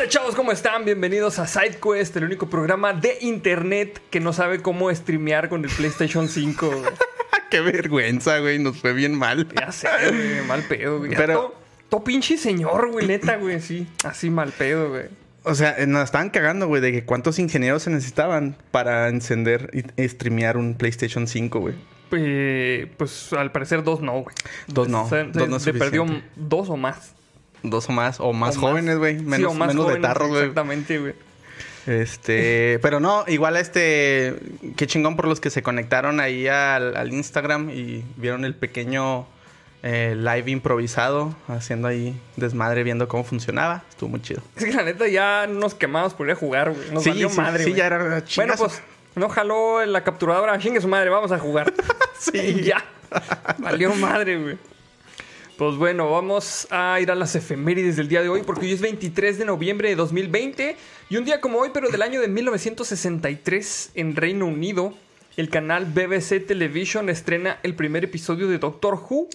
onda, chavos? ¿Cómo están? Bienvenidos a SideQuest, el único programa de internet que no sabe cómo streamear con el PlayStation 5. güey. Qué vergüenza, güey. Nos fue bien mal. Ya sé, güey, mal pedo, güey. Pero-. To pinche señor, güey, neta, güey, sí. Así mal pedo, güey. O sea, eh, nos estaban cagando, güey, de que cuántos ingenieros se necesitaban para encender y streamear un PlayStation 5, güey. Eh, pues al parecer dos no, güey. Dos no, Se, dos no es se perdió dos o más. Dos o más, o más O jóvenes, güey. Sí, Menos, menos de tarros, güey. Exactamente, güey. Este, pero no, igual este, qué chingón por los que se conectaron ahí al, al Instagram y vieron el pequeño eh, live improvisado, haciendo ahí desmadre, viendo cómo funcionaba. Estuvo muy chido. Es que la neta ya nos quemamos por ir a jugar, güey. Nos Sí, valió sí, madre, sí, ya era Bueno, chingazo. pues no jaló la capturadora. Chingue su madre, vamos a jugar. Sí. Ya. Valió madre, güey. Pues bueno, vamos a ir a las efemérides del día de hoy porque hoy es 23 de noviembre de 2020 y un día como hoy, pero del año de 1963 en Reino Unido, el canal BBC Television estrena el primer episodio de Doctor Who,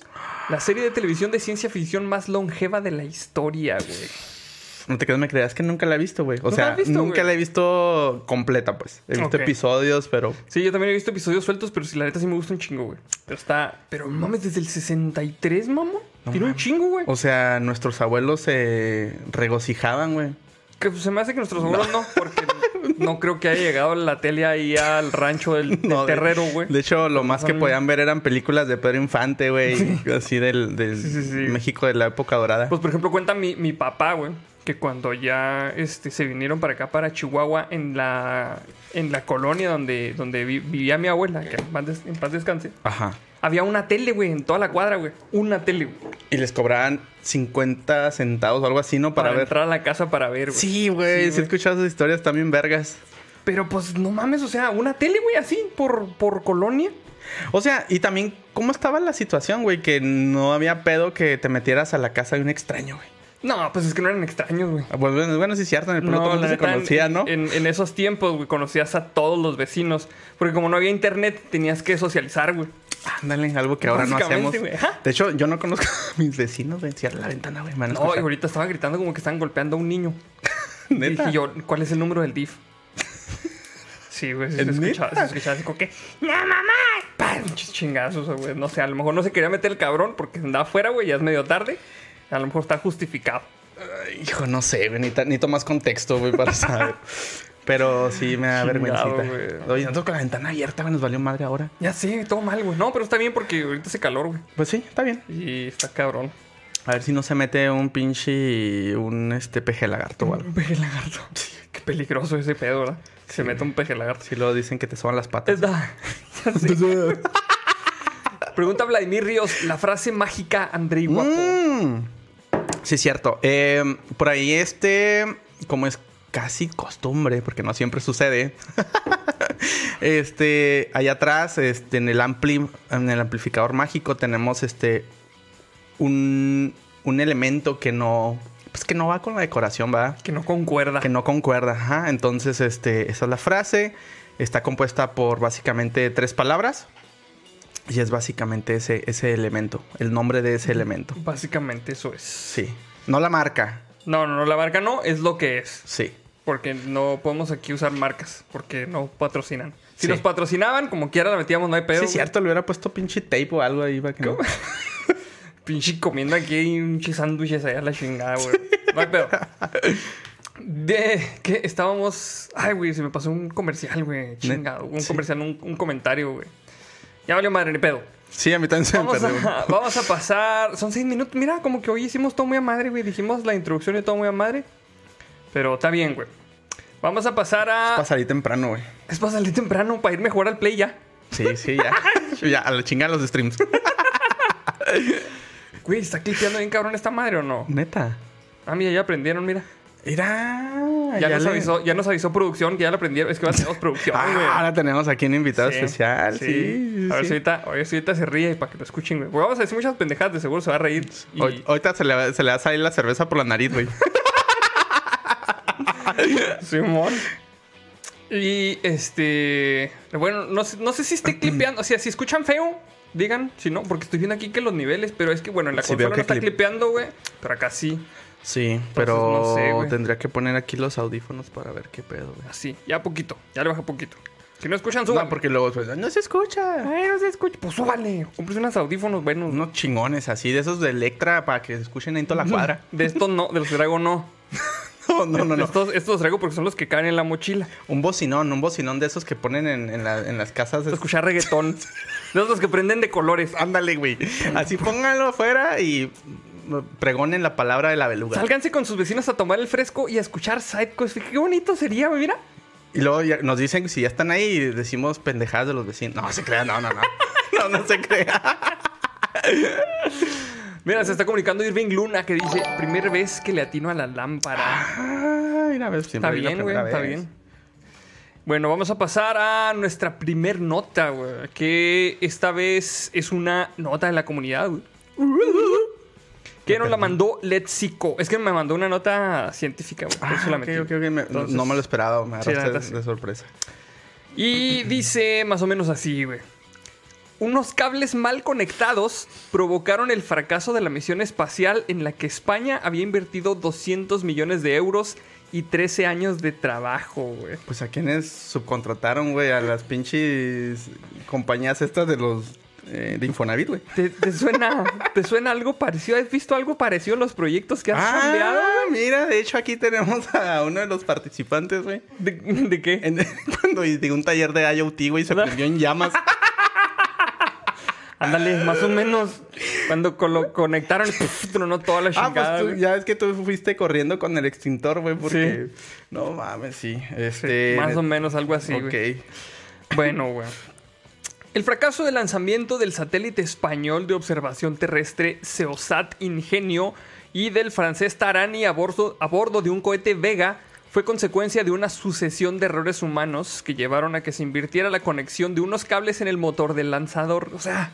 la serie de televisión de ciencia ficción más longeva de la historia, güey. No te creas, me creas que nunca la he visto, güey. O ¿Nunca la sea, visto, nunca la he visto completa, pues. He visto episodios, pero. Sí, yo también he visto episodios sueltos, pero sí, la neta sí me gusta un chingo, güey. Pero está. Pero mames, desde el 63, mamón. Tiene un chingo, güey. O sea, nuestros abuelos se regocijaban, güey. Que se me hace que nuestros abuelos no, porque no creo que haya llegado la tele ahí al rancho del, del No, de- terrero, güey. De hecho, lo más que podían ver eran películas de Pedro Infante, güey. Así del, del Sí, sí, sí. México de la época dorada. Pues, por ejemplo, cuenta mi, mi papá, güey, que cuando ya este, se vinieron para acá, para Chihuahua, en la, en la colonia donde, donde vi- vivía mi abuela, que en paz, descanse, Ajá. había una tele, güey, en toda la cuadra, güey. Una tele, güey. Y les cobraban 50 centavos o algo así, ¿no? Para, Para, ver. entrar a la casa para ver, güey. Sí, güey. Sí, Sí, he escuchado esas historias también vergas. Pero pues no mames, o sea, una tele, güey, así, por, por colonia. O sea, y también, ¿cómo estaba la situación, güey? Que no había pedo que te metieras a la casa de un extraño, güey. No, pues es que no eran extraños, güey. Ah, Bueno, bueno, sí es cierto, en el pueblo todo el mundo la se conocía, en, ¿no? En, en esos tiempos, güey, conocías a todos los vecinos. Porque como no había internet, tenías que socializar, güey. Ándale, algo que ahora no hacemos. De hecho, yo no conozco a mis vecinos, güey. Cierra la ventana, güey. No, escuchar. y ahorita estaban gritando como que estaban golpeando a un niño. ¿Neta? Y dije yo, ¿cuál es el número del DIF? Sí, güey, se escuchaba, se escuchaba así como que, ¡No, mamá! ¡Pam! Pinches chingazos, güey. No sé, a lo mejor no se quería meter el cabrón porque andaba afuera, güey, ya es medio tarde. A lo mejor está justificado. Hijo, no sé, güey. Necesito, más contexto, güey, para saber. Pero sí me da vergüencita. güey. Oye, nosotros con la ventana abierta, güey, nos valió madre ahora. Ya sé, todo mal, güey. No, pero está bien porque ahorita hace calor, güey. Pues sí, está bien. Y está cabrón. A ver si no se mete un pinche. un este peje lagarto algo. Un peje lagarto. Qué peligroso ese pedo, ¿verdad? Que Se mete un peje lagarto. Si luego dicen que te soban las patas. Está. Ya sé. Pregunta Vladimir Ríos, la frase mágica Andrei Guapo. Mm. Sí, cierto. Eh, por ahí este, como es casi costumbre, porque no siempre sucede. este, allá atrás, este, en el ampli, en el amplificador mágico tenemos este un, un elemento que no, pues que no va con la decoración, ¿verdad? Que no concuerda. Que no concuerda. Ajá. Entonces, este, esa es la frase. Está compuesta por básicamente tres palabras. Y es básicamente ese, ese elemento, el nombre de ese elemento. Básicamente eso es. Sí. No la marca. No, no, no, la marca no, es lo que es. Sí. Porque no podemos aquí usar marcas, porque no patrocinan. Si Sí. nos patrocinaban, como quiera la metíamos, no hay pedo. sí, es cierto, le hubiera puesto pinche tape o algo ahí para que no. Pinche comiendo aquí un sándwiches allá a la chingada, güey. No hay pedo. De que estábamos. Ay, güey, se me pasó un comercial, güey. Chingado. Un Sí. comercial, un, un comentario, güey. Ya valió madre, ni pedo. Sí, a mí también se me Vamos perdió. a, vamos a pasar. Son seis minutos. Mira, como que hoy hicimos todo muy a madre, güey. Dijimos la introducción y todo muy a madre. Pero está bien, güey. Vamos a pasar a. Para salir temprano, güey. Es para salir temprano, para irme a jugar al play ya. Sí, sí, ya. ya, a la chingada los streams. Güey, ¿está clipeando bien cabrón esta madre o no? Neta. Ah, mira, ya aprendieron, mira. Mira. Ya, nos, le- avisó, ya nos avisó producción que ya la aprendieron. Es que ahora tenemos producción, güey. Ah, ahora tenemos aquí un invitado Sí, especial. Sí. sí, A ver si ahorita, ver si ahorita se ríe para que lo escuchen, güey. Vamos a decir muchas pendejadas, de seguro se va a reír. Y- Hoy- Ahorita se le, va, se le va a salir la cerveza por la nariz, güey. Simón. Y este. Bueno, no, sé- no sé si esté clipeando. O sea, si escuchan feo, digan. Si no, porque estoy viendo aquí que los niveles. Pero es que, bueno, en la Sí, consola no está clip- clipeando, güey. Pero acá sí. Sí, pero no sé, güey. tendría que poner aquí los audífonos para ver qué pedo, güey. Así, ya poquito. Ya le baja poquito. Si no escuchan, No, suban. porque luego pues, no se escucha. Ay, no se escucha. Pues súbale. Compres unos audífonos buenos. Unos chingones así, de esos de Electra para que se escuchen en toda la cuadra. De estos no, de los que traigo no. No, no, no, no. Estos, estos los traigo porque son los que caen en la mochila. Un bocinón, un bocinón de esos que ponen en, en la- en las casas. Escuchar reggaetón. De esos que prenden de colores. Ándale, güey. Así pónganlo afuera y pregonen la palabra de la beluga. Sálganse con sus vecinos a tomar el fresco y a escuchar Sidequest. Qué bonito sería, güey, mira. Y luego nos dicen que si ya están ahí y decimos pendejadas de los vecinos. No se crea, no, no, no. No, no se crea. Mira, se está comunicando Irving Luna que dice, primera vez que le atino a la lámpara. Ah, mira, siempre Está bien, güey, está bien. Bueno, vamos a pasar a nuestra primer nota, güey. Que esta vez es una nota de la comunidad, güey. Que nos la mandó Letzico. Es que me mandó una nota científica, Ah, ok, metí. ok, ok, me- Entonces- no me lo esperaba, me agarraste de, de sorpresa. Y dice más o menos así, güey. Unos cables mal conectados provocaron el fracaso de la misión espacial en la que España había invertido 200 millones de euros y 13 años de trabajo, güey. Pues a quienes subcontrataron, güey, a las pinches compañías estas de los eh, de Infonavit, güey. ¿Te, te suena, ¿Te suena algo parecido? ¿Has visto algo parecido en los proyectos que has? Ah, mira, de hecho aquí tenemos a uno de los participantes, güey. ¿De, de qué? En- Cuando de un taller de IoT, güey, se prendió en llamas. Ándale, más o menos. Cuando lo conectaron, puf, tronó toda la Ah, chingada. pues tú, güey. ya es que tú fuiste corriendo con el extintor, güey, porque... No mames, sí. Este... Más o menos algo así, Ok. güey. Bueno, güey. El fracaso del lanzamiento del satélite español de observación terrestre Ceosat Ingenio y del francés Tarani a bordo, a bordo de un cohete Vega fue consecuencia de una sucesión de errores humanos que llevaron a que se invirtiera la conexión de unos cables en el motor del lanzador. O sea,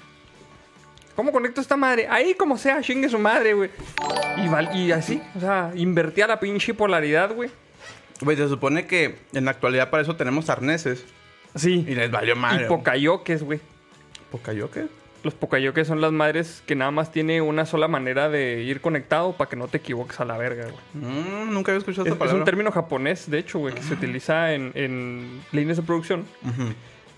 ¿cómo conecto esta madre? Ahí como sea, chingue su madre, güey. Y, y así, o sea, invertía la pinche polaridad, güey. Güey, se supone que en la actualidad para eso tenemos arneses. Sí. Y les valió Y madre. pocayoques, güey. ¿Pocayoque? Los pocayoques son las madres que nada más tiene una sola manera de ir conectado para que no te equivoques a la verga, güey. Mm, nunca había escuchado Es, esta es palabra. un término japonés, de hecho, güey, que se utiliza en, en líneas de producción.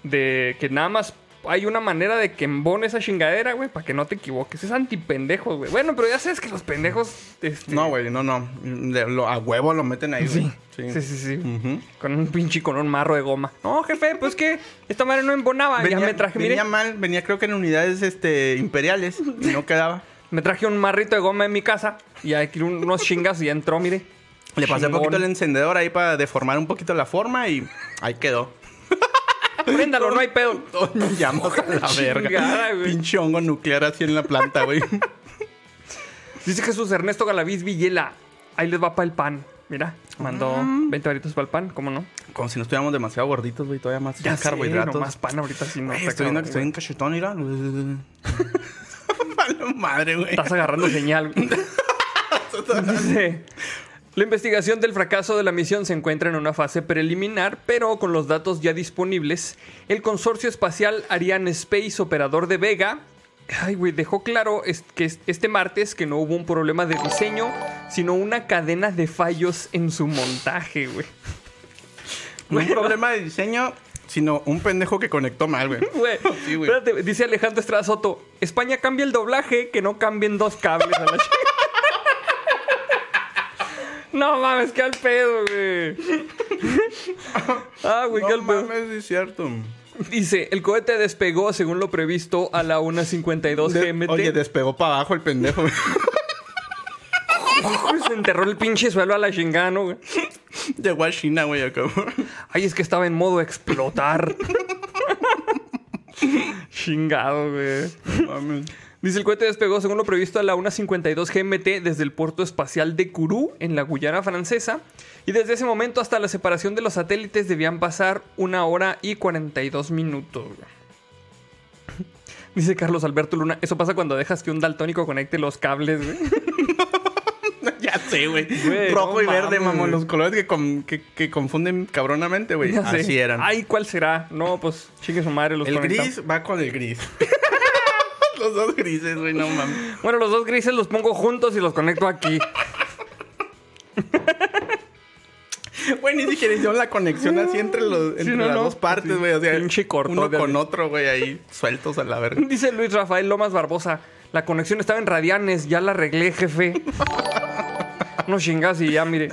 De que nada más hay una manera de que embone esa chingadera, güey, para que no te equivoques. Es antipendejos, güey. Bueno, pero ya sabes que los pendejos. este, No, güey, no, no. Lo- a huevo lo meten ahí, güey. Sí, sí, sí. sí. Con un pinche con un marro de goma. No, jefe, pues que esta madre no embonaba. Venía, ya me traje, mire, venía mal, venía creo que en unidades este, imperiales y no quedaba. me traje un marrito de goma en mi casa. Y aquí unos chingas y ya entró, mire. Le pasé un poquito el encendedor ahí para deformar un poquito la forma y ahí quedó. Préndalo, no hay pedo. Llamas a la verga. Pinche hongo nuclear así en la planta, güey. Dice Jesús Ernesto Galaviz Villela. Ahí les va para el pan. Mira, mandó Ah. 20 varitos para el pan, ¿cómo no? Como si no estuviéramos demasiado gorditos, güey. Todavía más Ya sé, carbohidratos. nomás pan ahorita sí no. Estoy viendo que estoy en cachetón, mira. Madre, güey. Estás agarrando señal. güey. Dice, la investigación del fracaso de la misión se encuentra en una fase preliminar, pero con los datos ya disponibles, el consorcio espacial Ariane Space, operador de Vega, ay, güey, dejó claro que es- este martes que no hubo un problema de diseño, sino una cadena de fallos en su montaje, güey. No un problema de diseño, sino un pendejo que conectó mal, güey. Güey, Sí, güey. espérate, dice Alejandro Estrada Soto, España cambia el doblaje, que no cambien dos cables a la chica. No mames, qué al pedo, güey. Ah, güey, qué No al pedo. mames, sí es cierto. Dice, el cohete despegó según lo previsto a la 1.52 De- GMT. Oye, despegó para abajo el pendejo, güey. Se enterró el pinche suelo a la chingada, ¿no, güey? Llegó a China, güey, acá. Ay, es que estaba en modo explotar. Chingado, güey. No mames. Dice el cohete despegó según lo previsto a la 1.52 GMT desde el puerto espacial de Kourou en la Guyana francesa y desde ese momento hasta la separación de los satélites debían pasar una hora y 42 minutos. Dice Carlos Alberto Luna, eso pasa cuando dejas que un daltónico conecte los cables, güey. Ya sé, güey. Rojo no y verde, mames, mamón. Los colores que, con- que, que confunden cabronamente, güey. Así eran. Ay, ¿cuál será? No, pues chingue su madre los el conectamos. gris va con el gris. Los dos grises, güey, no mames. Bueno, los dos grises los pongo juntos y los conecto aquí. Güey, ni siquiera hicieron la conexión así entre, los, entre no, las no. dos partes, güey. O sea, Pinche corto uno con otro, güey, ahí sueltos a la verga. Dice Luis Rafael Lomas Barbosa. La conexión estaba en radianes, ya la arreglé, jefe. No chingas y ya, mire.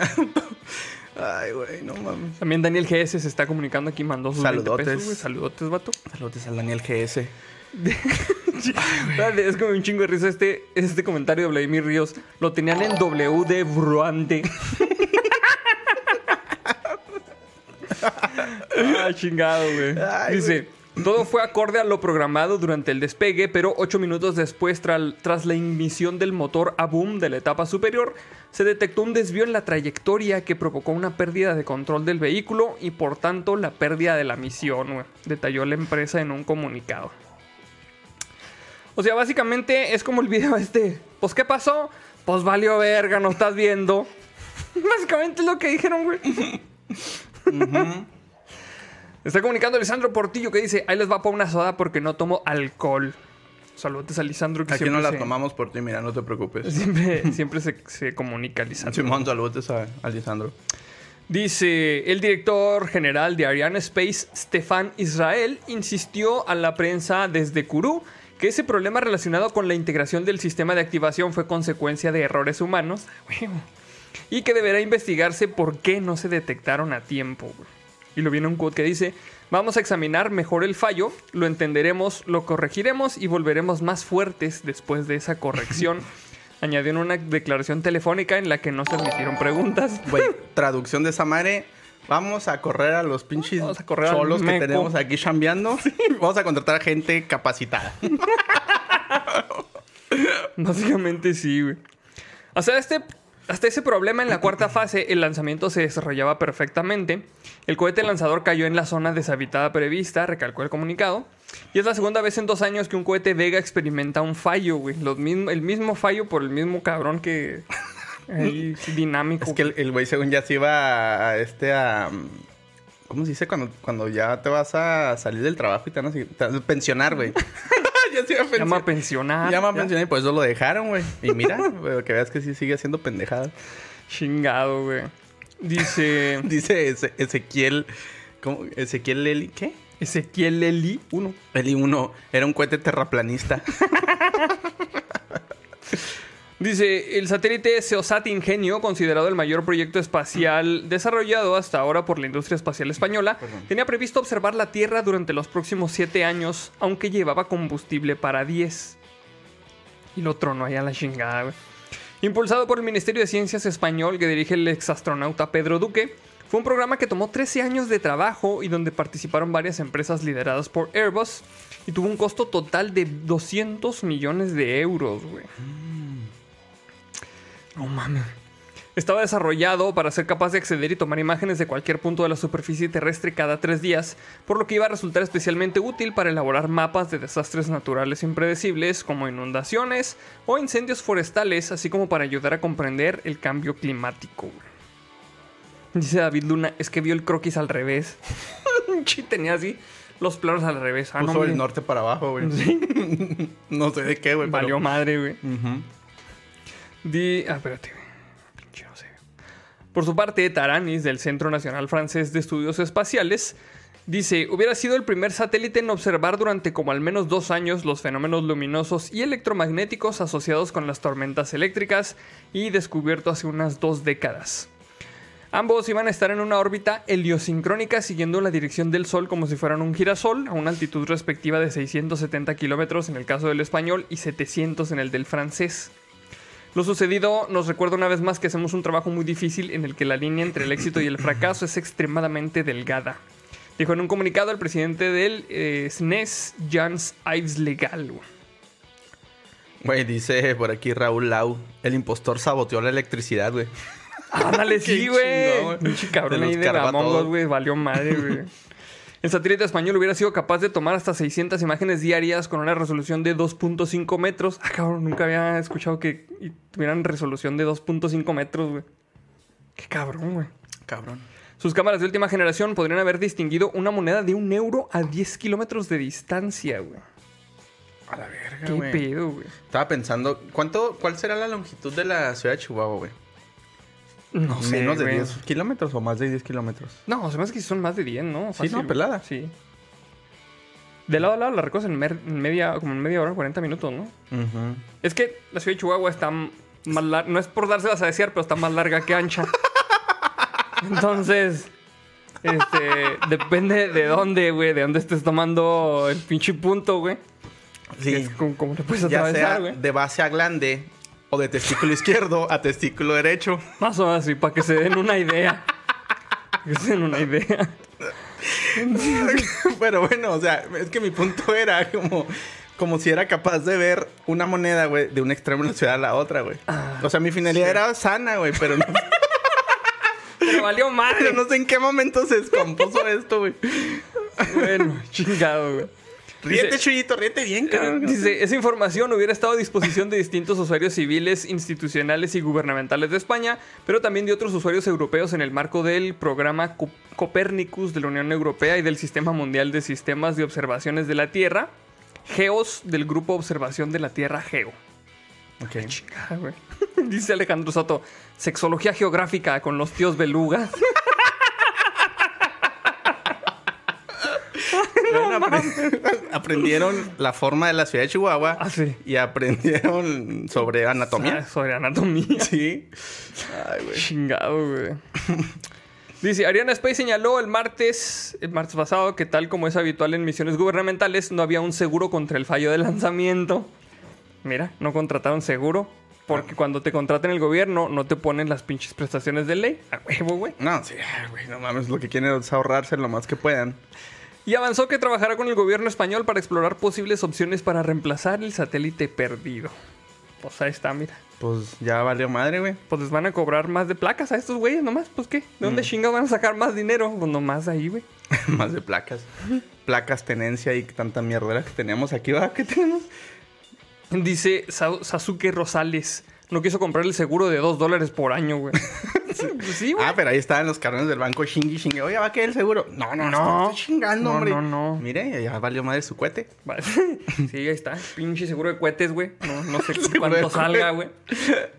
Ay, güey, no mames. También Daniel GS se está comunicando aquí, mandó sus 20 Saludotes. pesos, güey. Saludotes, vato. Saludos al Daniel GS. Es como un chingo de risa este, este comentario de Vladimir Ríos. Lo tenían en W de Bruande. ah, chingado, güey. Dice, todo fue acorde a lo programado durante el despegue, pero ocho minutos después, tras, tras la ignición del motor a boom de la etapa superior, se detectó un desvío en la trayectoria que provocó una pérdida de control del vehículo y por tanto la pérdida de la misión, güey. Detalló la empresa en un comunicado. O sea, básicamente es como el video este. Pues, ¿qué pasó? Pues valió verga, no estás viendo. básicamente es lo que dijeron, güey. Está comunicando Lisandro Portillo que dice, ahí les va para una soda porque no tomo alcohol. Saludos a Lisandro que Aquí no siempre la se- tomamos por ti, mira, no te preocupes. Siempre, siempre se, se comunica Lisandro. Simón, saludos a Alessandro. Dice, el director general de Ariane Space, Stefan Israel, insistió a la prensa desde Kourou que ese problema relacionado con la integración del sistema de activación fue consecuencia de errores humanos y que deberá investigarse por qué no se detectaron a tiempo. Y lo viene un quote que dice, vamos a examinar mejor el fallo, lo entenderemos, lo corregiremos y volveremos más fuertes después de esa corrección. Añadió en una declaración telefónica en la que no se admitieron preguntas. Güey, traducción de esa madre. Vamos a correr a los pinches Vamos a correr cholos que tenemos aquí chambeando. Vamos a contratar gente capacitada. Básicamente sí, güey. Hasta, este, hasta ese problema en la cuarta fase, el lanzamiento se desarrollaba perfectamente. El cohete lanzador cayó en la zona deshabitada prevista, recalcó el comunicado. Y es la segunda vez en dos años que un cohete Vega experimenta un fallo, güey. Los mismo- el mismo fallo por el mismo cabrón que... ahí, dinámico. Es que el- el güey, según ya se iba a, a este a. ¿Cómo se dice? Cuando, cuando ya te vas a salir del trabajo y te van a, te van a pensionar, güey. ya se iba a pensionar. Llama a pensionar. Llama a pensionar y por eso lo dejaron, güey. Y mira, güey, que veas que sí sigue haciendo pendejada. Chingado, güey. Dice Dice Eze- Ezequiel. ¿Cómo? Ezequiel Eli. ¿Qué? Ezequiel Eli 1. Eli 1. Era un cohete terraplanista. Dice, el satélite Seosat Ingenio, considerado el mayor proyecto espacial desarrollado hasta ahora por la industria espacial española, tenía previsto observar la Tierra durante los próximos siete años, aunque llevaba combustible para 10. Y lo allá a la chingada, güey. Impulsado por el Ministerio de Ciencias español que dirige el exastronauta Pedro Duque, fue un programa que tomó 13 años de trabajo y donde participaron varias empresas lideradas por Airbus y tuvo un costo total de 200 millones de euros, güey. No mames. Estaba desarrollado para ser capaz de acceder y tomar imágenes de cualquier punto de la superficie terrestre cada tres días, por lo que iba a resultar especialmente útil para elaborar mapas de desastres naturales impredecibles como inundaciones o incendios forestales, así como para ayudar a comprender el cambio climático. Dice David Luna, es que vio el croquis al revés. Sí, tenía así los planos al revés. Ah, no, el norte para abajo, güey. no sé de qué, güey. pero- Valió madre, güey. Ah. Por su parte, Taranis, del Centro Nacional Francés de Estudios Espaciales, dice: Hubiera sido el primer satélite en observar durante como al menos dos años los fenómenos luminosos y electromagnéticos asociados con las tormentas eléctricas y descubierto hace unas dos décadas. Ambos iban a estar en una órbita heliosincrónica siguiendo la dirección del Sol como si fueran un girasol, a una altitud respectiva de 670 kilómetros en el caso del español y 700 en el del francés. Lo sucedido nos recuerda una vez más que hacemos un trabajo muy difícil en el que la línea entre el éxito y el fracaso es extremadamente delgada. Dijo en un comunicado el presidente del eh, SNES, Jans Ives Legal. güey. Dice por aquí Raúl Lau. El impostor saboteó la electricidad, güey. Ándale, sí, güey. Pinche cabrón ahí de todo. güey. Valió madre, güey. El satélite español hubiera sido capaz de tomar hasta 600 imágenes diarias con una resolución de 2.5 metros. Ah, cabrón, nunca había escuchado que tuvieran resolución de 2.5 metros, güey. Qué cabrón, güey. Cabrón. Sus cámaras de última generación podrían haber distinguido una moneda de un euro a 10 kilómetros de distancia, güey. A la verga, Qué güey. pedo, güey. Estaba pensando, ¿cuánto, ¿cuál será la longitud de la ciudad de Chihuahua, güey? No sé, Menos de güey. 10 kilómetros o más de 10 kilómetros. No, se me hace que son más de 10, ¿no? Sí, no, pelada. Sí. De lado a lado la recoges en, media, como en media hora, 40 minutos, ¿no? Es que la ciudad de Chihuahua está más larga. No es por dárselas a desear, pero está más larga que ancha. Entonces, este, depende de dónde, güey, de dónde estés tomando el pinche punto, güey. Sí. Es como, como te puedes Ya sea atravesar, güey. de base a glande o de testículo izquierdo a testículo derecho. Más o menos así, para que se den una idea. Que se den una idea. Pero bueno, o sea, es que mi punto era como, como si era capaz de ver una moneda, güey, de un extremo de la ciudad a la otra, güey. o sea, mi finalidad era sana, güey, pero no, Pero valió pero madre. no sé en qué momento se descompuso esto, güey. Bueno, chingado, güey. Ríete, Chuyito, ríete bien, cabrón. Dice, esa información hubiera estado a disposición de distintos usuarios civiles, institucionales y gubernamentales de España, pero también de otros usuarios europeos en el marco del programa Co- Copernicus de la Unión Europea y del Sistema Mundial de Sistemas de Observaciones de la Tierra, GEOS del Grupo Observación de la Tierra GEO. Ok. Chingada, güey. Dice Alejandro Soto, sexología geográfica con los tíos belugas. Bueno, apre- aprendieron la forma de la ciudad de Chihuahua Ah, sí. y aprendieron sobre Ah, anatomía. Sobre anatomía. Sí. Ay, güey. Chingado, güey. Dice, Ariana Space señaló el martes, el martes pasado, que tal como es habitual en misiones gubernamentales, no había un seguro contra el fallo de lanzamiento. Mira, no contrataron seguro. Porque cuando te contraten el gobierno, no te ponen las pinches prestaciones de ley. A huevo, güey. No, sí, güey, no mames, lo que quieren es ahorrarse lo más que puedan. Y avanzó que trabajará con el gobierno español para explorar posibles opciones para reemplazar el satélite perdido. Pues ahí está, mira. Pues ya valió madre, güey. Pues les van a cobrar más de placas a estos güeyes nomás. Pues qué, ¿de dónde chingados van a sacar más dinero? Pues nomás ahí, güey. más de placas. Placas, tenencia y tanta mierdera que teníamos aquí, ¿verdad? ¿Qué tenemos? Dice Sa- Sasuke Rosales. No quiso comprar el seguro de 2 dólares por año, güey. Pues sí, güey. Ah, pero ahí estaban los cabrones del banco chingue chingue. Oye, va a quedar el seguro. No, no, No. no. Estoy chingando, No, hombre. no, no. Mire, ya valió madre su cohete. Sí, ahí está. Pinche seguro de cohetes, güey. No, no sé cuánto salga, güey.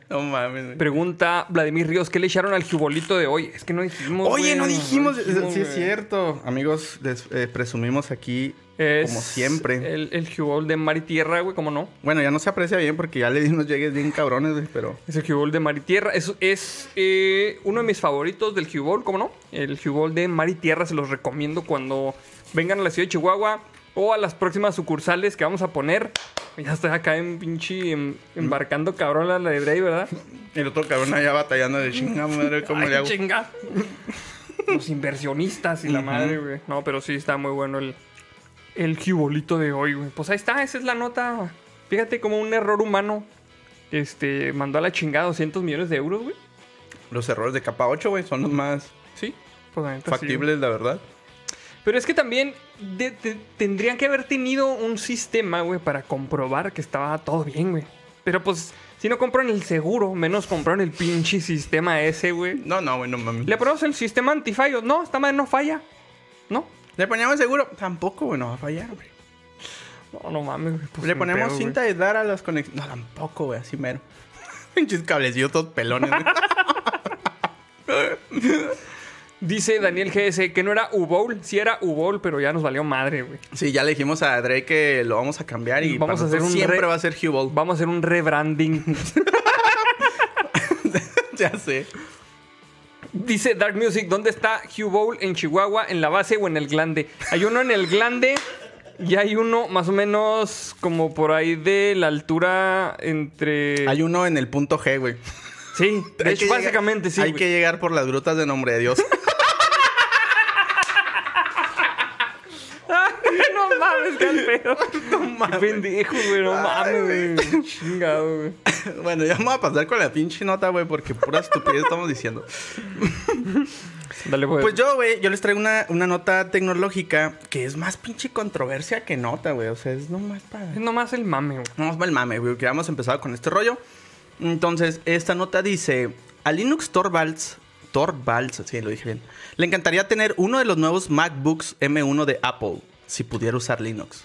No mames, güey. Pregunta Vladimir Ríos, ¿qué le echaron al jubolito de hoy? Es que no dijimos. Oye, güey. no dijimos. sí, es cierto. Amigos, les, eh, presumimos aquí, Es como siempre. El, el jubol de mar y tierra, güey, ¿cómo no? Bueno, ya no se aprecia bien porque ya le di unos llegues bien cabrones, güey, pero. Es el jubol de mar y tierra. Es, es eh, uno de mis favoritos del jubol, ¿cómo no? El jubol de mar y tierra se los recomiendo cuando vengan a la ciudad de Chihuahua o a las próximas sucursales que vamos a poner. Ya estoy acá en pinche em- embarcando cabrón la library, ¿verdad? El otro cabrón allá batallando de chinga madre, ¿cómo Ay, le hago? chinga. Los inversionistas y la madre, güey. No, pero sí está muy bueno el, el jubolito de hoy, güey. Pues ahí está, esa es la nota. Fíjate como un error humano este, mandó a la chingada 200 millones de euros, güey. Los errores de capa 8, güey, son los más Sí, pues la sí, factibles, la verdad. Pero es que también de- de- tendrían que haber tenido un sistema, güey, para comprobar que estaba todo bien, güey. Pero pues, si no compraron el seguro, menos compraron el pinche sistema ese, güey. No, no, güey, no mames. Le ponemos el sistema antifallo. No, esta madre no falla. No. ¿Le poníamos seguro? Tampoco, güey, no va a fallar, güey. No, no mames, güey. pues, Le ponemos pedo, cinta de aislar a las conexiones. No, tampoco, güey, así mero. Pinches cablecillos todos pelones. Dice Daniel GS que no era U-Bowl. Sí era U-Bowl, pero ya nos valió madre, güey. Sí, ya le dijimos a Drake que lo vamos a cambiar y Vamos para a hacer un siempre re- va a ser Ball. Vamos a hacer un rebranding. ya sé. Dice Dark Music, ¿dónde está Hugh Bowl? ¿En Chihuahua, en la base o en el glande? Hay uno en el glande y hay uno más o menos como por ahí de la altura entre... Hay uno en el punto G, güey. Sí, de hecho, básicamente llegar- sí. Hay güey. que llegar por las grutas de nombre de Dios. no mames, qué al pedo. Qué pendejo, güey, no mames, güey. Chingado, güey. bueno, ya vamos a pasar con la pinche nota, güey, porque pura estupidez estamos diciendo. Dale, pues. Pues yo, güey, yo les traigo una, una nota tecnológica que es más pinche controversia que nota, güey. O sea, es nomás para... Es nomás el mame, güey. Vamos para el mame, güey, que hemos empezado con este rollo. Entonces, esta nota dice: A Linux Torvalds, Torvalds, sí, lo dije bien, le encantaría tener uno de los nuevos MacBooks M1 de Apple, si pudiera usar Linux.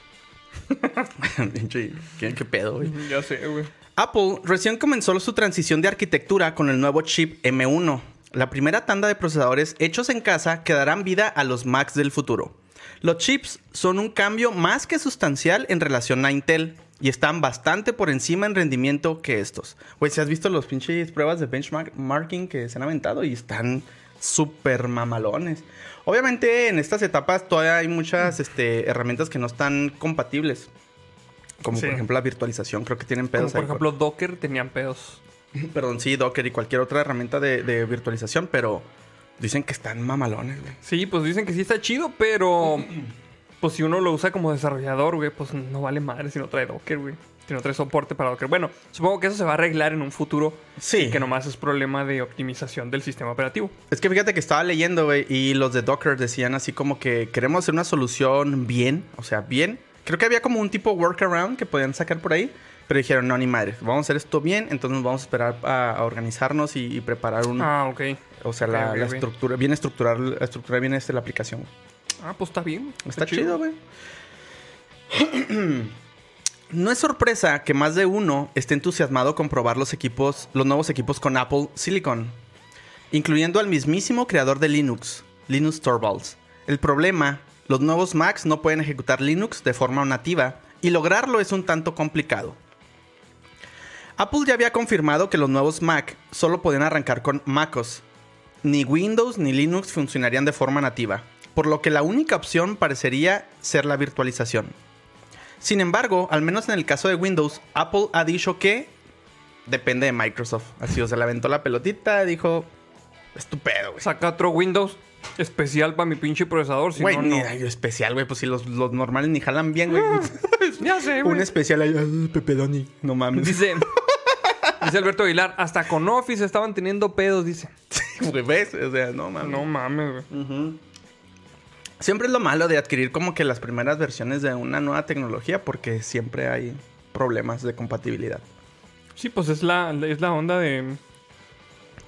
Pinche, ¿Qué, qué pedo, güey? Ya sé, güey. Apple recién comenzó su transición de arquitectura con el nuevo chip M1, La primera tanda de procesadores hechos en casa que darán vida a los Macs del futuro. Los chips son un cambio más que sustancial en relación a Intel y están bastante por encima en rendimiento que estos. Güey, si has visto los pinches pruebas de benchmarking que se han aventado y están súper mamalones. Obviamente en estas etapas todavía hay muchas este, herramientas que no están compatibles. Como Sí. por ejemplo la virtualización, creo que tienen pedos Como por ahí. ejemplo Docker tenían pedos. Perdón, sí, Docker y cualquier otra herramienta de, de virtualización, pero dicen que están mamalones, güey. Sí, pues dicen que sí está chido, pero pues si uno lo usa como desarrollador, güey, pues no vale madre si no trae Docker, güey. No trae soporte para Docker. Bueno, supongo que eso se va a arreglar en un futuro. Sí. Y que nomás es problema de optimización del sistema operativo. Es que fíjate que estaba leyendo, güey, y los de Docker decían así como que queremos hacer una solución bien, o sea, bien. Creo que había como un tipo workaround que podían sacar por ahí, pero dijeron, no, ni madre, vamos a hacer esto bien, entonces vamos a esperar a, a organizarnos y, y preparar un... Ah, ok. o sea, la, ok, la ok. estructura, bien estructurar, estructurar bien este, la aplicación. Ah, pues está bien. Está chido, güey. No es sorpresa que más de uno esté entusiasmado con probar los equipos, los nuevos equipos con Apple Silicon, incluyendo al mismísimo creador de Linux, Linus Torvalds. El problema, los nuevos Macs no pueden ejecutar Linux de forma nativa y lograrlo es un tanto complicado. Apple ya había confirmado que los nuevos Mac solo podían arrancar con MacOS. Ni Windows ni Linux funcionarían de forma nativa, por lo que la única opción parecería ser la virtualización. Sin embargo, al menos en el caso de Windows, Apple ha dicho que depende de Microsoft. Así, o sea, le aventó la pelotita, dijo, estupendo, güey. Saca otro Windows especial para mi pinche procesador. Si Güey, no, ni no. ay, especial, güey, pues si los, los normales ni jalan bien, güey. Ya sé, Un güey. especial ahí, ay, Pepe Doni, no mames. Dice, dice Alberto Aguilar, hasta con Office estaban teniendo pedos, dice. Güey, ¿ves? O sea, no mames. No mames, güey. Ujú. Siempre es lo malo de adquirir como que las primeras versiones de una nueva tecnología porque siempre hay problemas de compatibilidad. Sí, pues es la, es la onda de,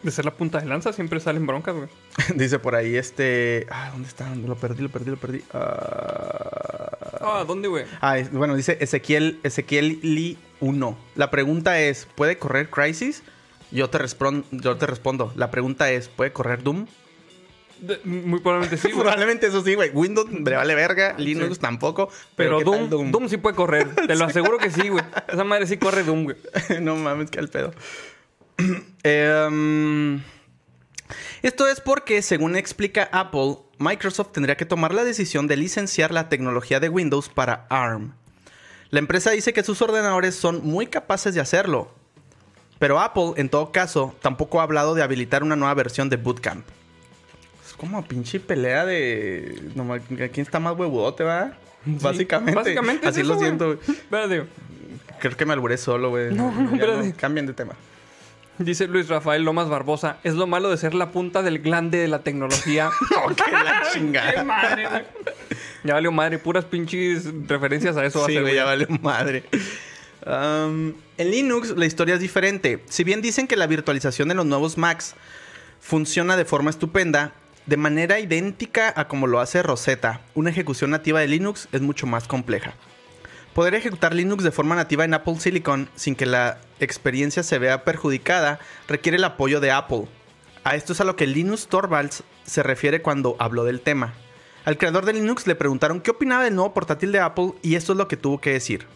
de ser la punta de lanza. Siempre salen broncas, güey. Dice por ahí este... Ah, ¿dónde está? ¿Dónde Lo perdí, lo perdí, lo perdí. Ah, Ah, ¿dónde, güey? Ah, es- bueno, dice Ezequiel, Ezequiel Lee 1. La pregunta es, ¿puede correr Crisis? Yo te, yo te respondo. La pregunta es, ¿puede correr Doom? Muy probablemente sí, güey. Probablemente eso sí, güey. Windows le vale verga, Linux Sí. tampoco. Pero ¿qué Doom, Doom? sí puede correr. Te lo aseguro que sí, güey. Esa madre sí corre Doom, güey. no mames, que al pedo. Em, esto es porque, según explica Apple, Microsoft tendría que tomar la decisión de licenciar la tecnología de Windows para ARM. La empresa dice que sus ordenadores son muy capaces de hacerlo. Pero Apple, en todo caso, tampoco ha hablado de habilitar una nueva versión de Bootcamp. Es como pinche pelea de... No, ma- ¿Quién está más huevudote, va? Básicamente. Básicamente es Así eso, lo siento, güey. Espérate. Creo que me alburé solo, güey. No, no, espérate. Cambien de tema. Dice Luis Rafael Lomas Barbosa. Es lo malo de ser la punta del glande de la tecnología. No, que la ¡Qué chingada. madre, güey! Ya valió madre. Puras pinches referencias a eso. va a ser, güey, ya vale madre. Um, en Linux la historia es diferente. Si bien dicen que la virtualización de los nuevos Macs funciona de forma estupenda, de manera idéntica a como lo hace Rosetta, una ejecución nativa de Linux es mucho más compleja. Poder ejecutar Linux de forma nativa en Apple Silicon sin que la experiencia se vea perjudicada requiere el apoyo de Apple. A esto es a lo que Linus Torvalds se refiere cuando habló del tema. Al creador de Linux le preguntaron qué opinaba del nuevo portátil de Apple y esto es lo que tuvo que decir.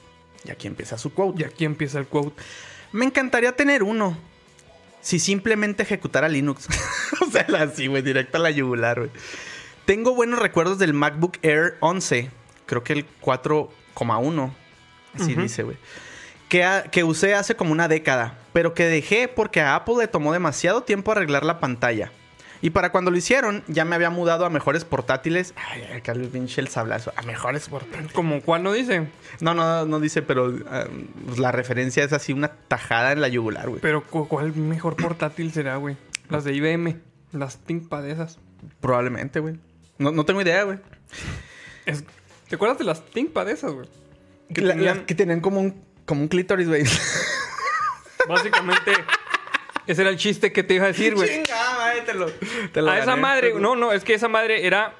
Y aquí empieza su quote. Y aquí empieza el quote. Me encantaría tener uno. Si simplemente ejecutara Linux. o sea, así, güey, directo a la yugular, güey. Tengo buenos recuerdos del MacBook Air 11. Creo que el 4,1. Así Ujú. dice, güey. Que, que usé hace como una década. Pero que dejé porque a Apple le tomó demasiado tiempo arreglar la pantalla. Y para cuando lo hicieron, ya me había mudado a mejores portátiles. Ay, acá el pinche sablazo. A mejores portátiles. Como cuál no dice. No, no, no dice, pero ah, pues la referencia es así una tajada en la yugular, güey. Pero cu- ¿cuál mejor portátil será, güey? Las de IBM. Las ThinkPad esas. Probablemente, güey. No, no tengo idea, güey. Es- ¿Te acuerdas de las ThinkPad esas, güey? Que La- tenían- las que tenían como un, como un clítoris, güey. Básicamente, ese era el chiste que te iba a decir, güey. Te lo, te lo A esa gané. madre, no, no, es que esa madre era.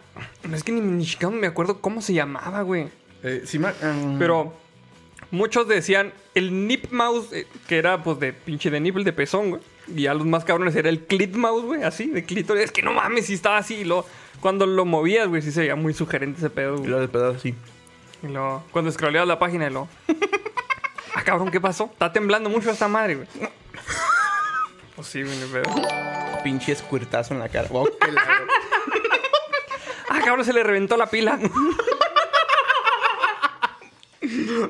No es que ni, ni siquiera me acuerdo cómo se llamaba, güey. Eh, sí, um, Pero muchos decían el nip mouse, eh, que era pues de pinche de nipple de pezón, güey. Y a los más cabrones era el clit mouse, güey, así, de clítoris. Es que no mames, si estaba así. Y luego, cuando lo movías, güey, sí se veía muy sugerente ese pedo, Y güey. lo del pedazo así. Y luego, cuando scrolleabas la página, y luego... ah, cabrón, ¿qué pasó? Está temblando mucho esta madre, güey. Pues sí, güey, ni pedo. Pinche escuertazo en la cara. Que la- Ah, cabrón, se le reventó la pila.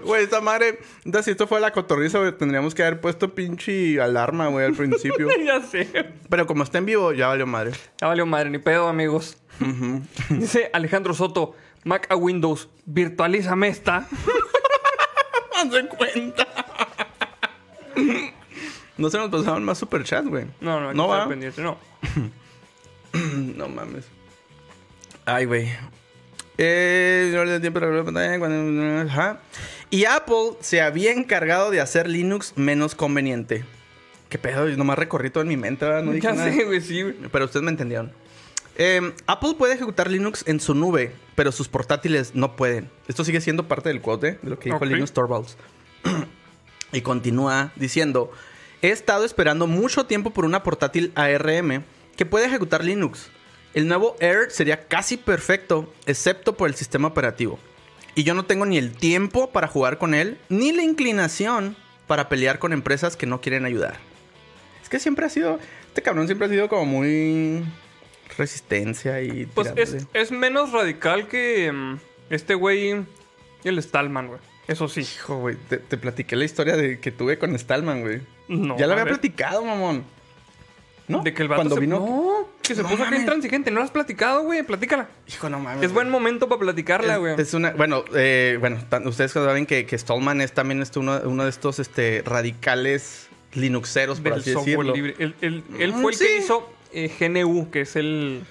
Güey, esta madre. Entonces, si esto fue la cotorriza, güey, tendríamos que haber puesto pinche alarma, güey, al principio. ya sé. Pero como está en vivo, ya valió madre. Ya valió madre, ni pedo, amigos. Dice Alejandro Soto, Mac a Windows, virtualízame esta. Hazte cuenta. No se nos pasaban más superchats, güey. No, no, hay que no estar va. pendiente, no. No mames. Ay, güey. Eh, no le tiempo para la pantalla cuando- ajá. Y Apple se había encargado de hacer Linux menos conveniente. ¿Qué pedo? Yo nomás recorrí todo en mi mente, ¿verdad? No dije ya nada. sé, güey, sí. güey. Pero ustedes me entendieron. Eh, Apple puede ejecutar Linux en su nube, pero sus portátiles no pueden. Esto sigue siendo parte del quote de lo que dijo Ok. Linus Torvalds. y continúa diciendo: He estado esperando mucho tiempo por una portátil ARM que puede ejecutar Linux. El nuevo Air sería casi perfecto, excepto por el sistema operativo. Y yo no tengo ni el tiempo para jugar con él, ni la inclinación para pelear con empresas que no quieren ayudar. Es que siempre ha sido. Este cabrón siempre ha sido como muy. Resistencia y. Pues es menos radical que mm, este güey, el Stallman, güey. Eso sí. Hijo, güey. Te, te platiqué la historia de que tuve con Stallman, güey. No, ya lo había ver. platicado, mamón. ¿No? De que el vato Cuando se... vino. No, que se No puso acá mames. intransigente. No lo has platicado, güey. Platícala. Hijo, no mames. Es buen güey. momento para platicarla, güey. Es, es una, bueno, eh, bueno, tan- ustedes saben que, que Stallman es también este, uno, uno de estos este, radicales linuxeros, por Del así software decirlo. libre. Él, él- él Mm, fue el que hizo eh, GNU, que es el...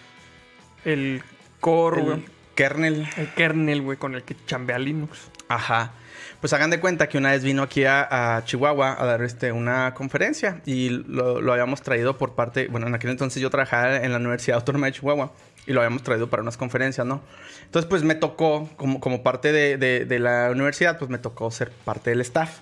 El core, güey. El kernel. El kernel, güey, con el que chambea Linux. Ajá. Pues hagan de cuenta que una vez vino aquí a, a Chihuahua a dar este, una conferencia y lo, lo habíamos traído por parte, bueno, en aquel entonces yo trabajaba en la Universidad Autónoma de Chihuahua y lo habíamos traído para unas conferencias, ¿no? Entonces pues me tocó, como, como parte de, de- de la universidad, pues me tocó ser parte del staff.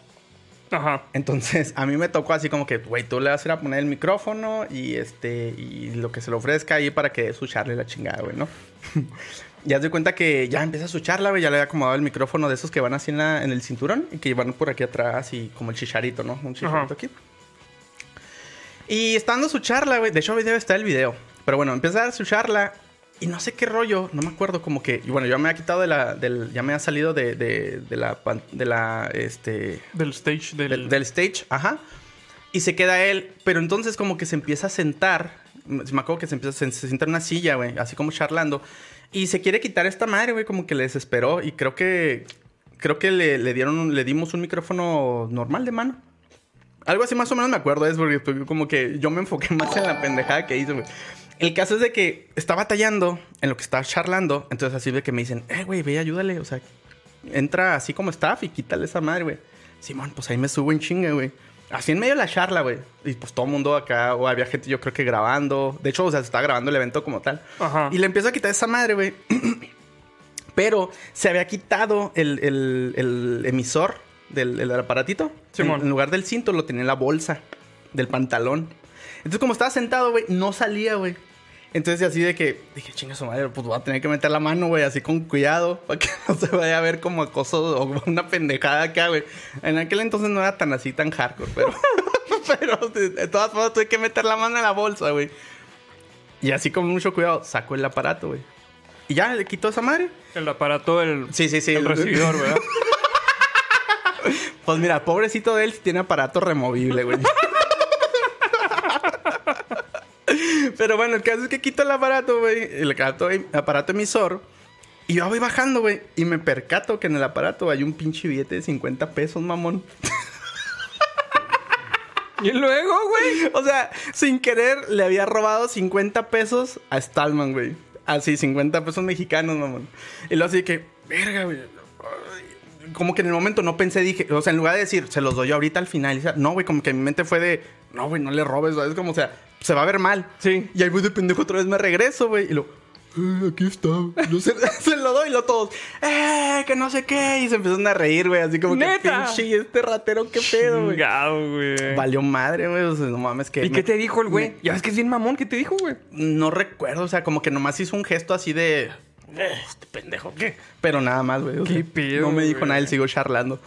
Ajá. Entonces, a mí me tocó así como que, güey, tú le vas a ir a poner el micrófono y este, y lo que se le ofrezca ahí para que su charla y la chingada, güey, ¿no? ya de cuenta que ya empieza su charla, güey, ya le había acomodado el micrófono de esos que van así en, la- en el cinturón y que van por aquí atrás y como el chicharito, ¿no? Un chicharito Ajá. aquí. Y está dando su charla, güey. De hecho, debe estar el video. Pero bueno, empieza a dar su charla y no sé qué rollo, no me acuerdo, como que, y bueno, yo me había quitado de la, del, ya me ha salido de, de, de la, pan- de la, este, Del stage del... del, del stage, ajá. Y se queda él, pero entonces como que se empieza a sentar. Me acuerdo que se empieza se, se sienta en una silla, güey, así como charlando. Y se quiere quitar esta madre, güey, como que le desesperó. Y creo que creo que le, le dieron, le dimos un micrófono normal de mano. Algo así más o menos me acuerdo, es porque como que yo me enfoqué más en la pendejada que hizo, güey. El caso es de que está batallando en lo que está charlando. Entonces así de que me dicen, eh, güey, ve, ayúdale. O sea, entra así como staff y quítale esa madre, güey. Simón, pues ahí me subo en chinga, güey. Así en medio de la charla, güey. Y pues todo el mundo acá, o había gente yo creo que grabando. De hecho, o sea, se estaba grabando el evento como tal. Ajá. Y le empiezo a quitar esa madre, güey. Pero se había quitado el, el- el emisor del, el aparatito. Simón. En, en lugar del cinto lo tenía en la bolsa del pantalón. Entonces, como estaba sentado, güey, no salía, güey. Entonces, así de que dije, chinga su madre, pues voy a tener que meter la mano, güey, así con cuidado, para que no se vaya a ver como acoso o una pendejada acá, güey. En aquel entonces no era tan así, tan hardcore, pero, pero de, todas formas tuve que meter la mano en la bolsa, güey. Y así con mucho cuidado, saco el aparato, güey. Y ya le quito esa madre. El aparato del... Sí, sí, sí. El recibidor, ¿verdad? Pues mira, pobrecito de él sí tiene aparato removible, güey. Pero bueno, el caso es que quito el aparato, güey. El aparato, aparato emisor. Y yo voy bajando, güey. Y me percato que en el aparato hay un pinche billete de 50 pesos, mamón. y luego, güey. O sea, sin querer le había robado 50 pesos a Stallman, güey. Así, 50 pesos mexicanos, mamón. Y luego así que, verga, güey. Como que en el momento no pensé, dije, o sea, en lugar de decir, se los doy ahorita al final, no, güey, como que mi mente fue de, no, güey, no le robes, ¿sabes? Como, o sea, se va a ver mal. Sí. Y ahí voy de pendejo otra vez me regreso, güey. Y lo, "Eh, aquí está. Yo se, se lo doy y lo todos, ¡eh! Que no sé qué. Y se empezaron a reír, güey. Así como ¿Neta? que pinche este ratero, qué pedo, güey. Valió madre, güey. O sea, no mames que. ¿Y me- qué te dijo el güey? Ya ves que es bien mamón. ¿Qué te dijo, güey? No recuerdo, o sea, como que nomás hizo un gesto así de. "Eh, Este pendejo, ¿qué? Pero nada más, güey. Qué pedo, No me dijo nada, él siguió charlando.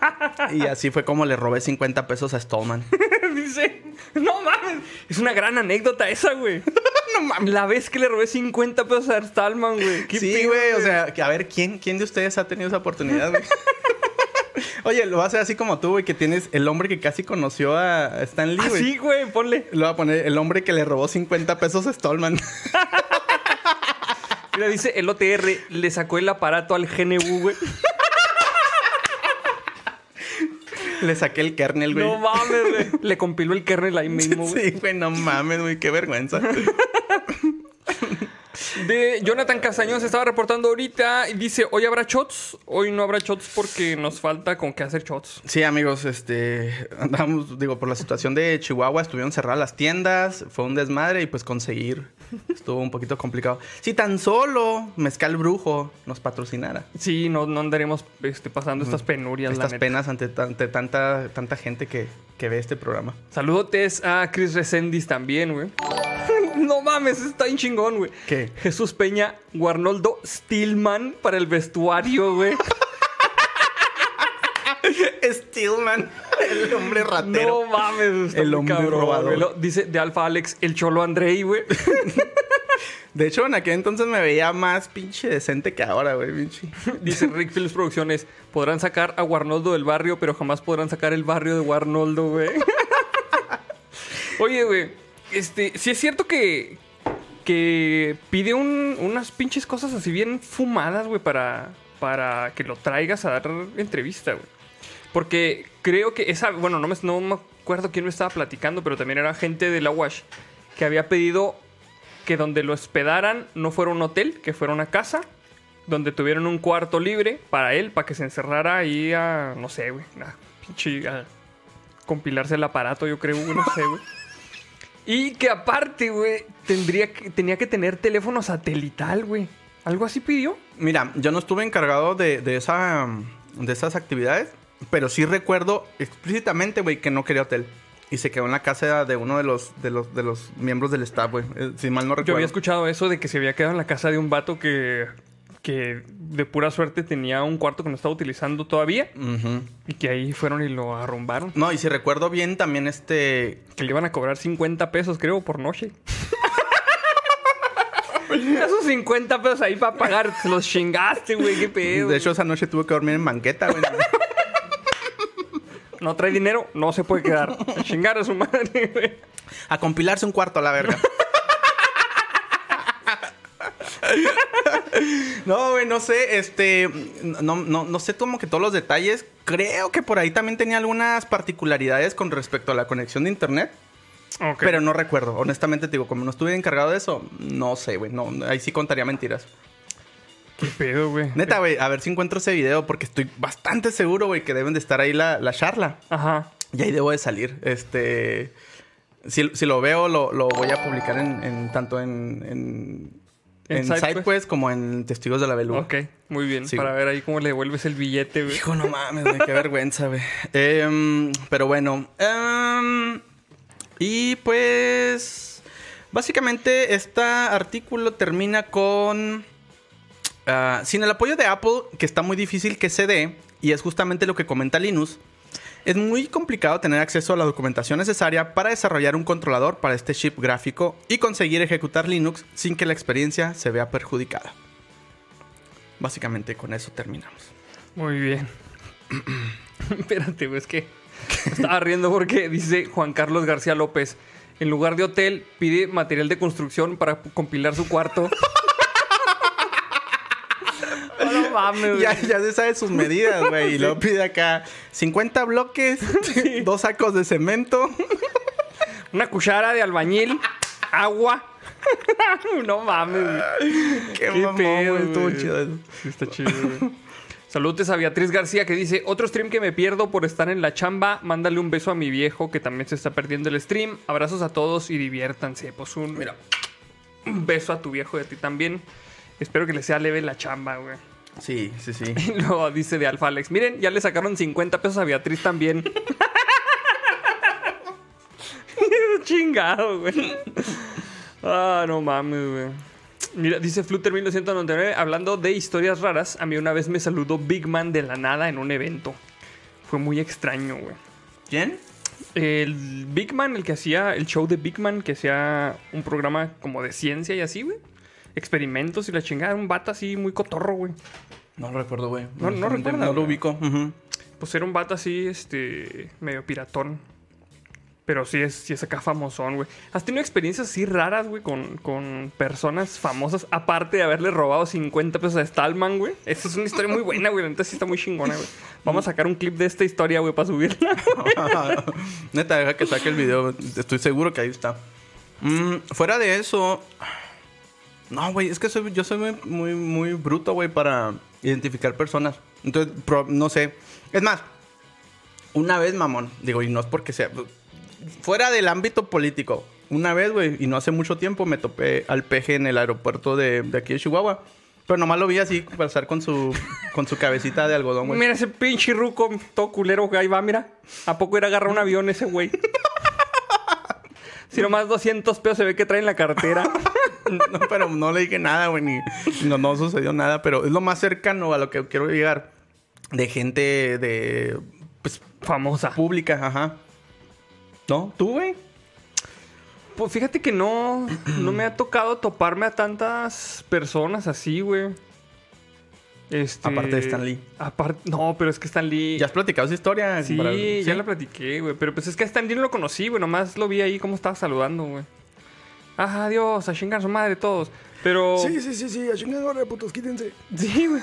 y así fue como le robé 50 pesos a Stallman. Dice, no mames. Es una gran anécdota esa, güey. no mames. La vez que le robé 50 pesos a Stallman, güey. ¿Qué Sí, güey, o sea, que a ver, ¿quién, ¿quién de ustedes ha tenido esa oportunidad, güey? Oye, lo va a hacer así como tú, güey, que tienes el hombre que casi conoció a Stan Lee, Ah, güey. sí, güey, ponle. Lo va a poner el hombre que le robó 50 pesos a Stallman. Mira, dice el OTR, le sacó el aparato al GNU, güey. le saqué el kernel, güey. No mames, güey. Le compiló el kernel ahí mismo, güey. Sí, güey, no mames, güey, qué vergüenza. De Jonathan Castañón se estaba reportando ahorita y dice, hoy habrá shots, hoy no habrá shots porque nos falta con qué hacer shots. Sí, amigos, este, andamos, digo, por la situación de Chihuahua, estuvieron cerradas las tiendas, fue un desmadre y pues conseguir estuvo un poquito complicado. Si tan solo Mezcal Brujo nos patrocinara Sí, no, no andaremos este, pasando estas penurias, estas penas ante, ante tanta, tanta gente que, que ve este programa. Saludotes a Chris Resendis también, güey. no mames, está bien chingón, güey. ¿Qué? Jesús Peña, Guarnoldo Stillman para el vestuario, güey. Stillman, el hombre ratero. No mames, está El hombre cabrón, robador. güey. Dice de Alfa Alex, el cholo Andrei, güey. De hecho, en aquel entonces me veía más pinche decente que ahora, güey, pinche. Dice Rick Phillips Producciones, podrán sacar a Guarnoldo del barrio, pero jamás podrán sacar el barrio de Guarnoldo, güey. Oye, güey, este, sí es cierto que, que pide un- unas pinches cosas así bien fumadas, güey, para, para que lo traigas a dar entrevista, güey. Porque creo que esa, bueno, no me, no me acuerdo quién me estaba platicando, pero también era gente de la WASH que había pedido que donde lo hospedaran no fuera un hotel, que fuera una casa, donde tuvieran un cuarto libre para él, para que se encerrara ahí a, no sé, güey, a pinche, a compilarse el aparato, yo creo, no sé, güey. Y que aparte, güey, tendría que, tenía que tener teléfono satelital, güey. ¿Algo así pidió? Mira, yo no estuve encargado de, de esa, de esas actividades, pero sí recuerdo explícitamente, güey, que no quería hotel. Y se quedó en la casa de uno de los, de los, de los miembros del staff, güey. Eh, Si mal no Yo recuerdo. había escuchado eso de que se había quedado en la casa de un vato que, que de pura suerte tenía un cuarto que no estaba utilizando todavía y que ahí fueron y lo arrumbaron. No, y si recuerdo bien, también este. Que le iban a cobrar 50 pesos, creo, por noche. Esos 50 pesos ahí para pagar, se los chingaste, güey, qué pedo. De hecho, esa noche tuve que dormir en banqueta, güey. No trae dinero, no se puede quedar. A chingar a su madre, güey. a compilarse un cuarto a la verga. No, güey, no sé, este, no, no, no sé como que todos los detalles. Creo que por ahí también tenía algunas particularidades con respecto a la conexión de internet, pero no recuerdo. Honestamente te digo, como no estuve encargado de eso, no sé, güey, no, ahí sí contaría mentiras. Qué pedo, güey. Neta, güey, a ver si encuentro ese video porque estoy bastante seguro, güey, que deben de estar ahí la, la charla. Ajá. Y ahí debo de salir. Este. Si, si lo veo, lo, lo voy a publicar en, en- tanto en. En, En SideQuest. Como en Testigos de la Beluga. Ok, muy bien. Sí, para güey. ver ahí cómo le devuelves el billete, güey. Hijo, no mames, güey, qué vergüenza, güey. Em, pero bueno. em, y pues. Básicamente, este artículo termina con. Ah, sin el apoyo de Apple, que está muy difícil que se dé, y es justamente lo que comenta Linus. Es muy complicado tener acceso a la documentación necesaria para desarrollar un controlador para este chip gráfico y conseguir ejecutar Linux sin que la experiencia se vea perjudicada. Básicamente con eso terminamos. Muy bien. Espérate, güey, es que estaba riendo porque dice Juan Carlos García López. En lugar de hotel, pide material de construcción para compilar su cuarto. no mames, güey. Ya, ya se sabe sus medidas, güey. Y luego pide acá 50 bloques, dos sacos de cemento. Una cuchara de albañil, agua. no mames, güey. Qué, Qué mamón, pedo, güey, estuvo güey. chido eso. Sí, está chido, güey. Saludos a Beatriz García que dice, otro stream que me pierdo por estar en la chamba, mándale un beso a mi viejo que también se está perdiendo el stream. Abrazos a todos y diviértanse. Pues un... Mira. Un beso a tu viejo y a ti también. Espero que le sea leve la chamba, güey. Sí, sí, sí. Y luego dice de Alfa Alex, miren, ya le sacaron 50 pesos a Beatriz también. Chingado, güey. Ah, no mames, güey. Mira, dice Flutter 1999, hablando de historias raras, a mí una vez me saludó Big Man de la nada en un evento. Fue muy extraño, güey. ¿Quién? El Big Man, el que hacía el show de Big Man, que hacía un programa como de ciencia y así, güey. Experimentos y la chingada, un vato así muy cotorro, güey. No lo recuerdo, güey. No- no recuerdas, No lo ubico. Pues era un vato así, este, medio piratón. Pero sí es, sí es acá famosón, güey. ¿Has tenido experiencias así raras, güey, con, con personas famosas, aparte de haberle robado 50 pesos a Stallman, güey? Esa es una historia muy buena, güey. Entonces sí está muy chingona, güey. Vamos a sacar un clip de esta historia, güey, para subirla. Neta, deja que saque el video. Estoy seguro que ahí está. Mm, fuera de eso. No, güey, es que soy- yo soy muy, muy, muy bruto, güey, para identificar personas. Entonces, pro- no sé. Es más, una vez, mamón, digo, y no es porque sea. Fuera del ámbito político, una vez, güey, y no hace mucho tiempo, me topé al peje en el aeropuerto de, de aquí de Chihuahua. Pero nomás lo vi así pasar con su, con su cabecita de algodón, güey. Mira ese pinche ruco, todo culero que ahí va, mira. ¿A poco ir a agarrar un avión ese güey? Si nomás 200 pesos se ve que trae en la cartera. No, pero no le dije nada, güey, ni no, no sucedió nada, pero es lo más cercano a lo que quiero llegar de gente de pues Famosa. pública, ajá. ¿No? ¿Tú, güey? Pues fíjate que no, no me ha tocado toparme a tantas personas así, güey. Este, Aparte de Stan Lee. Aparte, no, pero es que Stan Lee. ¿Ya has platicado esa historia? sí, Para- ya la platiqué, güey. Pero pues es que a Stan Lee no lo conocí, güey. Nomás lo vi ahí como estaba saludando, güey. Ajá, adiós, a chingar su madre todos. Pero. Sí, sí, sí, sí, a chingadora, putos, quítense. Sí, güey.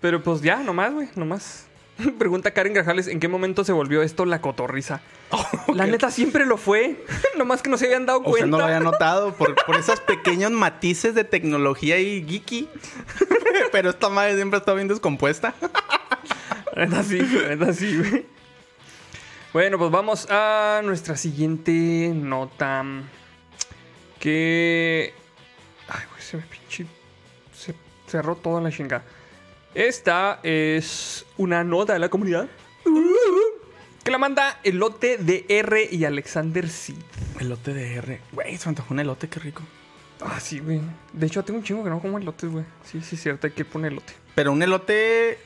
Pero pues ya, nomás, güey, nomás. Pregunta Karen Grajales, ¿en qué momento se volvió esto la cotorriza? La neta siempre lo fue. nomás que no se habían dado O sea, cuenta. no lo había notado por, por esos pequeños matices de tecnología y geeky. pero esta madre siempre está bien descompuesta. La neta sí, la neta sí, güey. Bueno, pues vamos a nuestra siguiente nota. Que. Ay, güey, se me pinche. Se cerró todo en la chinga. Esta es una nota de la comunidad. Que la manda Elote de R y Alexander Sid. Elote de R. Güey, se me antojó un elote, qué rico. Ah, sí, güey. De hecho, tengo un chingo que no como elotes, güey. Sí, sí, es cierto, hay que poner elote. Pero un elote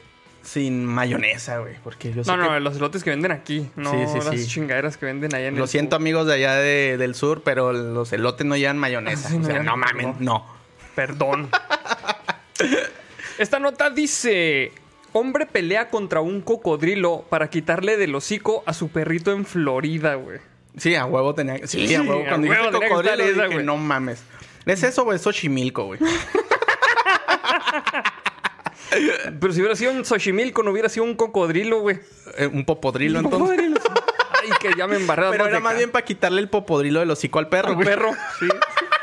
sin mayonesa, güey. Porque yo sé No, que no, los elotes que venden aquí. No Sí, sí, las sí. chingaderas que venden allá en Lo el siento, sur. amigos de allá de- del sur, pero los elotes no llevan mayonesa. Ah, sí, o no sea, no mames, no. no. Perdón. Esta nota dice: Hombre pelea contra un cocodrilo para quitarle del hocico a su perrito en Florida, güey. Sí, a huevo tenía que... Sí, Sí, a huevo. a Cuando huevo tenía que estar cocodrilo, esa, dije, güey. no mames. ¿Es eso o es Xochimilco, güey? Pero si hubiera sido un Xochimilco, no hubiera sido un cocodrilo, güey. Eh, un popodrilo, Un entonces. cocodrilo. Ay, que ya me embarré Pero era más bien para quitarle el popodrilo del hocico al perro, al güey. perro. Sí.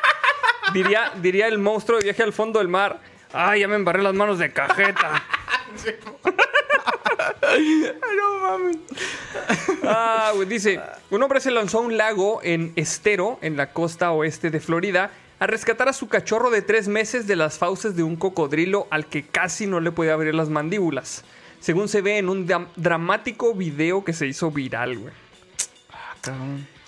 diría, diría el monstruo de viaje al fondo del mar. Ay, ya me embarré las manos de cajeta. no mames. Ah, güey, dice, un hombre se lanzó a un lago en Estero, en la costa oeste de Florida, a rescatar a su cachorro de tres meses de las fauces de un cocodrilo al que casi no le podía abrir las mandíbulas. Según se ve en un dramático video que se hizo viral, güey.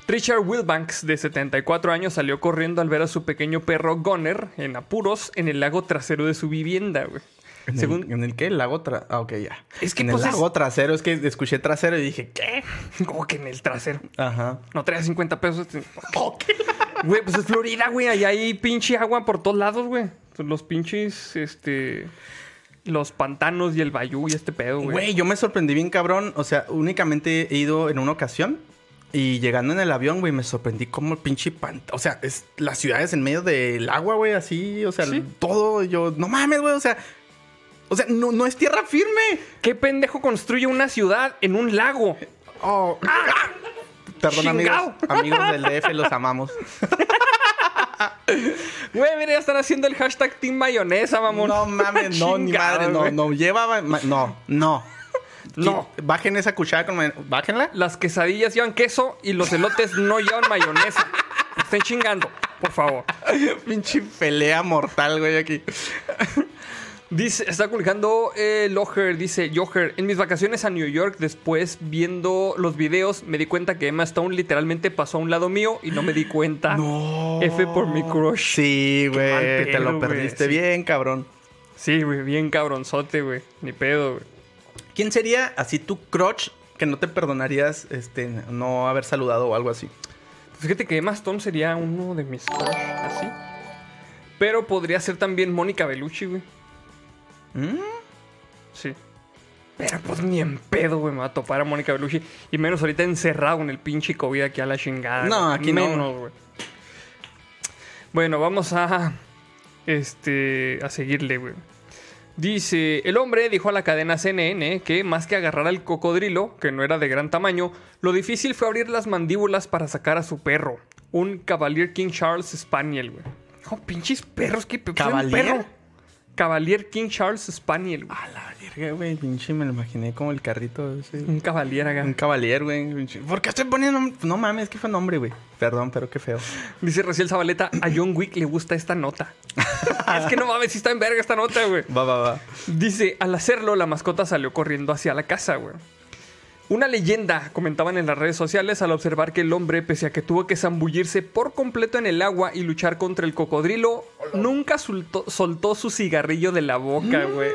Richard Wilbanks, de 74 años, salió corriendo al ver a su pequeño perro Gunner en apuros en el lago trasero de su vivienda, güey. ¿En, Según, el, ¿En el qué? ¿El lago trasero? Ah, ok, ya. Es que, en pues, el es- lago trasero. Es que escuché trasero y dije, ¿qué? como que en el trasero. Ajá. No traía 50 pesos. Güey, pues es Florida, güey. Allá hay pinche agua por todos lados, güey. Los pinches, este... Los pantanos y el bayú y este pedo, güey. Güey, yo me sorprendí bien cabrón. O sea, únicamente he ido en una ocasión. Y llegando en el avión, güey, me sorprendí como el pinche pantano. O sea, es las ciudades en medio del agua, güey, así. O sea, Sí. todo. Yo, no mames, güey. O sea, o sea, no, no es tierra firme. ¿Qué pendejo construye una ciudad en un lago? Oh. Perdón, amigos. ¡Chingao! Amigos del DF, los amamos. Güey, mira, ya están haciendo el hashtag Team Mayonesa, mamón. No mames, no, ni madre, no, no. Lleva. No, no. No. Bajen esa cuchara con. Bájenla. Las quesadillas llevan queso y los elotes no llevan mayonesa. Me Están chingando. Por favor. Pinche pelea mortal, güey, aquí. Dice, está publicando eh, Loher, dice Joher, en mis vacaciones a New York, después viendo los videos, me di cuenta que Emma Stone literalmente pasó a un lado mío y no me di cuenta. No. F por mi crush. Sí, mal güey. Te pedo, lo güey, perdiste sí. bien, cabrón. Sí, güey, bien cabronzote, güey. Ni pedo, güey. ¿Quién sería así tu crush que no te perdonarías este, no haber saludado o algo así? Fíjate que Emma Stone sería uno de mis crush, así. Pero podría ser también Mónica Bellucci, güey. ¿Mm? Sí. Pero pues ni en pedo, güey, me va a topar a Mónica Bellucci. Y menos ahorita encerrado en el pinche COVID aquí a la chingada. No, aquí no. menos, güey. Bueno, vamos a. Este. A seguirle, güey. Dice: El hombre dijo a la cadena CNN que más que agarrar al cocodrilo, que no era de gran tamaño, lo difícil fue abrir las mandíbulas para sacar a su perro. Un Cavalier King Charles Spaniel, güey. Oh, pinches perros, que ¿Cavalier? Cavalier King Charles Spaniel, güey. A la verga, güey. Pinche me lo imaginé como el carrito ese. Un Cavalier acá. Un caballero, güey. pinche- ¿Por qué estoy poniendo.? No mames, que fue nombre, güey. Perdón, pero qué feo. Dice Raciel Zabaleta, a John Wick le gusta esta nota. es que no mames, si está en verga esta nota, güey. Va, va, va. Dice, al hacerlo, la mascota salió corriendo hacia la casa, güey. Una leyenda, comentaban en las redes sociales al observar que el hombre, pese a que tuvo que zambullirse por completo en el agua y luchar contra el cocodrilo, nunca soltó, su cigarrillo de la boca, güey.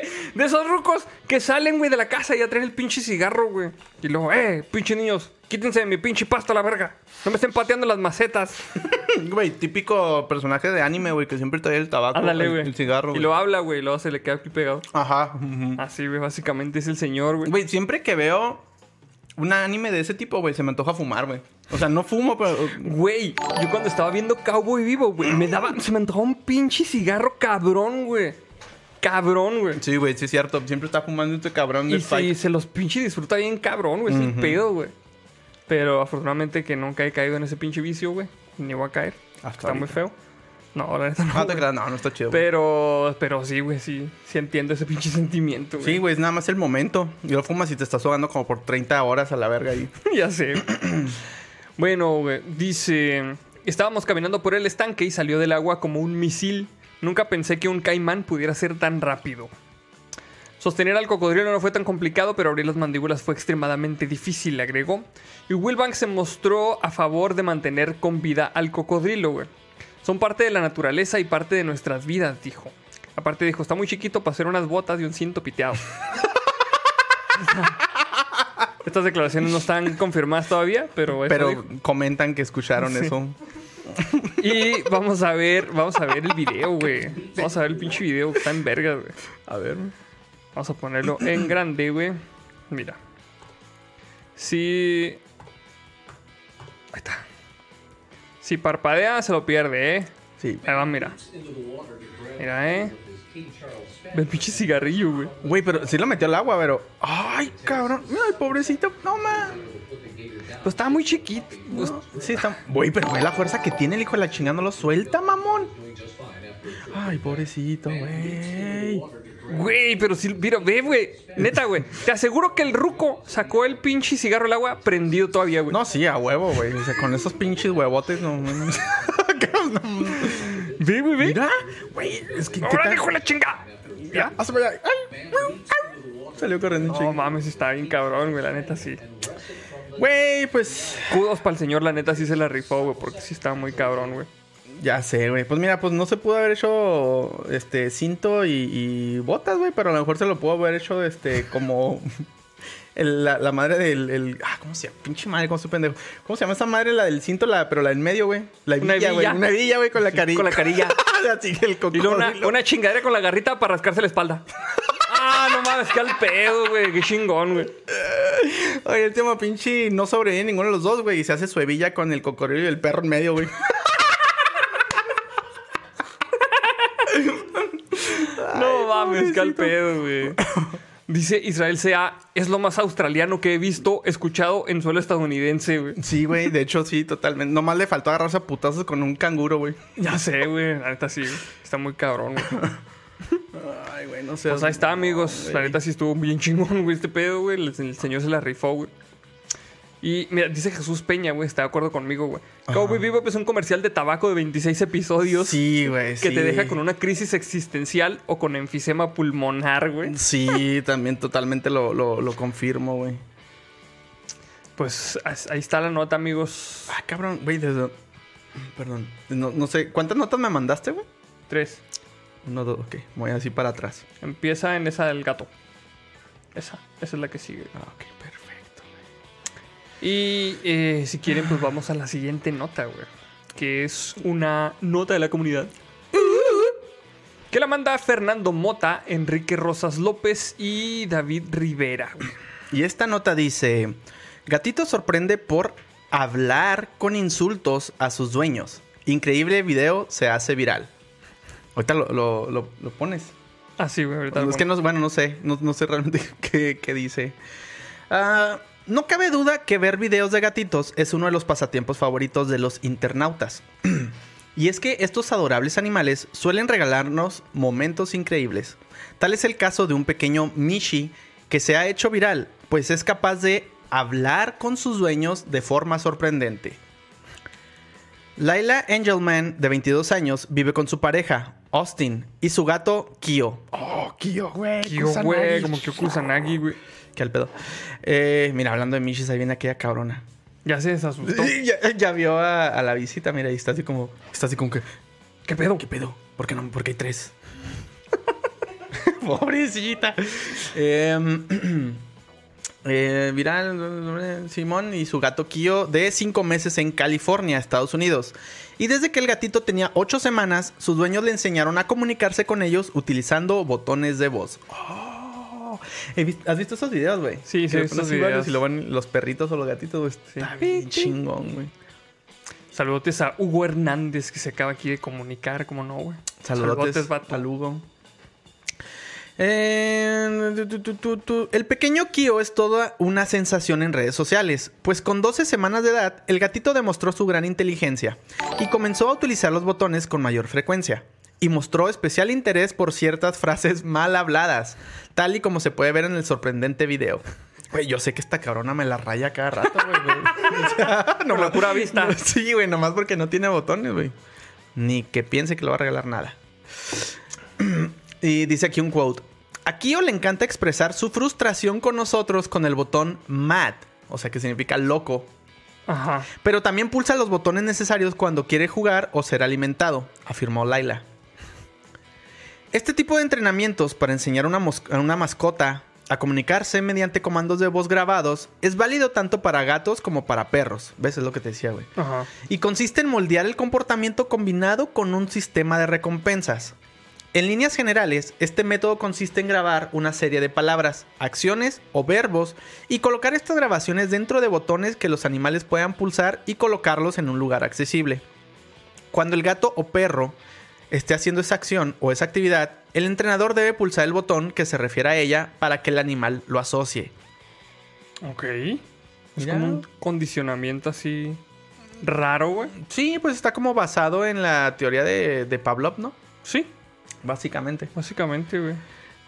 Güey, De esos rucos que salen, güey, de la casa y ya traen el pinche cigarro, güey. Y luego, eh, pinche niños, quítense de mi pinche pasto a la verga. No me estén pateando las macetas. Güey, típico personaje de anime, güey, que siempre trae el tabaco, Ándale, el, el cigarro. Y lo habla, güey, y luego se le queda aquí pegado. Ajá. Así, güey, básicamente es el señor, güey. Güey, siempre que veo un anime de ese tipo, güey, se me antoja fumar, güey. O sea, no fumo, pero. Güey, yo cuando estaba viendo Cowboy Vivo, güey, me daba, se me antojaba un pinche cigarro cabrón, güey. Cabrón, güey. Sí, güey, sí es cierto. Siempre está fumando este cabrón de Y se, se los pinche disfruta bien cabrón, güey. Es el pedo, güey. Pero afortunadamente que nunca he caído en ese pinche vicio, güey. Ni voy a caer. Hasta Está muy feo. No, la neta no. No te creas, no, no está chido. Pero, pero sí, güey, sí. Sí entiendo ese pinche sentimiento, güey. Sí, güey, es nada más el momento. Y lo fumas y te estás ahogando como por 30 horas a la verga ahí. ya sé. bueno, güey, dice... Estábamos caminando por el estanque y salió del agua como un misil. Nunca pensé que un caimán pudiera ser tan rápido. Sostener al cocodrilo no fue tan complicado, pero abrir las mandíbulas fue extremadamente difícil, agregó. Y Wilbank se mostró a favor de mantener con vida al cocodrilo, güey. Son parte de la naturaleza y parte de nuestras vidas, dijo. Aparte dijo, está muy chiquito para hacer unas botas y un cinto piteado. Estas declaraciones no están confirmadas todavía, pero... Pero dijo. comentan que escucharon eso. Y vamos a ver, vamos a ver el video, güey. Vamos a ver el pinche video que está en verga, güey. A ver. Vamos a ponerlo en grande, güey. Mira. Si. Ahí está. Si parpadea, se lo pierde, ¿eh? Sí. Ahí va, mira. Mira, ¿eh? El pinche cigarrillo, güey. Güey, pero sí lo metió al agua, pero. Ay, cabrón. Ay, pobrecito. No, man. Pues estaba muy chiquito. Pues, Sí, está. Güey, pero ve la fuerza que tiene el hijo de la chingada. No lo suelta, mamón. Ay, pobrecito, güey. Güey, pero si. Mira, ve, güey. Neta, güey. Te aseguro que el ruco sacó el pinche cigarro al agua prendido todavía, güey. No, sí, a huevo, güey. O sea, con esos pinches huevotes, no. no. Ve, güey, ve. Mira, güey, es que. ¿qué ¡Ahora, tal? hijo de la chinga! Ya, hazme allá. Ay, ay. Salió corriendo un No chingo. mames, está bien cabrón, güey. La neta sí. Güey, pues. Kudos para el señor, la neta sí se la rifó, güey, porque sí estaba muy cabrón, güey. Ya sé, güey. Pues mira, pues no se pudo haber hecho este cinto y, y botas, güey, pero a lo mejor se lo pudo haber hecho este como el- la, la madre del el- ah, ¿cómo se llama? Pinche madre, cómo se pendejo. ¿Cómo se llama esa madre la del cinto, la pero la en medio, güey? La Una hebilla, güey. Una hebilla, güey, con la carilla. Con la carilla. Así que el Y luego una, chingadera con la garrita para rascarse la espalda. ah, no mames, que al pedo, güey. Qué chingón, güey. Oye, el tema pinche no sobrevive ninguno de los dos, güey, y se hace su hebilla con el cocodrilo y el perro en medio, güey. No mames, que al pedo, güey. Dice Israel Sea, es lo más australiano que he visto, escuchado en suelo estadounidense, güey. Sí, güey, de hecho sí, totalmente. Nomás le faltó agarrarse a putazos con un canguro, güey. Ya sé, güey. La neta sí, güey. Está muy cabrón, güey. Ay, güey, no sé. Pues ahí está, amigos. La neta sí estuvo bien chingón, güey, este pedo, güey. El, el señor se la rifó, güey. Y mira, dice Jesús Peña, güey, está de acuerdo conmigo, güey. Cowboy Bebop es un comercial de tabaco de 26 episodios Sí, güey. que sí. te deja con una crisis existencial o con enfisema pulmonar, güey. Sí, también totalmente lo, lo, lo confirmo, güey. Pues ahí está la nota, amigos. Ah, cabrón, güey, desde... Perdón. No, no sé, ¿cuántas notas me mandaste, güey? Tres. Uno, dos, ok. Voy así para atrás. Empieza en esa del gato. Esa, esa es la que sigue. Ah, ok. Y eh, si quieren, pues vamos a la siguiente nota, güey. Que es una nota de la comunidad. Que la manda Fernando Mota, Enrique Rosas López y David Rivera. güey. Y esta nota dice: Gatito sorprende por hablar con insultos a sus dueños. Increíble video se hace viral. Ahorita lo, lo- lo- lo pones. Ah, sí, güey. ahorita lo es que no, bueno, no sé, no, no sé realmente qué, qué dice. Ah, no cabe duda que ver videos de gatitos es uno de los pasatiempos favoritos de los internautas. y es que estos adorables animales suelen regalarnos momentos increíbles. Tal es el caso de un pequeño Mishi que se ha hecho viral, pues es capaz de hablar con sus dueños de forma sorprendente. Laila Angelman, de 22 años, vive con su pareja, Austin, y su gato, Kyo. Oh, Kyo, güey. Kyo, güey, como que Kusanagi, güey. ¿Qué al pedo? Eh, mira, hablando de Mishis, ahí viene aquella cabrona. Ya se desasustó. ya, ya vio a, a la visita, mira, y está así como. Está así como que. ¿Qué pedo? ¿Qué pedo? ¿Por qué no? Porque hay tres. Pobrecita. Em, eh, viral, Simón y su gato Kyo de cinco meses en California, Estados Unidos. Y desde que el gatito tenía ocho semanas, sus dueños le enseñaron a comunicarse con ellos utilizando botones de voz. Oh, ¿Has visto esos videos, güey? Sí, sí, esos videos. Y lo van los perritos o los gatitos, güey. Está bien chingón, güey. Saludotes a Hugo Hernández, que se acaba aquí de comunicar, como no, güey. Saludotes, vato. al Hugo. Eh, tu, tu, tu, tu, tu. El pequeño Kyo es toda una sensación en redes sociales, pues con 12 semanas de edad, el gatito demostró su gran inteligencia y comenzó a utilizar los botones con mayor frecuencia. Y mostró especial interés por ciertas frases mal habladas, tal y como se puede ver en el sorprendente video. Güey, yo sé que esta cabrona me la raya cada rato, güey. güey. O sea, Por la pura vista. Sí, güey, nomás porque no tiene botones, güey. Ni que piense que le va a regalar nada. Y dice aquí un quote. A Kyo le encanta expresar su frustración con nosotros con el botón mad, o sea que significa loco. Ajá. Pero también pulsa los botones necesarios cuando quiere jugar o ser alimentado, afirmó Laila. Este tipo de entrenamientos para enseñar a una, mos- a una mascota a comunicarse mediante comandos de voz grabados es válido tanto para gatos como para perros. ¿Ves? Es lo que te decía, güey. Ajá. y consiste en moldear el comportamiento combinado con un sistema de recompensas. En líneas generales, este método consiste en grabar una serie de palabras, acciones o verbos y colocar estas grabaciones dentro de botones que los animales puedan pulsar y colocarlos en un lugar accesible. Cuando el gato o perro esté haciendo esa acción o esa actividad, el entrenador debe pulsar el botón que se refiere a ella para que el animal lo asocie. Ok. Es Mira. como un condicionamiento así raro, güey. Sí, pues está como basado en la teoría de, de Pavlov, ¿no? Sí, Básicamente. básicamente, güey.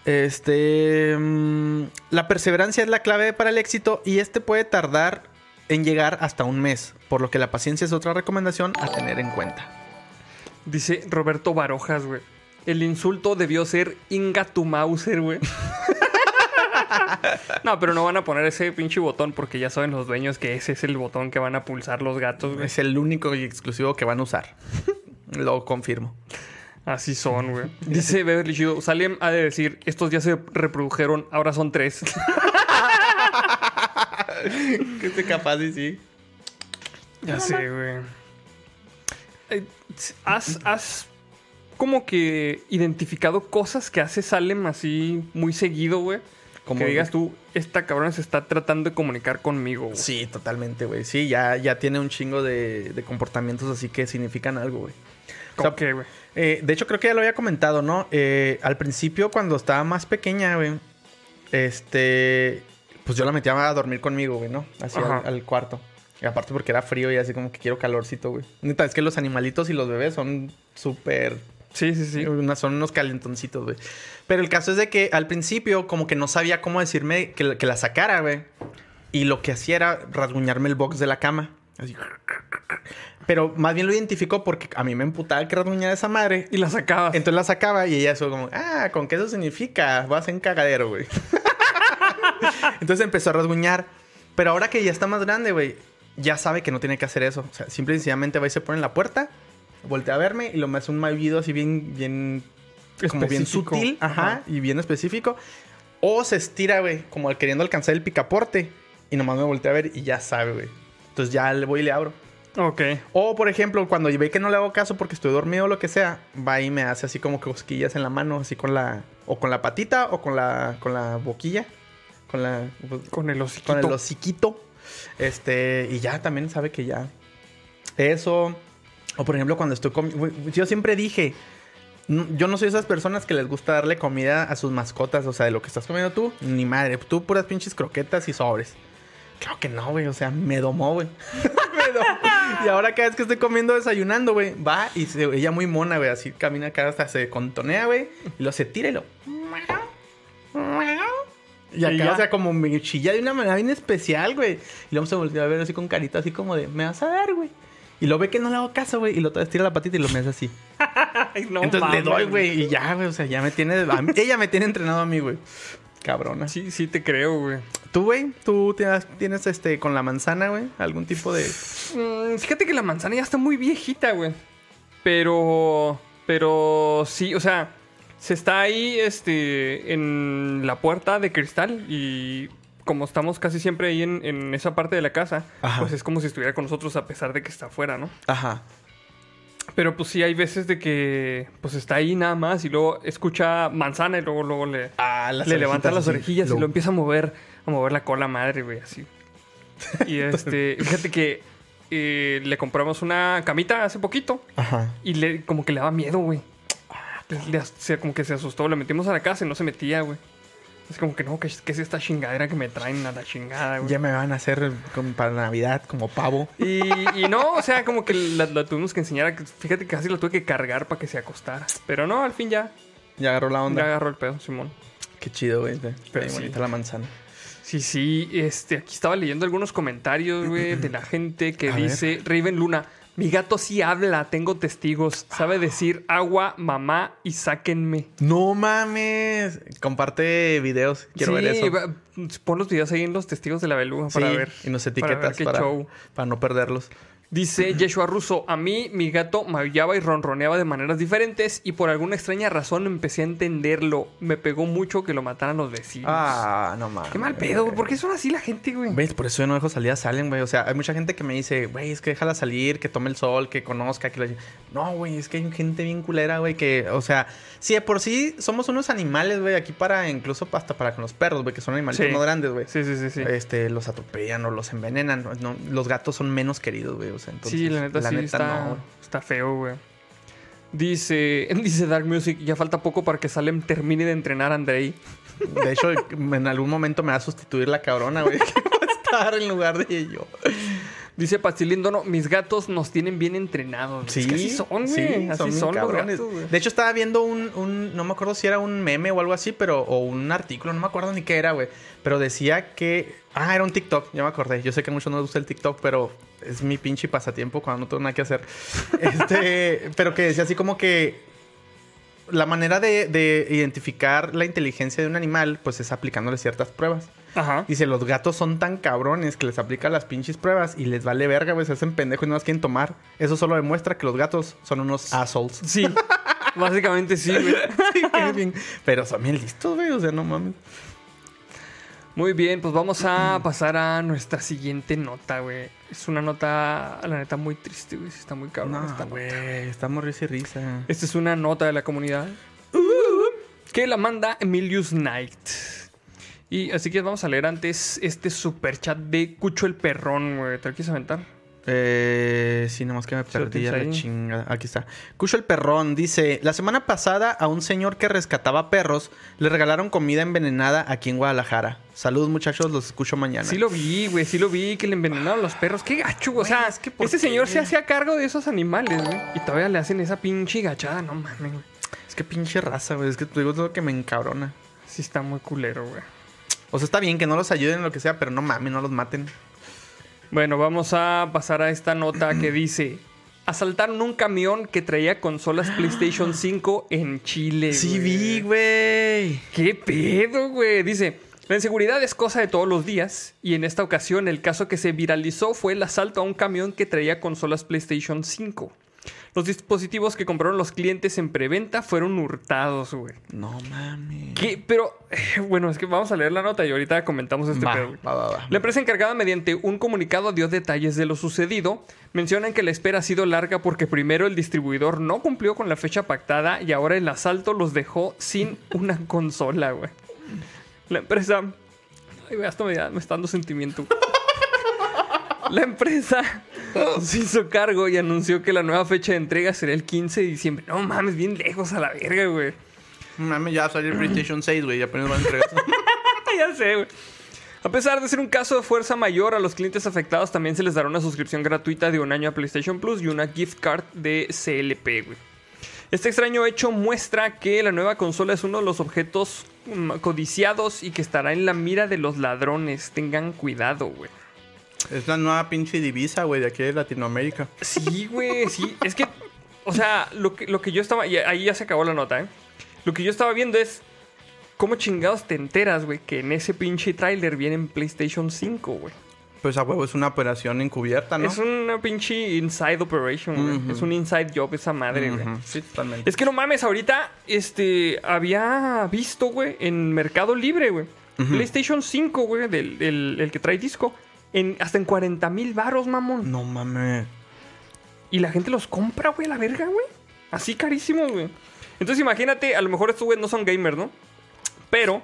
Este. mm, la perseverancia es la clave para el éxito y este puede tardar en llegar hasta un mes, por lo que la paciencia es otra recomendación a tener en cuenta. Dice Roberto Barojas, güey. El insulto debió ser Inga tu Mauser, güey. no, pero no van a poner ese pinche botón porque ya saben los dueños que ese es el botón que van a pulsar los gatos, güey. Es el único y exclusivo que van a usar. Lo confirmo. Así son, güey. Dice Beverly Chido, Salem ha de decir, estos ya se reprodujeron, ahora son tres. que esté capaz y sí. ya sé, güey. Eh, ¿Has, has como que identificado cosas que hace Salem así muy seguido, güey? Como- que digas tú, esta cabrona se está tratando de comunicar conmigo, güey. Sí, totalmente, güey. Sí, ya, ya tiene un chingo de, de comportamientos así que significan algo, güey. O ¿Cómo sea, que, güey? Eh, de hecho, creo que ya lo había comentado, ¿no? Eh, al principio, cuando estaba más pequeña, güey, este, pues yo la metía a dormir conmigo, güey, ¿no? Así al cuarto. Y aparte porque era frío y así como que quiero calorcito, güey. Neta, es que los animalitos y los bebés son súper... Sí, sí, sí. una- son unos calentoncitos, güey. Pero el caso es de que al principio como que no sabía cómo decirme que, la- que la sacara, güey. Y lo que hacía era rasguñarme el box de la cama. Así. Pero más bien lo identificó porque a mí me emputaba que rasguñara esa madre. Y la sacabas. Entonces la sacaba y ella eso como, ah, ¿con qué eso significa? Vas en cagadero, güey. Entonces empezó a rasguñar. Pero ahora que ya está más grande, güey, ya sabe que no tiene que hacer eso. O sea, simple y sencillamente va y se pone en la puerta, voltea a verme y lo me hace un maullido así bien, bien, como bien sutil, ajá, Ajá. y bien específico. O se estira, güey, como queriendo alcanzar el picaporte y nomás me voltea a ver y ya sabe, güey. Entonces ya le voy y le abro. Ok. O, por ejemplo, cuando ve que no le hago caso porque estoy dormido o lo que sea, va y me hace así como que cosquillas en la mano, así con la... O con la patita o con la, con la boquilla. Con la... Con el hociquito. Con el hociquito. Este... Y ya también sabe que ya... Eso... O, por ejemplo, cuando estoy comiendo... Yo siempre dije... "No- Yo no soy esas personas que les gusta darle comida a sus mascotas. O sea, de lo que estás comiendo tú, ni madre. Tú puras pinches croquetas y sobres. Claro que no, güey. O sea, me domó, güey. Y ahora cada vez que estoy comiendo, desayunando, güey, va y se- ella muy mona, güey. Así camina acá hasta se contonea, güey. Y lo se tira y lo... Y acá, ya. o sea, como me chilla de una manera bien especial, güey. Y luego se volvió a ver así con carita, así como de, ¿me vas a dar, güey? Y lo ve que no le hago caso, güey. Y lo tira la patita y lo me hace así. Ay, no Entonces le mames. doy, güey. Y ya, güey. O sea, ya me tiene. mí- ella me tiene entrenado a mí, güey. Cabrona. Sí, sí te creo, güey. ¿Tú, güey? ¿Tú tienes, tienes este con la manzana, güey? ¿Algún tipo de. Mm, fíjate que la manzana ya está muy viejita, güey. Pero. Pero sí, o sea. Se está ahí, este. En la puerta de cristal. Y como estamos casi siempre ahí en, en esa parte de la casa. Ajá. Pues es como si estuviera con nosotros a pesar de que está afuera, ¿no? Ajá. Pero pues sí, hay veces de que. Pues está ahí nada más. Y luego escucha manzana y luego, luego le. Ah, le levanta las orejillas Lo- y lo empieza a mover, a mover la cola madre, güey, así. Y este, fíjate que eh, le compramos una camita hace poquito Ajá. y le como que le daba miedo, güey. Le- como que se asustó, le metimos a la casa y no se metía, güey. Es como que no, que, que es esta chingadera que me traen a la chingada, güey. Ya me van a hacer para Navidad como pavo. Y, y no, o sea, como que la, la tuvimos que enseñar. a que- Fíjate que casi la tuve que cargar para que se acostara. Pero no, al fin ya, Ya agarró la onda. ya agarró el pedo, Simón. Qué chido, güey. Pero sí. bonita la manzana. Sí, sí, este, aquí estaba leyendo algunos comentarios, güey, de la gente que A ver. dice, Raven Luna, mi gato sí habla, tengo testigos, sabe decir agua, mamá y sáquenme. No mames. Comparte videos. Quiero sí, ver eso. va- pon los videos ahí en los testigos de la beluga para ver. y nos etiquetas para no perderlos. Dice Yeshua Russo, a mí mi gato maullaba y ronroneaba de maneras diferentes y por alguna extraña razón empecé a entenderlo. Me pegó mucho que lo mataran los vecinos. Ah, no mames. Qué mal pedo, güey. ¿por qué son así la gente, güey? ¿Ves? Por eso yo no dejo salir a Salen, güey. O sea, hay mucha gente que me dice, güey, es que déjala salir, que tome el sol, que conozca, que la... No, güey, es que hay gente bien culera, güey, que... O sea, si de por sí somos unos animales, güey, aquí para... Incluso hasta para con los perros, güey, que son animalitos Sí. no grandes, güey. Sí, sí, sí, sí. Este, los atropellan o los envenenan. No, los gatos son menos queridos, güey. O sea, entonces... sí, la neta sí está, no, está feo, güey. Dice, dice Dark Music, ya falta poco para que Salem termine de entrenar a Andrei. De hecho, en algún momento me va a sustituir la cabrona, güey. Que va a estar en lugar de yo. Dice Pastilindo, no, mis gatos nos tienen bien entrenados. güey". Es que así son, güey. sí, así son los cabrones. gatos, güey. De hecho, estaba viendo un, un- No me acuerdo si era un meme o algo así, pero. O un artículo, no me acuerdo ni qué era, güey. Pero decía que. Ah, era un TikTok, ya me acordé. Yo sé que a muchos no les gusta el TikTok, pero es mi pinche pasatiempo cuando no tengo nada que hacer. Este. pero que decía así como que. La manera de, de identificar la inteligencia de un animal, pues es aplicándole ciertas pruebas. Ajá. Dice, los gatos son tan cabrones que les aplican las pinches pruebas y les vale verga, güey, se hacen pendejos y no las quieren tomar. Eso solo demuestra que los gatos son unos assholes. Sí, básicamente sí, güey. Bien. Pero son bien listos, güey, o sea, no mames. Muy bien, pues vamos a pasar a nuestra siguiente nota, güey. Es una nota, la neta, muy triste, güey. Está muy cabrón esta No, nota. güey, estamos risa y risa. Esta es una nota de la comunidad que la manda Emilius Knight. Y así que vamos a leer antes este super chat de Cucho el Perrón, güey. ¿Te lo quieres aventar? Eh, sí, nomás que me perdí tienes a la chingada. Aquí está. Cucho el Perrón dice: La semana pasada a un señor que rescataba perros le regalaron comida envenenada aquí en Guadalajara. Saludos, muchachos, los escucho mañana. Sí lo vi, güey. Sí lo vi que le envenenaron los perros. Qué gacho, güey. O sea, es que ¿por ese señor se hacía cargo de esos animales, güey. Y todavía le hacen esa pinche gachada. No mames, güey. Es que pinche raza, güey. Es que te digo lo que me encabrona. Sí está muy culero, güey. O sea, está bien que no los ayuden en lo que sea, pero no mames, no los maten. Bueno, vamos a pasar a esta nota que dice: Asaltaron un camión que traía consolas PlayStation 5 en Chile. Sí, vi, güey. ¿Qué pedo, güey? Dice, la inseguridad es cosa de todos los días y en esta ocasión el caso que se viralizó fue el asalto a un camión que traía consolas PlayStation 5. Los dispositivos que compraron los clientes en preventa fueron hurtados, güey. No mames. ¿Qué? Pero, eh, bueno, es que vamos a leer la nota y ahorita comentamos este Va, pedo. va. La empresa encargada mediante un comunicado dio detalles de lo sucedido. Mencionan que la espera ha sido larga porque primero el distribuidor no cumplió con la fecha pactada y ahora el asalto los dejó sin una consola, güey. La empresa... Ay, güey, hasta me, me está dando sentimiento. La empresa se hizo cargo y anunció que la nueva fecha de entrega será el 15 de diciembre. No mames, bien lejos a la verga, güey. Mames, ya salió el PlayStation 6, güey. Ya apenas van a entregar. ya sé, güey. A pesar de ser un caso de fuerza mayor, a los clientes afectados también se les dará una suscripción gratuita de un año a PlayStation Plus y una gift card de CLP, güey. Este extraño hecho muestra que la nueva consola es uno de los objetos mm, codiciados y que estará en la mira de los ladrones. Tengan cuidado, güey. Es la nueva pinche divisa, güey, de aquí de Latinoamérica. Sí, güey, sí. Es que, o sea, lo que, lo que yo estaba. Y ahí ya se acabó la nota, ¿eh? Lo que yo estaba viendo es. ¿Cómo chingados te enteras, güey? Que en ese pinche tráiler viene en PlayStation 5, güey. Pues a huevo es una operación encubierta, ¿no? Es una pinche inside operation, güey. Es un inside job esa madre, güey. Sí, totalmente. Es que no mames, ahorita, este, había visto, güey, en Mercado Libre, güey. PlayStation 5, güey, del, del- el que trae disco, en, hasta en 40 mil baros, mamón. No mames. Y la gente los compra, güey, a la verga, güey. Así carísimos, güey. Entonces imagínate, a lo mejor estos güey no son gamers, ¿no? Pero,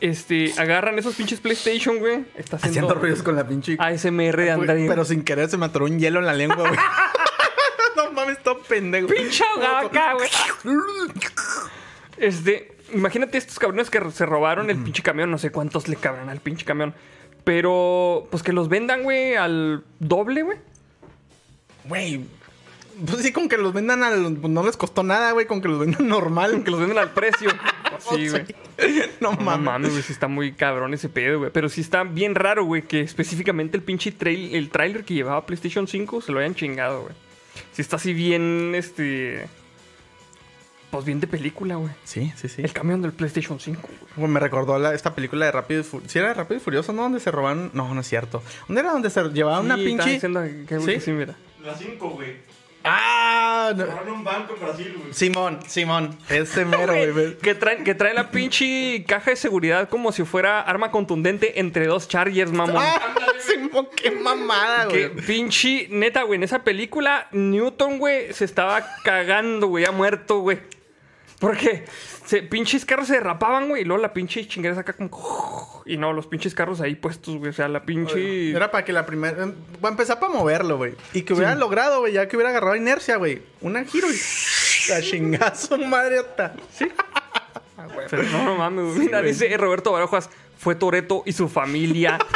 este, agarran esos pinches PlayStation, güey. Está haciendo, Haciendo ruidos con la pinche... ASMR de André. Pero sin querer se me atoró un hielo en la lengua, güey. no mames, todo pendejo. pinche acá, güey. Este, imagínate estos cabrones que se robaron el pinche camión, no sé cuántos le cabrán al pinche camión. Pero, pues que los vendan, güey, al doble, güey. Güey. Pues sí, con que los vendan al... pues no les costó nada, güey. Con que los vendan normal. Que los venden al precio. Sí, güey. No No mames. mames, güey, sí está muy cabrón ese pedo, güey. Pero sí está bien raro, güey, que específicamente el pinche trail, el trailer que llevaba PlayStation 5 se lo hayan chingado, güey. Sí está así bien, este... Pues bien de película, güey. Sí, sí, sí. El camión del PlayStation 5, güey. Güey, me recordó la- esta película de Rápido y Furioso. ¿Sí era de Rápido y Furioso, no? Donde se robaron... No, no es cierto. ¿Dónde era donde se llevaban una Sí, pinche... diciendo que, ¿Sí? que sí, mira. La 5, güey. ¡Ah! no. Robaron un banco en Brasil, güey. Simón, Simón. Ese mero, güey. Güey, que trae, que trae la pinche caja de seguridad como si fuera arma contundente entre dos Chargers, mamón. ¡Ah! Simón, qué mamada, güey. pinche, neta, güey, en esa película, Newton, güey, se estaba cagando, güey, ha muerto, güey. Porque se, pinches carros se derrapaban, güey, y luego la pinche chinguera saca como. Y no, los pinches carros ahí puestos, güey. O sea, la pinche. Era para que la primera... Va a empezar para moverlo, güey. Y que hubiera logrado, güey. Ya que hubiera agarrado inercia, güey. Una giro y... La chingazo, madre. ota. Sí. Pero no, no mames, güey. Mira, güey. dice Roberto Barojas, fue Toreto y su familia.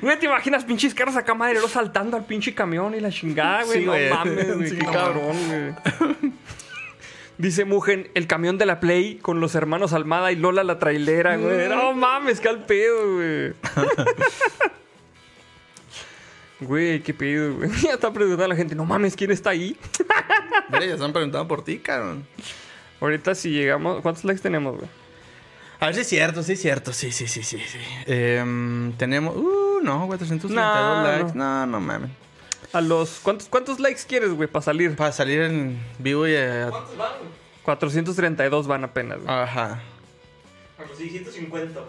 Güey, ¿te imaginas pinches carros acá, madre, lo saltando al pinche camión y la chingada, güey? Sí, no mames, güey, Sí, cabrón, güey. Dice Mugen, el camión de la Play con los hermanos Almada y Lola la trailera, güey. No mames, qué al pedo, güey. Güey, qué pedo, güey. Ya está preguntando a la gente, no mames, ¿quién está ahí? Mira, ya están preguntando por ti, cabrón. Ahorita si llegamos, ¿cuántos likes tenemos, güey? A ver si es cierto, sí es cierto. Sí, sí, sí, sí, sí. Em, tenemos... Uh, no, 432 No, likes. No, no mames. A los, ¿cuántos, cuántos likes quieres, güey, para salir? Para salir en vivo y... eh, ¿Cuántos van, güey? 432 van apenas, güey. Ajá. A los 650.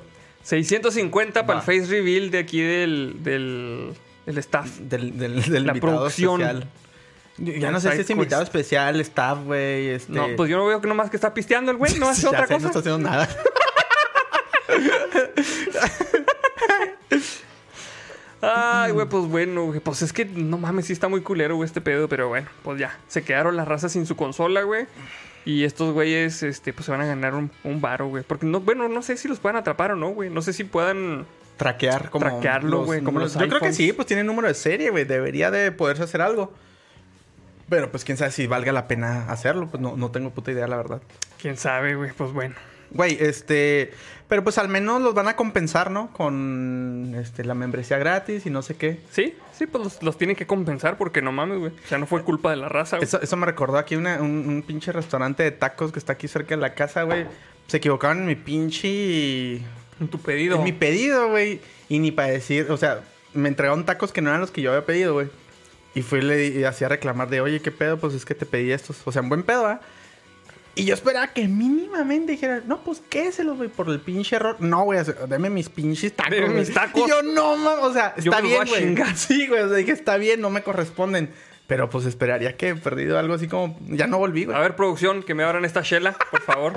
650 para Va. el face reveal de aquí del, del, del staff. Del, del, del La invitado producción. especial. Yo- Ya Del no sé si es invitado quest. especial, staff, güey. Este... No, pues yo no veo que nomás que está pisteando el güey, no hace Ya otra sé, cosa. No está haciendo nada. Ay, güey, pues bueno, güey, pues es que no mames, sí está muy culero, güey, este pedo, pero bueno, pues ya, se quedaron las razas sin su consola, güey. Y estos güeyes, este, pues se van a ganar un, un varo, güey. Porque no, bueno, no sé si los puedan atrapar o no, güey. No sé si puedan. Traquear como. Traquearlo, güey, como los Yo creo que sí, pues tiene número de serie, güey. Debería de poderse hacer algo. Pero pues quién sabe si valga la pena hacerlo. Pues no, no tengo puta idea, la verdad. Quién sabe, güey, pues bueno. Güey, este. Pero pues al menos los van a compensar, ¿no? Con este, la membresía gratis y no sé qué. Sí, sí, pues los, los tienen que compensar porque no mames, güey. O sea, no fue culpa de la raza, güey. Eso, eso me recordó aquí una- un, un pinche restaurante de tacos que está aquí cerca de la casa, güey. Se equivocaron en mi pinche. En tu pedido. En mi pedido, güey. Y ni para decir, o sea, me entregaron tacos que no eran los que yo había pedido, güey. Y fui y le hacía reclamar de, oye, ¿qué pedo? Pues es que te pedí estos. O sea, en buen pedo, ¿ah? Y yo esperaba que mínimamente dijera, no, pues quéselos, güey, por el pinche error. No, güey, deme mis pinches tacos. Deme mis tacos. Y yo, no, mames, o sea, Yo está bien, güey. Sí, güey, o sea, dije, está bien, no me corresponden. Pero pues esperaría que he perdido algo así como, ya no volví, güey. A ver, producción, que me abran esta chela, por favor.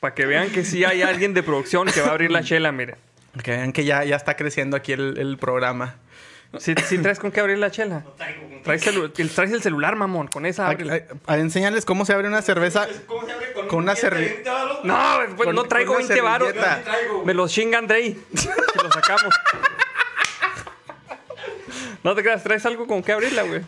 Para que vean que sí hay alguien de producción que va a abrir la chela, mire. Que vean que ya, ya está creciendo aquí el, el programa. Si traes con qué abrir la chela. No traigo. güey. Traes, celu- el- traes el celular, mamón. Con esa A, ábrela. a- a enseñarles cómo se abre una cerveza. ¿Cómo se abre con, Con un una billete de servi- 20 varos? No, pues Con- no traigo con una 20 varos. Me los chinga Andrei. Si lo sacamos. No te creas, traes algo con qué abrirla, güey.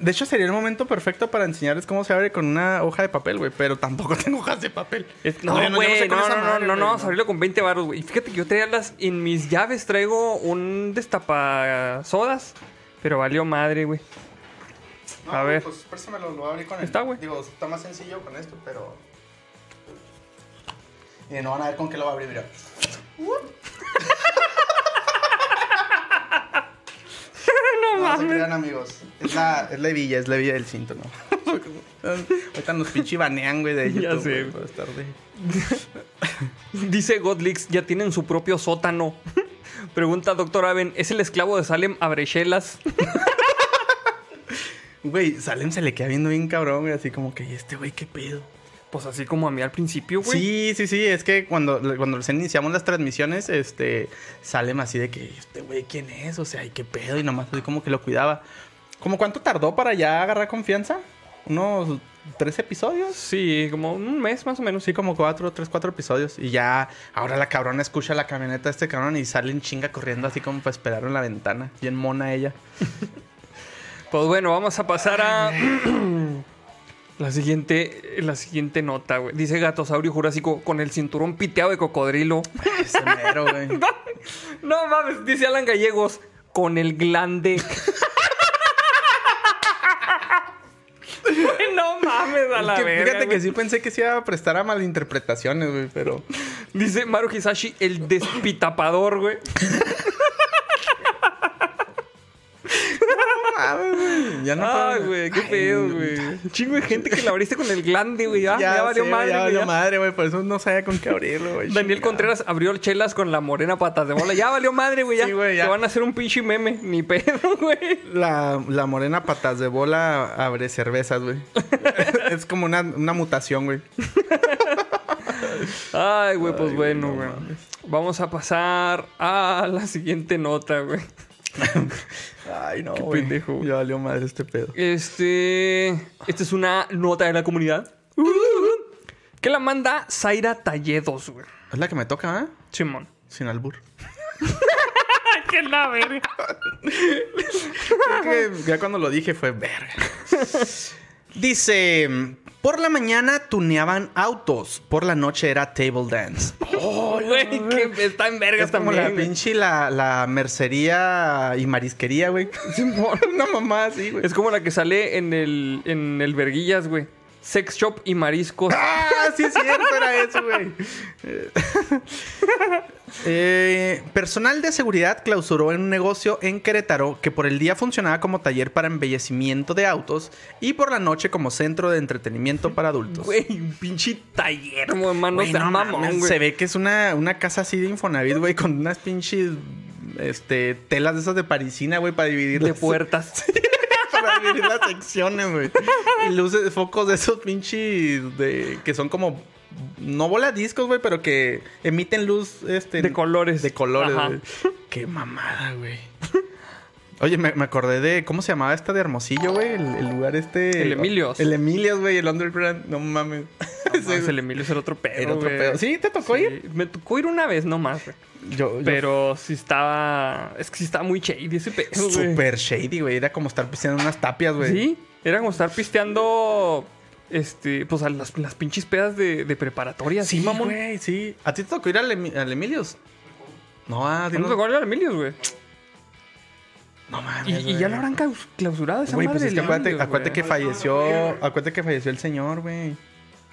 De hecho, sería el momento perfecto para enseñarles cómo se abre con una hoja de papel, güey. Pero tampoco tengo hojas de papel. Es- No, güey, no, con no, no, madre, no, no, vamos a abrirlo con 20 baros, güey. Y fíjate que yo traía las... En mis llaves traigo un destapasodas, pero valió madre, güey. No, A ver. Pues préstamelo, lo voy a abrir con el... Está, güey. Digo, está más sencillo con esto, pero... Y no van a ver con qué lo va a abrir, mira. no, se crean, amigos. Es la, es la hebilla, es la hebilla del cinto, ¿no? Ahorita nos pinche banean, güey, de Ya YouTube. sé. güey, por estar de- Dice Godlix, ya tienen su propio sótano. Pregunta Doctor Aven, ¿es el esclavo de Salem Abrechelas? Güey, Salem se le queda viendo bien cabrón, güey. Así como que, ¿y este güey qué pedo? Pues así como a mí al principio, güey. Sí, sí, sí. Es que cuando, cuando recién iniciamos las transmisiones, este, Salem así de que, este güey, ¿quién es? O sea, ¿y qué pedo? Y nomás así como que lo cuidaba. ¿Cómo cuánto tardó para ya agarrar confianza? ¿Unos tres episodios? Sí, como un mes más o menos. Sí, como cuatro, tres, cuatro episodios. Y ya, ahora la cabrona escucha la camioneta de este cabrón y sale en chinga corriendo así como para esperar en la ventana. Bien mona ella. Pues bueno, vamos a pasar a la siguiente, la siguiente nota, güey. Dice Gatosaurio Jurásico con el cinturón piteado de cocodrilo. Ese mero, güey. No mames, dice Alan Gallegos con el glande. Güey, no mames, a la Es que verga, fíjate güey. que sí pensé que se iba a prestar a malinterpretaciones, güey, pero... Dice Maru Hisashi, el despitapador, güey. Ya no Ay, güey, qué pedo, güey. Chingo de gente que la abriste con el glande, güey. Ya, Ya, ya valió sé, madre, ya valió madre, güey. Por eso no sabía con qué abrirlo, güey. Daniel. Contreras abrió chelas con la morena patas de bola. Ya valió madre, güey. Ya. Sí, güey, ya. Te van a hacer un pinche meme. Ni pedo, güey. La, la morena patas de bola abre cervezas, güey. es como una, una mutación, güey. Ay, güey, pues Ay, bueno, no güey. Vamos a pasar a la siguiente nota, güey. Ay, no, Qué güey. pendejo. Ya valió madre este pedo. Este. Esta es una nota de la comunidad. Que la manda Zaira Talledos, güey. Es la que me toca, ¿eh? Simón. Sin albur. ¡Qué la verga! Creo que ya cuando lo dije fue verga. Dice... Por la mañana tuneaban autos. Por la noche era table dance. Güey, que está en vergas Es como también. la güey. pinche la, la mercería y marisquería, güey. Una mamá así, güey. Es como la que sale en el, en el Verguillas, güey. Sex shop y mariscos. Ah, sí es cierto, era eso, güey. Eh, personal de seguridad clausuró en un negocio en Querétaro que por el día funcionaba como taller para embellecimiento de autos y por la noche como centro de entretenimiento para adultos. Güey, un pinche taller, hermano. Güey, no mamón, mames, güey. Se ve que es una, una casa así de Infonavit, güey, con unas pinches este, telas de esas de parisina, güey, para dividir De puertas. las secciones, güey. Y luces, focos de esos pinches de que son como no bola discos, güey, pero que emiten luz este De colores. de colores, güey. Qué mamada, güey. Oye, me, me acordé de cómo se llamaba esta de Hermosillo, güey, el, el lugar este El Emilios. El Emilios, güey, el Underground, no mames. No, mames, el Emilio es el otro pedo, Era otro pedo. ¿Sí? ¿Te tocó Sí, ir? Me tocó ir una vez nomás, güey. Yo, yo Pero sí estaba... Es que sí estaba muy shady ese pedo. Super shady, güey. Era como estar pisando unas tapias, güey. Sí, era como estar pisteando este, pues a las, las pinches pedas de, de preparatoria, sí, mamón. güey, sí. ¿A ti te tocó ir al, al Emilios? No, ah, ¿No dinos- te acuerdas de Emilios, güey? No mames. y ya lo habrán claus- clausurado esa Güey, madre. pues es que de acuérdate, que falleció. Acuérdate que falleció el señor, güey.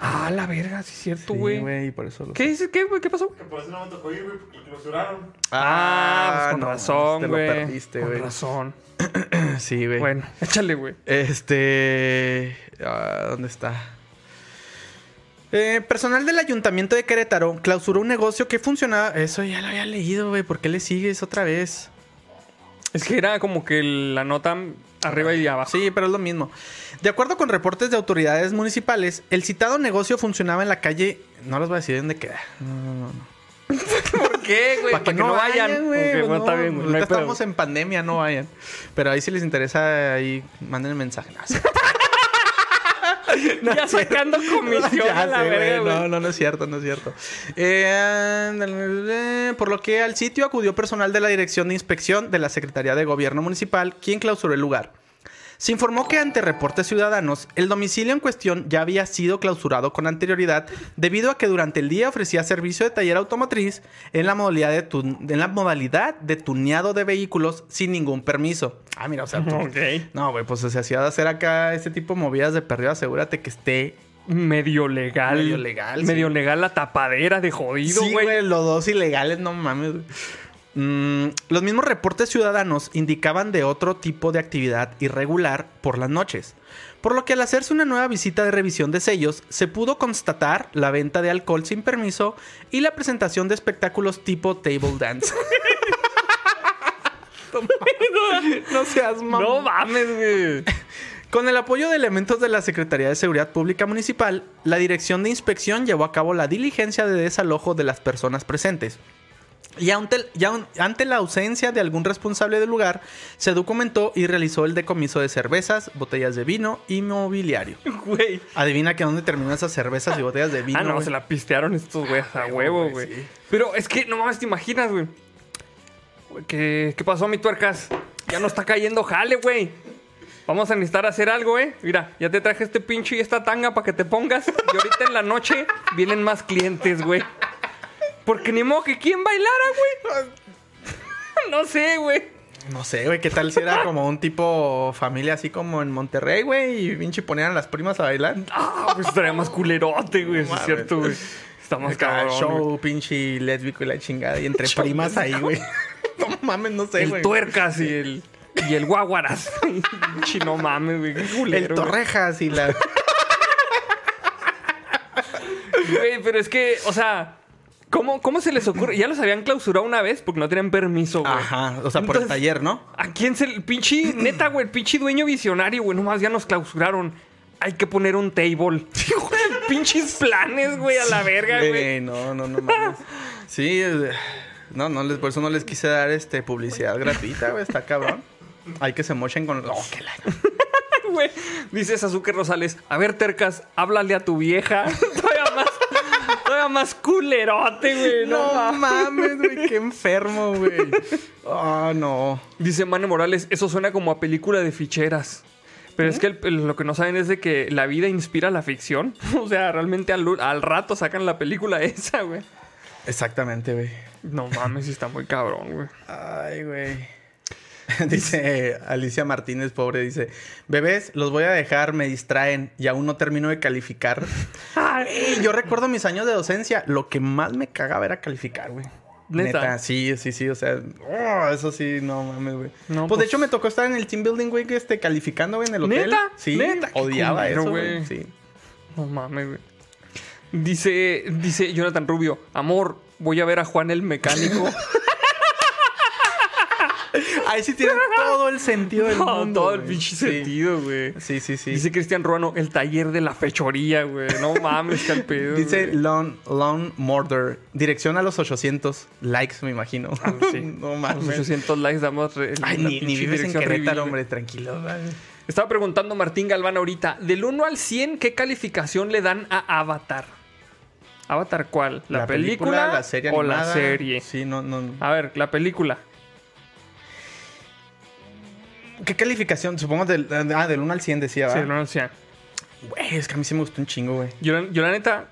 Ah, la verga, sí es cierto, Sí, güey. por eso lo ¿Qué dices? ¿Qué, güey? ¿Qué pasó? Que por eso no me tocó ir, güey, porque lo clausuraron. Ah, pues con no, razón, Te güey. lo perdiste, Con güey. razón. Sí, güey. Bueno, échale, güey. Este. ah, ¿Dónde está? Eh, personal del ayuntamiento de Querétaro clausuró un negocio que funcionaba. Eso ya lo había leído, güey. ¿Por qué le sigues otra vez? Es que era como que la nota arriba y abajo. Sí, pero es lo mismo. De acuerdo con reportes de autoridades municipales, el citado negocio funcionaba en la calle. No les voy a decir dónde queda. No, no, no. no. ¿Por qué, güey? Para que, no vayan. Pues no, está bien, güey. no estamos en pandemia, no vayan. Pero ahí si les interesa, ahí manden el mensaje. No, sí. ya sacando comisión Ya a la sé, verga, güey. güey. No, no, no es cierto, no es cierto. Eh, por lo que al sitio acudió personal de la Dirección de Inspección de la Secretaría de Gobierno Municipal, quien clausuró el lugar. Se informó que ante reportes ciudadanos, el domicilio en cuestión ya había sido clausurado con anterioridad debido a que durante el día ofrecía servicio de taller automotriz en la modalidad de, en la modalidad de tuneado de vehículos sin ningún permiso. Ah, mira, o sea, tú- no, güey, pues se hacía de hacer acá este tipo de movidas de perdido, asegúrate que esté Medio legal. Medio legal, Medio sí. legal la tapadera de jodido, Sí, güey. güey, los dos ilegales, no mames. güey. Mm, los mismos reportes ciudadanos indicaban de otro tipo de actividad irregular por las noches. Por lo que al hacerse una nueva visita de revisión de sellos, se pudo constatar la venta de alcohol sin permiso y la presentación de espectáculos tipo table dance. no seas mamón. no mames, güey. Con el apoyo de elementos de la Secretaría de Seguridad Pública Municipal, la Dirección de Inspección llevó a cabo la diligencia de desalojo de las personas presentes. Y ante, y aun- ante la ausencia de algún responsable del lugar, se documentó y realizó el decomiso de cervezas, botellas de vino y mobiliario. Güey. Adivina que dónde terminan esas cervezas y botellas de vino. Ah, no, güey? se la pistearon estos güeyes a huevo, güey, sí. Pero es que no mames, te imaginas, güey. Güey, ¿Qué, ¿Qué pasó, mi tuercas? Ya no está cayendo jale, güey. Vamos a necesitar hacer algo, eh. Mira, ya te traje este pinche y esta tanga para que te pongas. Y ahorita en la noche vienen más clientes, güey. Porque ni modo que quién bailara, güey. No sé, güey. No sé, güey, ¿qué tal si era como un tipo familia así como en Monterrey, güey? Y pinche ponían a las primas a bailar. Ah, pues estaría más culerote, güey. Sí, es cierto, güey. Está más cabrón. show, pinche lésbico y la chingada. Y entre primas ahí, güey. no mames, no sé, El tuercas y el. Y el guaguaras. Pinche, no mames, güey. El torrejas y la. Güey, pero es que, o sea, ¿cómo, ¿cómo se les ocurre? Ya los habían clausurado una vez porque no tenían permiso, güey. Ajá, o sea, por el taller, ¿no? ¿A quién se el pinche, neta, güey, el pinche dueño visionario, güey? Nomás ya nos clausuraron. Hay que poner un table. Pinches planes, güey, a la verga, güey. No, no, no mames. Sí, no, no les, por eso no les quise dar este publicidad gratuita, güey. Está cabrón. Hay que se mochen con. Oh, que la- Güey, dice Sasuke Rosales, a ver, tercas, háblale a tu vieja. todavía más, todavía más culerote, güey. No, No mames. güey, qué enfermo, güey. Oh, no. Dice Mane Morales, eso suena como a película de ficheras. Pero es que el- el- lo que no saben es de que la vida inspira la ficción. O sea, realmente al, al rato sacan la película esa, güey. Exactamente, güey. No mames, está muy cabrón, güey. Ay, güey. Dice Alicia Martínez, pobre, dice, bebés, los voy a dejar, me distraen y aún no termino de calificar. Ay, yo recuerdo mis años de docencia, lo que más me cagaba era calificar, güey. ¿Neta? sí, sí, sí, o sea, oh, eso sí, no mames, güey. No, pues, de pues- hecho me tocó estar en el team building, güey, que este, calificando, güey, en el hotel. ¿Neta? Sí, ¿Neta? Odiaba culero, eso, güey. güey. Sí. No mames, güey. Dice, dice Jonathan Rubio, amor, voy a ver a Juan el mecánico. Ahí sí tiene todo el sentido del No, mundo. todo el pinche Sí. sentido, güey. Sí, sí, sí. Dice Cristian Ruano, el taller de la fechoría, güey. No mames, que al pedo. Dice. Lone, Lone Murder. Dirección a los 800 likes, me imagino. Ah, sí. no A los mames. 800 likes damos Ay, la ni, ni vives en Querétaro, hombre. Tranquilo. vale. Estaba preguntando Martín Galván ahorita, del 1 al 100, ¿qué calificación le dan a Avatar? ¿Avatar cuál? ¿La, película, la serie o animada. la serie? Sí, no, no. A ver, la película. ¿Qué calificación? Supongo del, ah, del 1 al 100 decía, Sí, ¿va? del 1 al 100. Güey, es que a mí sí me gustó un chingo, güey. Yo, la- yo la neta,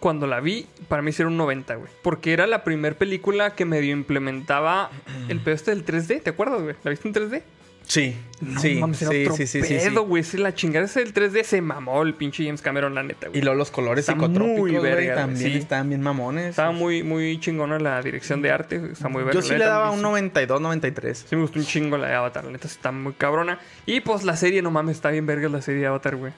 cuando la vi, para mí sí era un 90, güey. Porque era la primera película que medio implementaba el pedo este del 3D, ¿te acuerdas, güey? ¿La viste en 3D? Sí, No sí, mames, era sí, otro sí, sí, pedo, güey. Sí, la chingada esa del 3D se mamó el pinche James Cameron, la neta, güey. Y luego los colores Está muy psicotrópicos, güey, verga, güey, también sí. estaban bien mamones. Estaba muy, muy chingona la dirección de arte. Está muy verga. Yo sí le daba un sí- 92, 93. Sí me gustó un chingo la de Avatar, la neta está muy cabrona. Y pues la serie, no mames, está bien verga la serie de Avatar, güey.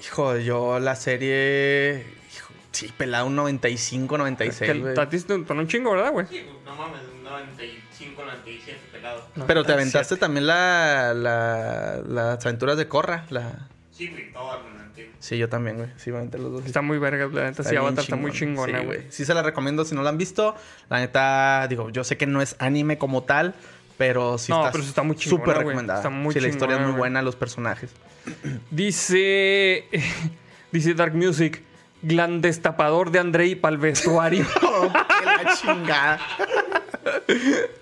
Hijo, yo la serie... hijo, sí, pelada un 95, Que 96, el güey. Tatis te un chingo, ¿verdad, güey? Sí, pues, no mames, 95, 97 pelado. Pero te aventaste también la, la, las aventuras de Corra. La... Sí, güey, todo argumentativo. Sí, yo también, güey. Sí, me aventé los dos. Está muy verga, la neta, sí, bien Avatar está muy chingona, Sí, güey. Sí, se la recomiendo si no la han visto. La neta, digo, yo sé que no es anime como tal, pero sí No, está, pero sí está muy chingona, súper güey. recomendada. Está muy sí, la historia es chingona, muy buena, los personajes. Dice. Dice Dark Music. Glan destapador de Andrei para el vestuario. Oh, qué la chingada.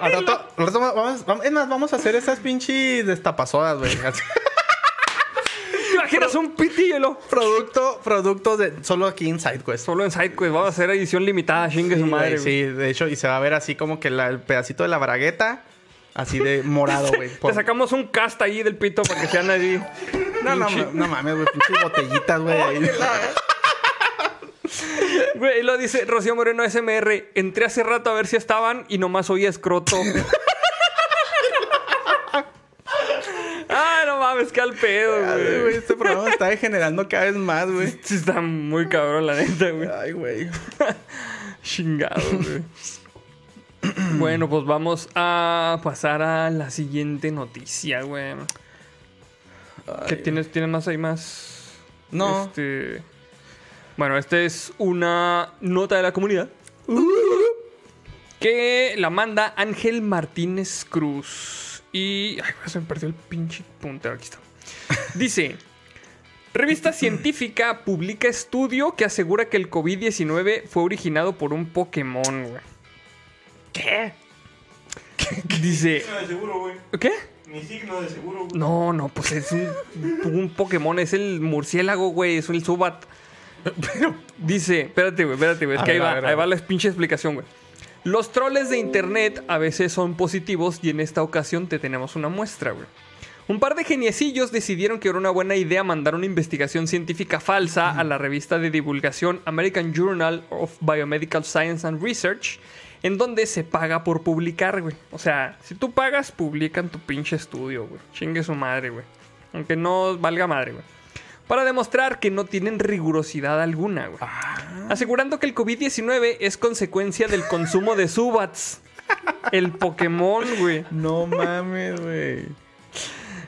Al rato, al rato vamos, vamos- es más, vamos a hacer esas pinches destapazodas, güey. Así. ¿Te imaginas un pitillo? producto, producto de solo aquí en SideQuest. Solo en SideQuest. Vamos a hacer edición limitada, chingue su Sí, madre, güey, güey. sí, de hecho, y se va a ver así como que la- el pedacito de la bragueta, así de morado, güey. Te Por- sacamos un cast ahí del pito para que sean así. No, no, pinche- no mames, güey, pinches botellitas, güey. Güey, lo dice Rocío Moreno SMR. Entré hace rato a ver si estaban y nomás oí escroto. Ay, no mames, qué al pedo, Ay, güey. güey, Este programa está degenerando cada vez más, güey. Sí Está muy cabrón, la neta, güey. Ay, güey. Chingado, güey. bueno, pues vamos a pasar a la siguiente noticia, güey. ¿Qué Ay, tienes? ¿Tienes más ahí más? No. Este... Bueno, esta es una nota de la comunidad. Que la manda Ángel Martínez Cruz. Y. Ay, se me perdió el pinche puntero. Aquí está. Dice. Revista científica publica estudio que asegura que el COVID-19 fue originado por un Pokémon, güey. ¿Qué? Dice. Signo de seguro, güey. ¿Qué? Mi signo de seguro, güey. No, no, pues es un, un Pokémon, es el murciélago, güey, es el Subat. Pero dice, espérate, güey, espérate, güey, es A que ahí ver, va, ver, ahí va la pinche explicación, güey. Los troles de internet a veces son positivos y en esta ocasión te tenemos una muestra, güey. Un par de geniecillos decidieron que era una buena idea mandar una investigación científica falsa a la revista de divulgación American Journal of Biomedical Science and Research, en donde se paga por publicar, güey. O sea, si tú pagas, publican tu pinche estudio, güey. Chingue su madre, güey. Aunque no valga madre, güey. Para demostrar que no tienen rigurosidad alguna, güey. Asegurando que el COVID-19 es consecuencia del consumo de Subats. El Pokémon, güey. No mames, güey.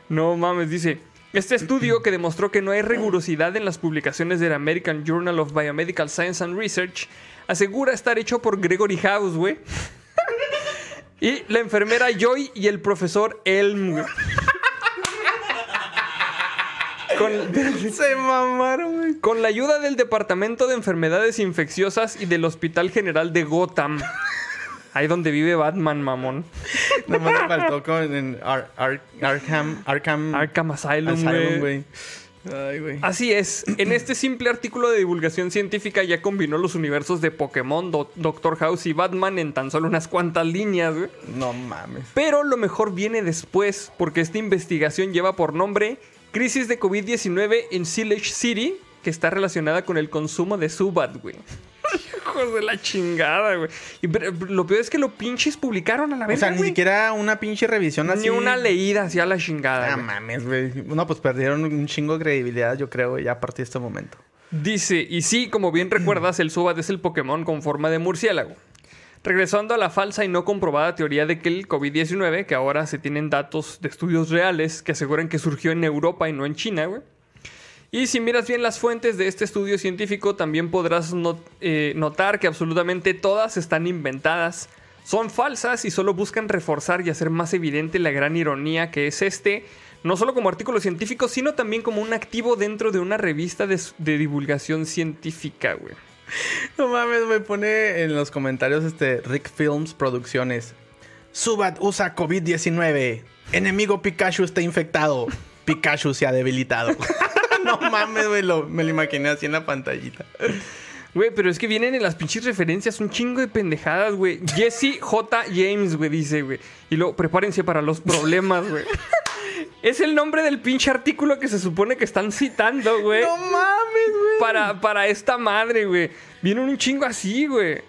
No mames, dice. Este estudio que demostró que no hay rigurosidad en las publicaciones del American Journal of Biomedical Science and Research asegura estar hecho por Gregory House, güey. Y la enfermera Joy y el profesor Elm, güey. Con, Se mamaron, güey. con la ayuda del Departamento de Enfermedades Infecciosas y del Hospital General de Gotham. Ahí donde vive Batman, mamón. Nomás me faltó con en Ar- Ar- Arkham, Arkham, Arkham Asylum, güey. güey. Ay, güey. Así es, en este simple artículo de divulgación científica ya combinó los universos de Pokémon, Do- Doctor House y Batman en tan solo unas cuantas líneas, güey. No mames. Pero lo mejor viene después, porque esta investigación lleva por nombre Crisis de COVID-19 en Sillage City, que está relacionada con el consumo de Subat, güey. Hijos de la chingada, güey. Y pero- lo peor es que lo pinches publicaron a la O vez. sea, ni siquiera una pinche revisión así. Ni una leída hacia la chingada. Ah, güey. mames, güey. No, pues perdieron un chingo de credibilidad, yo creo, ya a partir de este momento. Dice, y sí, como bien recuerdas, el Subat es el Pokémon con forma de murciélago. Regresando a la falsa y no comprobada teoría de que el COVID-19, que ahora se tienen datos de estudios reales que aseguran que surgió en Europa y no en China, güey. Y si miras bien las fuentes de este estudio científico, también podrás eh, notar que absolutamente todas están inventadas. Son falsas y solo buscan reforzar y hacer más evidente la gran ironía que es este, no solo como artículo científico, sino también como un activo dentro de una revista de, de divulgación científica, güey. No mames, me pone en los comentarios este Rick Films Producciones. Subat usa COVID-19. Enemigo Pikachu está infectado. Pikachu se ha debilitado. no mames, güey. me lo imaginé así en la pantallita. Güey, pero es que vienen en las pinches referencias un chingo de pendejadas, güey. Jesse J. James, güey, dice, güey. Y luego, prepárense para los problemas, güey. Es el nombre del pinche artículo que se supone que están citando, güey. No mames, güey. para, para esta madre, güey. Viene un chingo así, güey.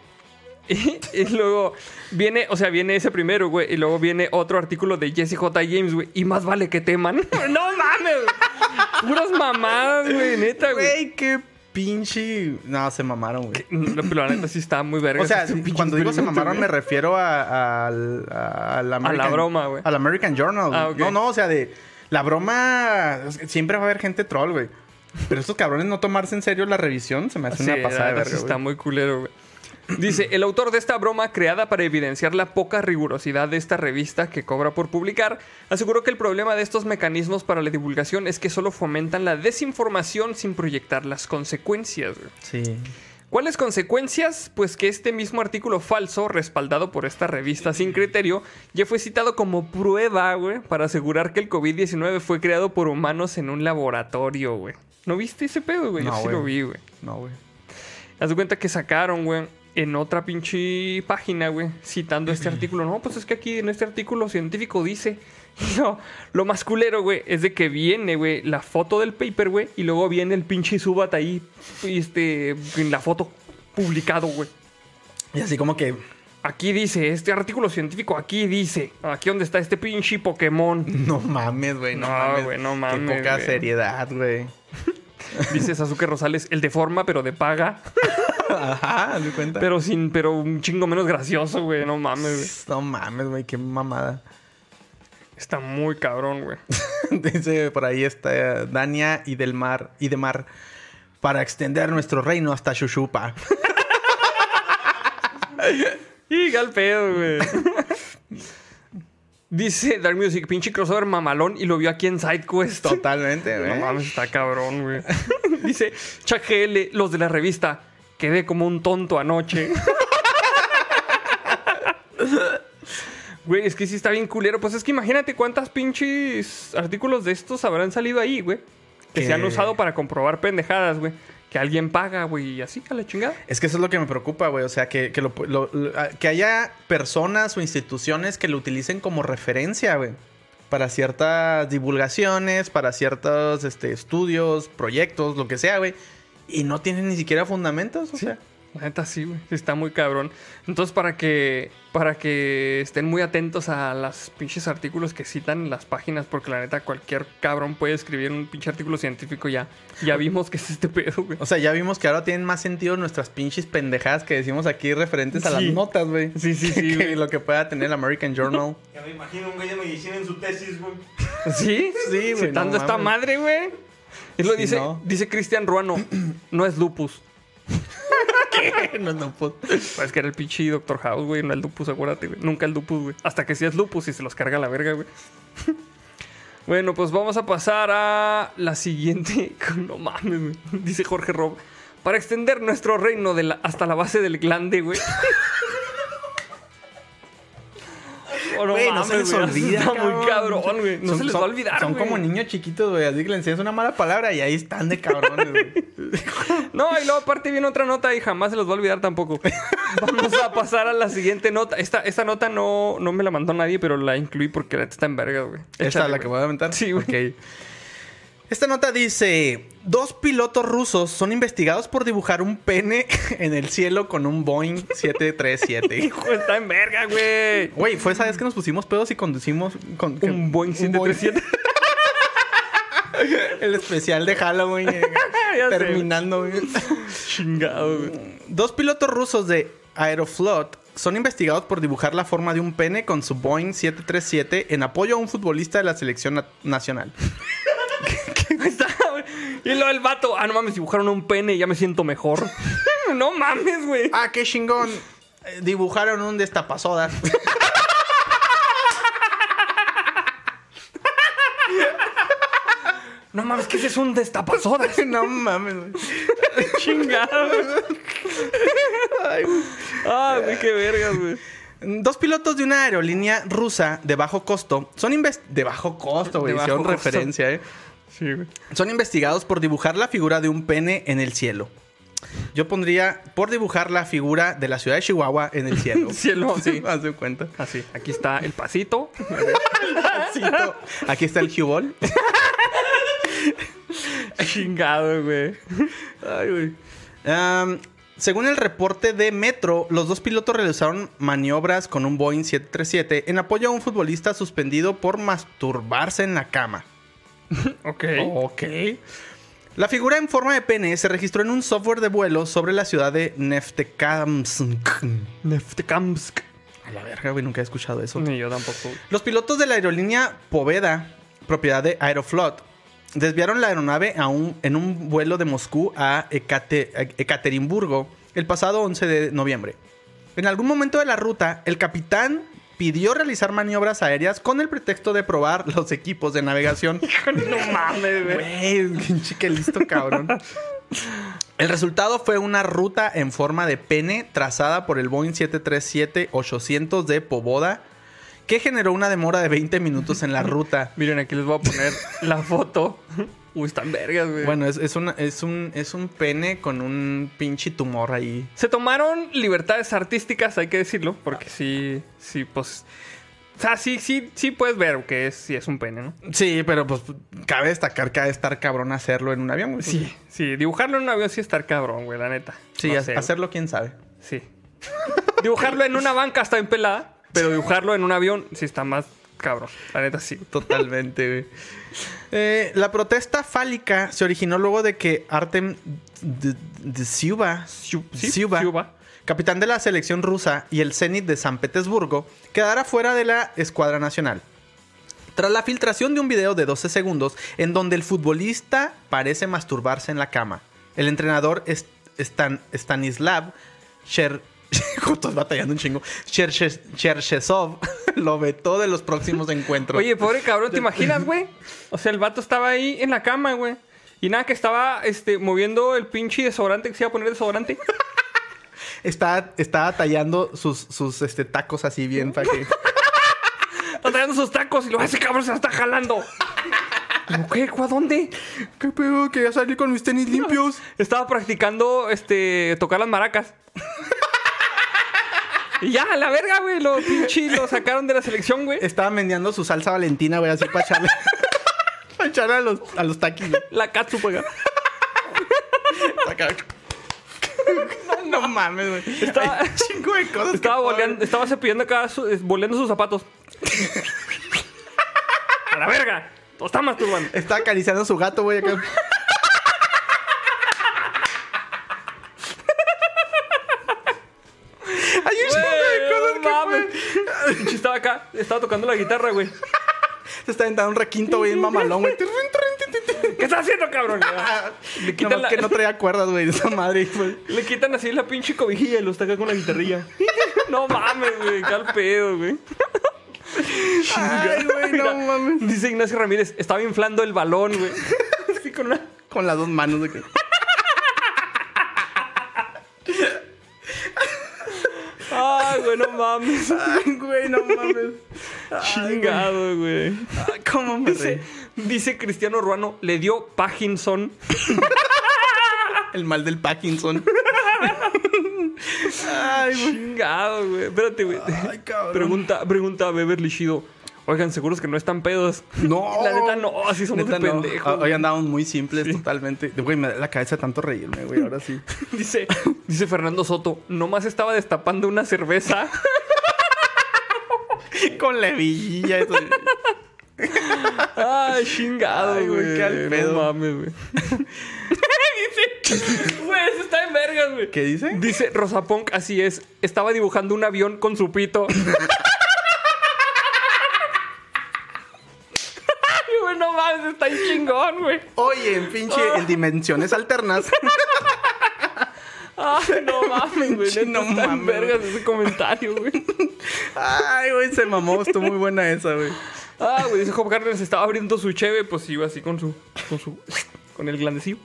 Y, y luego viene, o sea, viene ese primero, güey. Y luego viene otro artículo de Jesse J. James, güey. Y más vale que teman. no mames, güey. Puras mamadas, güey, neta, güey. Güey, qué pinche. No, se mamaron, güey. No, pero la neta sí está muy verga. O sea, cuando digo se mamaron me refiero a, a- al- a- al American, broma, güey. Al American Journal. Ah, ok. No, no, o sea, de la broma siempre va a haber gente troll, güey. Pero estos cabrones no tomarse en serio la revisión se me hace Sí, una pasada la verga, sí está güey. muy culero, güey. Dice, el autor de esta broma creada para evidenciar la poca rigurosidad de esta revista que cobra por publicar, aseguró que el problema de estos mecanismos para la divulgación es que solo fomentan la desinformación sin proyectar las consecuencias. güey. Sí. ¿Cuáles consecuencias? Pues que este mismo artículo falso, respaldado por esta revista sin criterio, ya fue citado como prueba, güey, para asegurar que el COVID-19 fue creado por humanos en un laboratorio, güey. ¿No viste ese pedo, güey? Yo sí lo vi, güey. No, güey. Haz de cuenta que sacaron, güey, en otra pinche página, güey, citando este artículo. No, pues es que aquí en este artículo científico dice. No, lo más culero, güey, es de que viene, güey, la foto del paper, güey, y luego viene el pinche subat ahí, y este, en la foto publicado, güey. Y así como que. Aquí dice, este artículo científico aquí dice, aquí donde está este pinche Pokémon. No mames, güey. No, No, mames. no Qué mames, poca güey. seriedad, güey. Dice Sasuke Rosales, el de forma, pero de paga. Ajá, ¿me cuenta? Pero sin, pero un chingo menos gracioso, güey. No mames, güey. No mames, güey, qué mamada. Está muy cabrón, güey. Dice por ahí está Dania y del mar y de mar para extender nuestro reino hasta Shushupa. Y al pedo, güey. Dice Dark Music, pinche crossover mamalón y lo vio aquí en SideQuest. Totalmente, No güey. mames, está cabrón, güey. Dice Chuck GL, los de la revista. Quedé como un tonto anoche. Güey, es que sí está bien culero. Pues es que imagínate cuántas pinches artículos de estos habrán salido ahí, güey. Que Que- se han usado para comprobar pendejadas, güey. Que alguien paga, güey, y así a la chingada. Es que eso es lo que me preocupa, güey. O sea, que, que, lo- lo- lo- que haya personas o instituciones que lo utilicen como referencia, güey. Para ciertas divulgaciones, para ciertos este, estudios, proyectos, lo que sea, güey. Y no tienen ni siquiera fundamentos, o sea. La neta sí, güey. Está muy cabrón. Entonces, para que, para que estén muy atentos a las pinches artículos que citan en las páginas, porque la neta cualquier cabrón puede escribir un pinche artículo científico ya. Ya vimos que es este pedo, güey. O sea, ya vimos que ahora tienen más sentido nuestras pinches pendejadas que decimos aquí referentes a las notas, güey. Sí, sí, sí, que güey. lo que pueda tener el American Journal. Ya me imagino un güey de medicina en su tesis, güey. ¿Sí? Sí, güey, Citando no esta madre, güey. Y lo dice, no. dice Cristian Ruano, no es lupus. no, no, pues. Pues que era el pinche Doctor House, güey, no el lupus, acuérdate, güey. Nunca el lupus, güey. Hasta que sí es lupus y se los carga la verga, güey. bueno, pues vamos a pasar a la siguiente. No mames, güey. Dice Jorge Rob. Para extender nuestro reino de la- hasta la base del glande, güey. Oh, no Güey, no se les olvida, Está muy cabrón. güey. No Son- se les son- va a olvidar, Son como niños chiquitos, güey. Así que le enseñas una mala palabra y ahí están de cabrones, güey. No, y luego aparte viene otra nota y jamás se los va a olvidar tampoco. Vamos a pasar a la siguiente nota. Esta, esta nota no, no me la mandó nadie, pero la incluí porque está en verga, güey. ¿Esta la que voy a aventar? Sí, güey. Ok. Esta nota dice: Dos pilotos rusos son investigados por dibujar un pene en el cielo con un Boeing 737. Hijo, está en verga, güey. Güey, fue esa vez que nos pusimos pedos y conducimos con, Un Boeing 737. el especial de Halloween. eh, Ya sé. terminando, güey. Chingado, güey. Dos pilotos rusos de Aeroflot son investigados por dibujar la forma de un pene con su Boeing 737 en apoyo a un futbolista de la selección na- nacional. Y luego el vato. Ah, no mames, dibujaron un pene y ya me siento mejor. no mames, güey. Ah, qué chingón. Eh, Dibujaron un destapasodas. No mames, que ese es un destapazoras. no mames, güey. Chingado. Ay, güey. Ah, güey, qué vergas, güey. Dos pilotos de una aerolínea rusa de bajo costo son inves- de bajo costo, güey. De Hicieron bajo costo. referencia, ¿eh? Sí, güey. Son investigados por dibujar la figura de un pene en el cielo. Yo pondría por dibujar la figura de la ciudad de Chihuahua en el cielo. Cielo, sí. Haz de cuenta. Así, aquí está el pasito. Pasito. Aquí está el Hubol. Chingado, güey. Ay, güey. Según el reporte de Metro, los dos pilotos realizaron maniobras con un Boeing 737 en apoyo a un futbolista suspendido por masturbarse en la cama. Ok. Ok. La figura en forma de pene se registró en un software de vuelo sobre la ciudad de Neftekamsk. Neftekamsk. A la verga, güey, nunca he escuchado eso. Ni yo tampoco. Los pilotos de la aerolínea Poveda, propiedad de Aeroflot, desviaron la aeronave a un- en un vuelo de Moscú a Ekaterimburgo el pasado 11 de noviembre. En algún momento de la ruta, el capitán pidió realizar maniobras aéreas con el pretexto de probar los equipos de navegación. No mames, güey. Güey, listo, cabrón. El resultado fue una ruta en forma de pene trazada por el Boeing 737-800 de Poboda, que generó una demora de 20 minutos en la ruta. Miren, aquí les voy a poner la foto. Uy, están vergas, güey. Bueno, es, es, una- es un, es un pene con un pinche tumor ahí. Se tomaron libertades artísticas, hay que decirlo, porque sí, sí, pues. O sea, sí, sí, sí puedes ver que es, sí es un pene, ¿no? Sí, pero pues cabe destacar que ha de estar cabrón hacerlo en un avión. güey. Sí, sí, dibujarlo en un avión sí estar cabrón, güey, la neta. Sí, No sé, hacerlo quién sabe. Sí. dibujarlo en una banca está bien pelada, pero dibujarlo en un avión sí está más cabrón. La neta sí. Totalmente, güey. Eh, la protesta fálica se originó luego de que Artem D- D- Tsiuba, Sí, Tsiuba, Tsiuba. capitán de la selección rusa y el Zenit de San Petersburgo, quedara fuera de la escuadra nacional. Tras la filtración de un video de 12 segundos en donde el futbolista parece masturbarse en la cama, el entrenador Stan- Stanislav Cher... Justo batallando un chingo. Cherche- Cherchesov lo vetó de los próximos encuentros. Oye, pobre cabrón, ¿te imaginas, güey? O sea, el vato estaba ahí en la cama, güey. Y nada, que estaba este, moviendo el pinche desodorante, que se iba a poner desodorante. Está, está tallando sus, sus este, tacos así bien para que... Está trayendo sus tacos y lo ese cabrón se la está jalando. ¿Qué? ¿A dónde? ¿Qué pedo? Quería salir con mis tenis limpios. Estaba practicando este tocar las maracas. Y ya, a la verga, güey. Lo pinche lo sacaron de la selección, güey. Estaba mendiando su salsa valentina, güey, así para echarle... para echarle a los, a los taquis. güey. La katsu, pues. Acá. no mames, güey. Estaba- Hay un chingo de cosas. Estaba boleando, estaba cepillando acá, su- es- boleando sus zapatos. a la verga. Lo está masturbando. Está acariciando a su gato, güey. acá. Estaba acá, estaba tocando la guitarra, güey. Se está aventando un requinto, güey, en mamalón, güey. ¿Qué estás haciendo, cabrón? Le quitan, la- que no traía cuerdas, güey, de esa madre, güey. le quitan así la pinche cobijilla y lo está acá con la guitarrilla. no mames, güey. Qué al pedo, güey. Ay, güey, no mames. Dice Ignacio Ramírez, estaba inflando el balón, güey. Así con una... Con las dos manos. De que... Ay, güey, no mames. Ay, güey, no mames. Chingado, güey. Ay, ¿Cómo me Dice, reí? dice Cristiano Ruano, le dio Parkinson. El mal del Parkinson. Ay, güey. Chingado, güey. Espérate, güey. Ay, cabrón. Pregunta, pregunta a Beverly Shido. Oigan, ¿seguros que no están pedos? No. La neta no, así somos Neta, de no. pendejos. Ah, Hoy andamos muy simples, totalmente. Güey, me da la cabeza tanto reírme, güey. Ahora sí. Dice, dice Fernando Soto, nomás estaba destapando una cerveza. Con la hebilla. Eso. Ay, chingado, Ay, güey, güey. qué al pedo. No mames, güey. dice, güey, eso está en vergas, güey. ¿Qué dice? Dice Rosa Punk, así es. Estaba dibujando un avión con su pito. Mames, está ahí chingón, güey. Oye, en pinche, en dimensiones alternas. Ay, no mames, güey. No en mames, vergas ese comentario, güey. Ay, güey, se mamó. Estuvo muy buena esa, güey. Ah, güey, dice Job Carnes estaba abriendo su cheve, pues iba así con su. con su. con el glandecillo.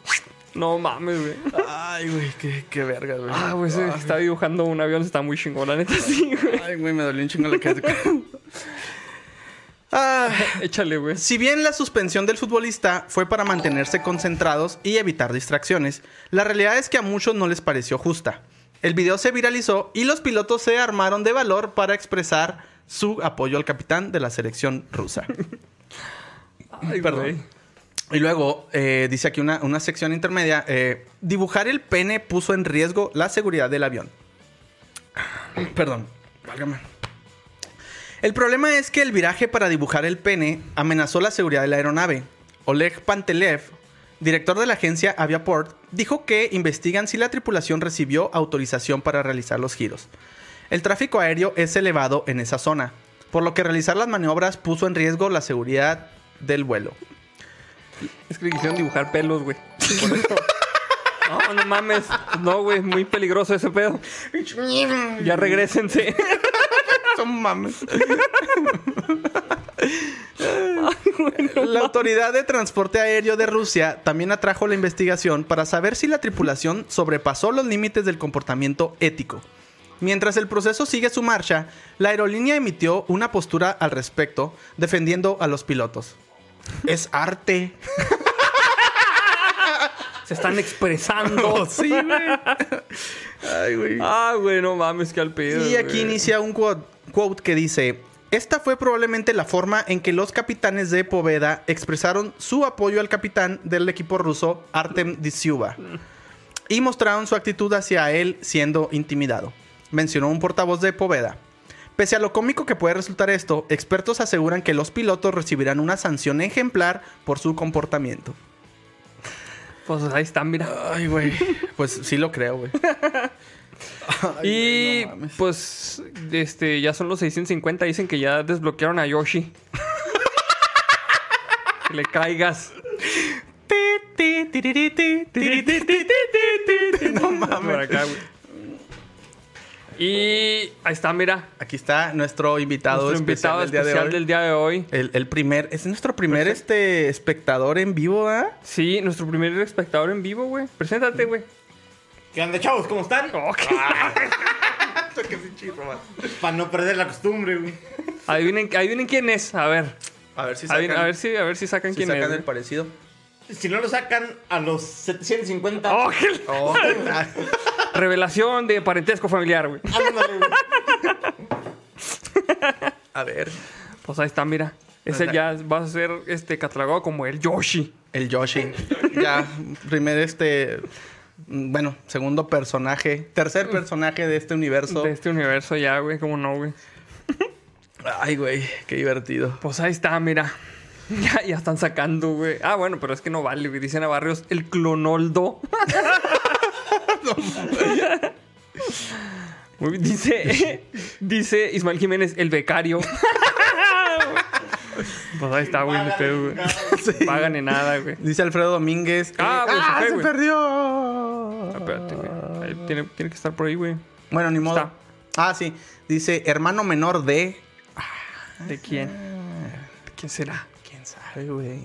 No mames, güey. Ay, güey, qué, qué verga, güey. Ah, güey, se está dibujando un avión, está muy chingón, la neta, sí, güey. Ay, güey, me dolió un chingo la cabeza. Ah, Échale, güey. Si bien la suspensión del futbolista fue para mantenerse concentrados y evitar distracciones, la realidad es que a muchos no les pareció justa. El video se viralizó y los pilotos se armaron de valor para expresar su apoyo al capitán de la selección rusa. Ay, Perdón. güey. Y luego eh, dice aquí una, una sección intermedia, eh, dibujar el pene puso en riesgo la seguridad del avión. Perdón, válgame. El problema es que el viraje para dibujar el pene amenazó la seguridad de la aeronave. Oleg Pantelev, director de la agencia Aviaport, dijo que investigan si la tripulación recibió autorización para realizar los giros. El tráfico aéreo es elevado en esa zona, por lo que realizar las maniobras puso en riesgo la seguridad del vuelo. Es que quisieron dibujar pelos, güey. Por eso. No, no mames. No, güey, muy peligroso ese pedo. Ya regrésense. Son mames. la Autoridad de Transporte Aéreo de Rusia también atrajo la investigación para saber si la tripulación sobrepasó los límites del comportamiento ético. Mientras el proceso sigue su marcha, la aerolínea emitió una postura al respecto, defendiendo a los pilotos. Es arte. Se están expresando. sí, güey. Ay, güey. Ah, güey, no mames, que al pedo. Y aquí inicia un quote, que dice: Esta fue probablemente la forma en que los capitanes de Poveda expresaron su apoyo al capitán del equipo ruso, Artem Disyuba, y mostraron su actitud hacia él siendo intimidado. Mencionó un portavoz de Poveda. Pese a lo cómico que puede resultar esto, expertos aseguran que los pilotos recibirán una sanción ejemplar por su comportamiento. Pues ahí están, mira. Ay, güey. Pues sí lo creo, güey. y no pues, este, ya son los 650. Dicen que ya desbloquearon a Yoshi. que le caigas. No mames. Acá. Y ahí está, mira. Aquí está nuestro invitado Nuestro especial invitado del día de especial hoy. del día de hoy. El, el primer, es nuestro primer este espectador en vivo, ¿ah? Sí, nuestro primer espectador en vivo, güey. Preséntate, güey. ¿Qué onda, chavos? ¿Cómo están? Ok. Para no perder la costumbre, güey. adivinen, adivinen quién es. A ver. A ver si Adivinen- sacan, a ver si, a ver si sacan si quién sacan es. el güey. parecido. Si no lo sacan a los 750, Oh, qué- Oh, Revelación de parentesco familiar, güey. ándale, güey. a ver, Pues ahí está, mira. Ese ya va a ser este catalogado como el Yoshi. el Yoshi. ya, primer este, bueno, segundo personaje, tercer personaje de este universo. De este universo ya, güey. ¿Cómo no, güey? Ay, güey, qué divertido. Pues ahí está, mira. Ya, ya están sacando, güey. Ah, bueno, pero es que no vale, güey. Dicen a Barrios el clonoldo. Dice, dice Ismael Jiménez, el becario. pues ahí está, güey, mi pedo, güey. Pagan ni nada, güey. Dice Alfredo Domínguez que Ah, güey, se ¡Ah, se perdió. Espérate, güey. Ahí Tiene, tiene que estar por ahí, güey. Bueno, ni modo. Está. Ah, sí. Dice hermano menor de. ¿De quién? ¿De quién será? ¿Quién sabe, güey?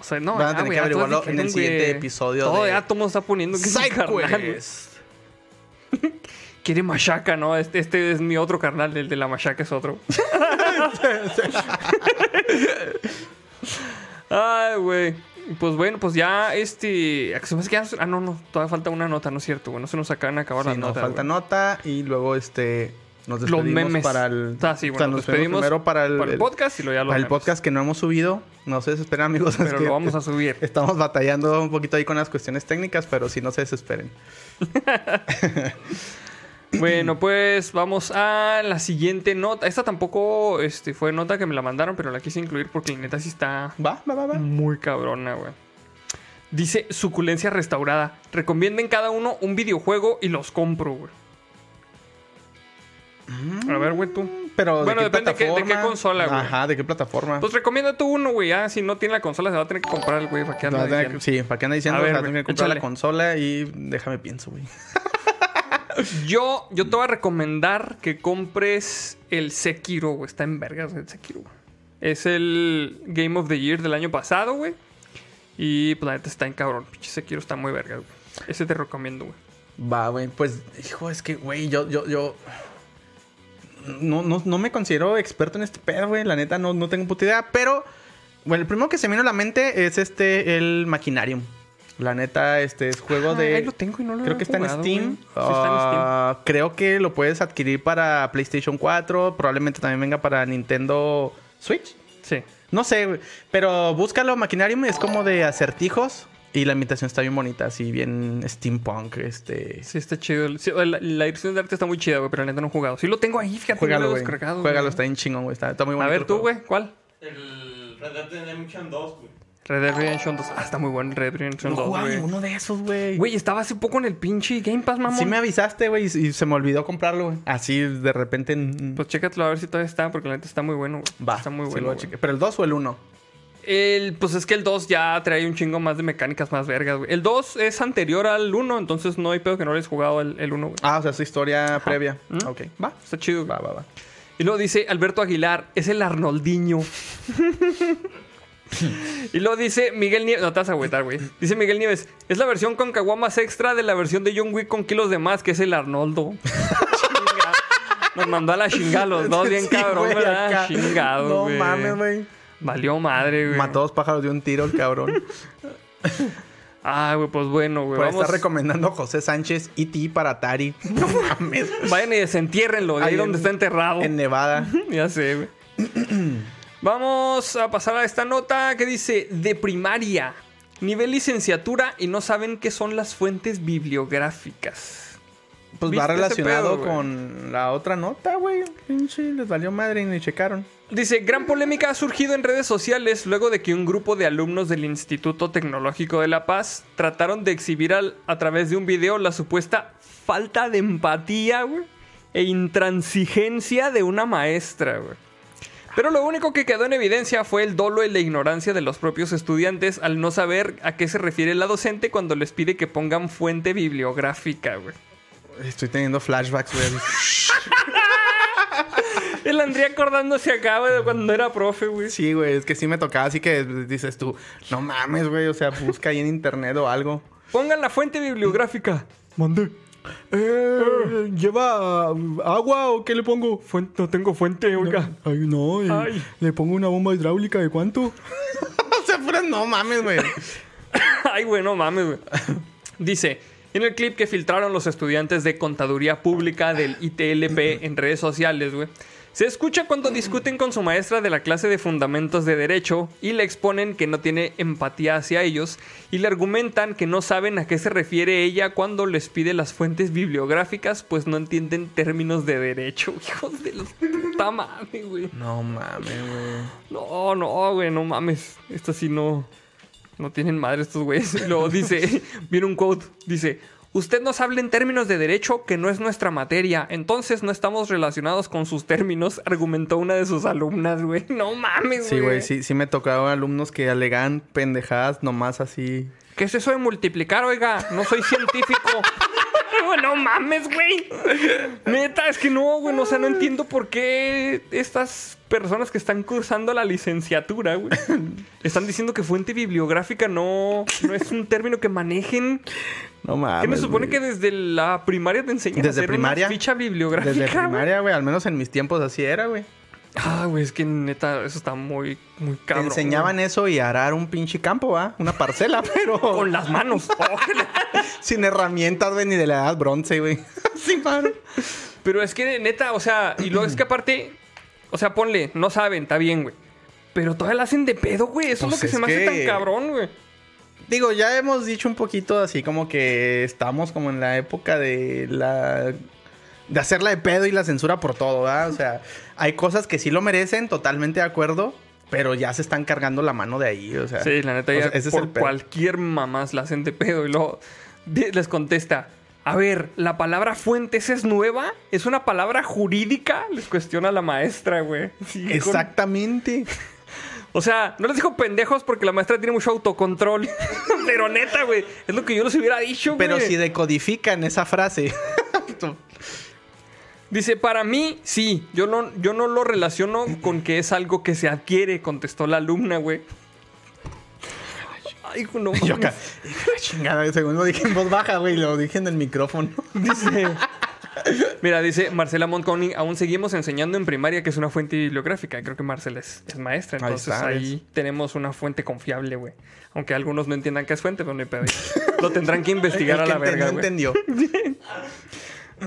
O sea, no, Van a tener güey, que averiguarlo en el siguiente episodio Todo de ya todo está poniendo que es. Quiere machaca, ¿no? Este, este es mi otro carnal, el de la machaca es otro. Ay, güey. Pues bueno, pues ya este. nos- Ah, no, no. Todavía falta una nota, ¿no es cierto? Bueno, se nos acaban de acabar Sí, las nos notas. falta güey. nota y luego este nos Los despedimos memes. para el Ah, sí, o bueno, sea, nos nos despedimos primero para el, para el el- podcast y luego ya los para el podcast que no hemos subido. No se desesperen, amigos. es Pero que lo vamos a subir. Estamos batallando un poquito ahí con las cuestiones técnicas, pero sí no se desesperen. Bueno, pues vamos a la siguiente nota. Esta tampoco este, fue nota que me la mandaron, pero la quise incluir porque la neta sí está Va, va, va, muy cabrona, güey. Dice suculencia restaurada. Recomienden cada uno un videojuego y los compro, güey. A ver, güey, tú. Pero Bueno, ¿de qué depende de qué- de qué plataforma? consola, güey. Ajá, ¿de qué plataforma? Pues recomienda tú uno, güey. Ya, si no tiene la consola, se va a tener que comprar el güey. ¿Para qué anda diciendo? sí, ¿para qué anda diciendo? A ver, O sea, tengo que comprar la consola y déjame pienso, güey. Yo, yo te voy a recomendar que compres el Sekiro, güey. Está en vergas el Sekiro. güey. Es el Game of the Year del año pasado, güey. Y pues la neta está en cabrón. Pinche Sekiro está muy vergas, güey. Ese te recomiendo, güey. Va, güey. Pues, hijo, es que, güey, yo, yo, yo. no, no, no me considero experto en este pedo, güey. La neta, no, no tengo puta idea. Pero, bueno, el primero que se me vino a la mente es este, el Machinarium. La neta, este es juego Ah, de. ahí lo tengo y no lo Creo he que está jugado, en Steam. Sí, está en Steam. Ah, Creo que lo puedes adquirir para PlayStation 4. Probablemente también venga para Nintendo Switch. Sí. No sé, güey. Pero búscalo, Machinarium es como de acertijos. Y la imitación está bien bonita, así bien steampunk, este... Sí, está chido. Sí, la, la dirección de arte está muy chida, güey, pero la neta no he jugado. Sí lo tengo ahí, fíjate. Juégalo, güey. descargado, Juégalo, está bien chingón, güey. Está, está muy A bonito. ver el tú, güey, ¿cuál? El Red Dead Redemption 2, güey. Red Dead Redemption 2. Ah, está muy bueno el Red Dead Redemption No 2, jugaba güey. ninguno de esos, güey. Güey, estaba hace poco en el pinche Game Pass, mamón. Sí me avisaste, güey, y, se me olvidó comprarlo, güey. Así, de repente... en- Pues chécatelo a ver si todavía está, porque la neta está muy bueno, güey. Va, Está muy sí bueno. lo. ¿Pero el 2 o el 1? El, pues es que el 2 ya trae un chingo más de mecánicas más vergas, güey. El 2 es anterior al 1, entonces no hay pedo que no hayas jugado el, el 1, güey. Ah, o sea, su historia previa. ¿Mm? Ok, va. Está chido, güey. Va, va, va. Y luego dice Alberto Aguilar, es el Arnoldiño. y luego dice Miguel Nieves, no te vas a agüitar, güey. Dice Miguel Nieves, es la versión con caguamas extra de la versión de John Wick con kilos de más, que es el Arnoldo. Nos mandó a la chingada los dos, bien Sí, cabrón, acá. Chingado, No mames, güey. Valió madre, güey. Mató dos pájaros de un tiro, el cabrón. Ah, güey, pues bueno, güey. Vamos. estar recomendando a José Sánchez E.T. para Atari. No mames. Vayan y desentiérrenlo, ahí Ahí donde está enterrado. En Nevada. ya sé, güey. Vamos a pasar a esta nota que dice de primaria, nivel licenciatura y no saben qué son las fuentes bibliográficas. Pues ¿Viste va relacionado pedo, con la otra nota, güey. Pinche, les valió madre y ni checaron. Dice, gran polémica ha surgido en redes sociales luego de que un grupo de alumnos del Instituto Tecnológico de La Paz trataron de exhibir al- a través de un video la supuesta falta de empatía, güey, e intransigencia de una maestra, güey. Pero lo único que quedó en evidencia fue el dolo y la ignorancia de los propios estudiantes al no saber a qué se refiere la docente cuando les pide que pongan fuente bibliográfica, güey. Estoy teniendo flashbacks, güey. El Andrea acordándose acá, güey, de cuando era profe, güey. Sí, güey, es que sí me tocaba así que dices tú, no mames, güey, o sea, busca ahí en internet o algo. Pongan la fuente bibliográfica. Mande. Eh, ¿Lleva agua o qué le pongo? Fuente, no tengo fuente, oiga. Ay, no. eh, Ay. Le pongo una bomba hidráulica de cuánto? o sea, puras no mames, güey. Ay, güey, no mames, güey. Dice, en el clip que filtraron los estudiantes de Contaduría Pública del ITLP en redes sociales, güey, se escucha cuando discuten con su maestra de la clase de Fundamentos de Derecho y le exponen que no tiene empatía hacia ellos y le argumentan que no saben a qué se refiere ella cuando les pide las fuentes bibliográficas, pues no entienden términos de derecho. Hijos de los puta madre, güey. No mames, güey. No, no, güey, no mames. Esto sí no. No tienen madre estos güeyes. Y luego dice, viene un quote, dice, usted nos habla en términos de derecho que no es nuestra materia, entonces no estamos relacionados con sus términos, argumentó una de sus alumnas, güey. No mames, güey. Sí, güey, sí, sí me tocaron alumnos que alegan pendejadas nomás así. ¿Qué es eso de multiplicar, oiga? No soy científico. No mames, güey. Neta, es que no, güey. no, O sea, no entiendo por qué estas personas que están cursando la licenciatura, güey, están diciendo que fuente bibliográfica no, no es un término que manejen. No mames. ¿Qué me supone que desde la primaria te enseñan a Desde hacer primaria. una ficha bibliográfica? Desde primaria, güey, al menos en mis tiempos así era, güey. Ah, güey, es que neta, eso está muy, muy Te cabrón. enseñaban eso y arar un pinche campo, ¿va? Una parcela, pero. Con las manos. Sin herramientas, güey, ni de la edad bronce, güey. Sin paro. Pero es que neta, o sea, y luego es que aparte, o sea, ponle, no saben, está bien, güey. Pero todavía la hacen de pedo, güey. Eso Pues es lo que es se me hace que- tan cabrón, güey. Digo, ya hemos dicho un poquito así como que estamos como en la época de la... De hacerla de pedo y la censura por todo, ¿verdad? O sea, hay cosas que sí lo merecen, totalmente de acuerdo, pero ya se están cargando la mano de ahí, o sea... Sí, la neta, o ya sea, ese es por el cualquier mamás la hacen de pedo. Y luego les contesta, a ver, ¿la palabra fuentes es nueva? ¿Es una palabra jurídica? Les cuestiona la maestra, güey. Con- Exactamente. O sea, no les dijo pendejos porque la maestra tiene mucho autocontrol. Pero neta, güey, es lo que yo les hubiera dicho, güey. Pero si decodifican esa frase. Dice, para mí, sí. Yo no, yo no lo relaciono con que es algo que se adquiere, contestó la alumna, güey. Ay, no Yo acá, mames. "Hijo de chingada, según lo dije en voz baja, güey, lo dije en el micrófono. Dice, Mira, dice Marcela Montconi, aún seguimos enseñando en primaria que es una fuente bibliográfica. Creo que Marcela es, es maestra, Ahí entonces está, ahí, tenemos una fuente confiable, güey. Aunque algunos no entiendan qué es fuente, pero no hay pedo. Lo tendrán que investigar El a que la verga, entendió, güey. entendió.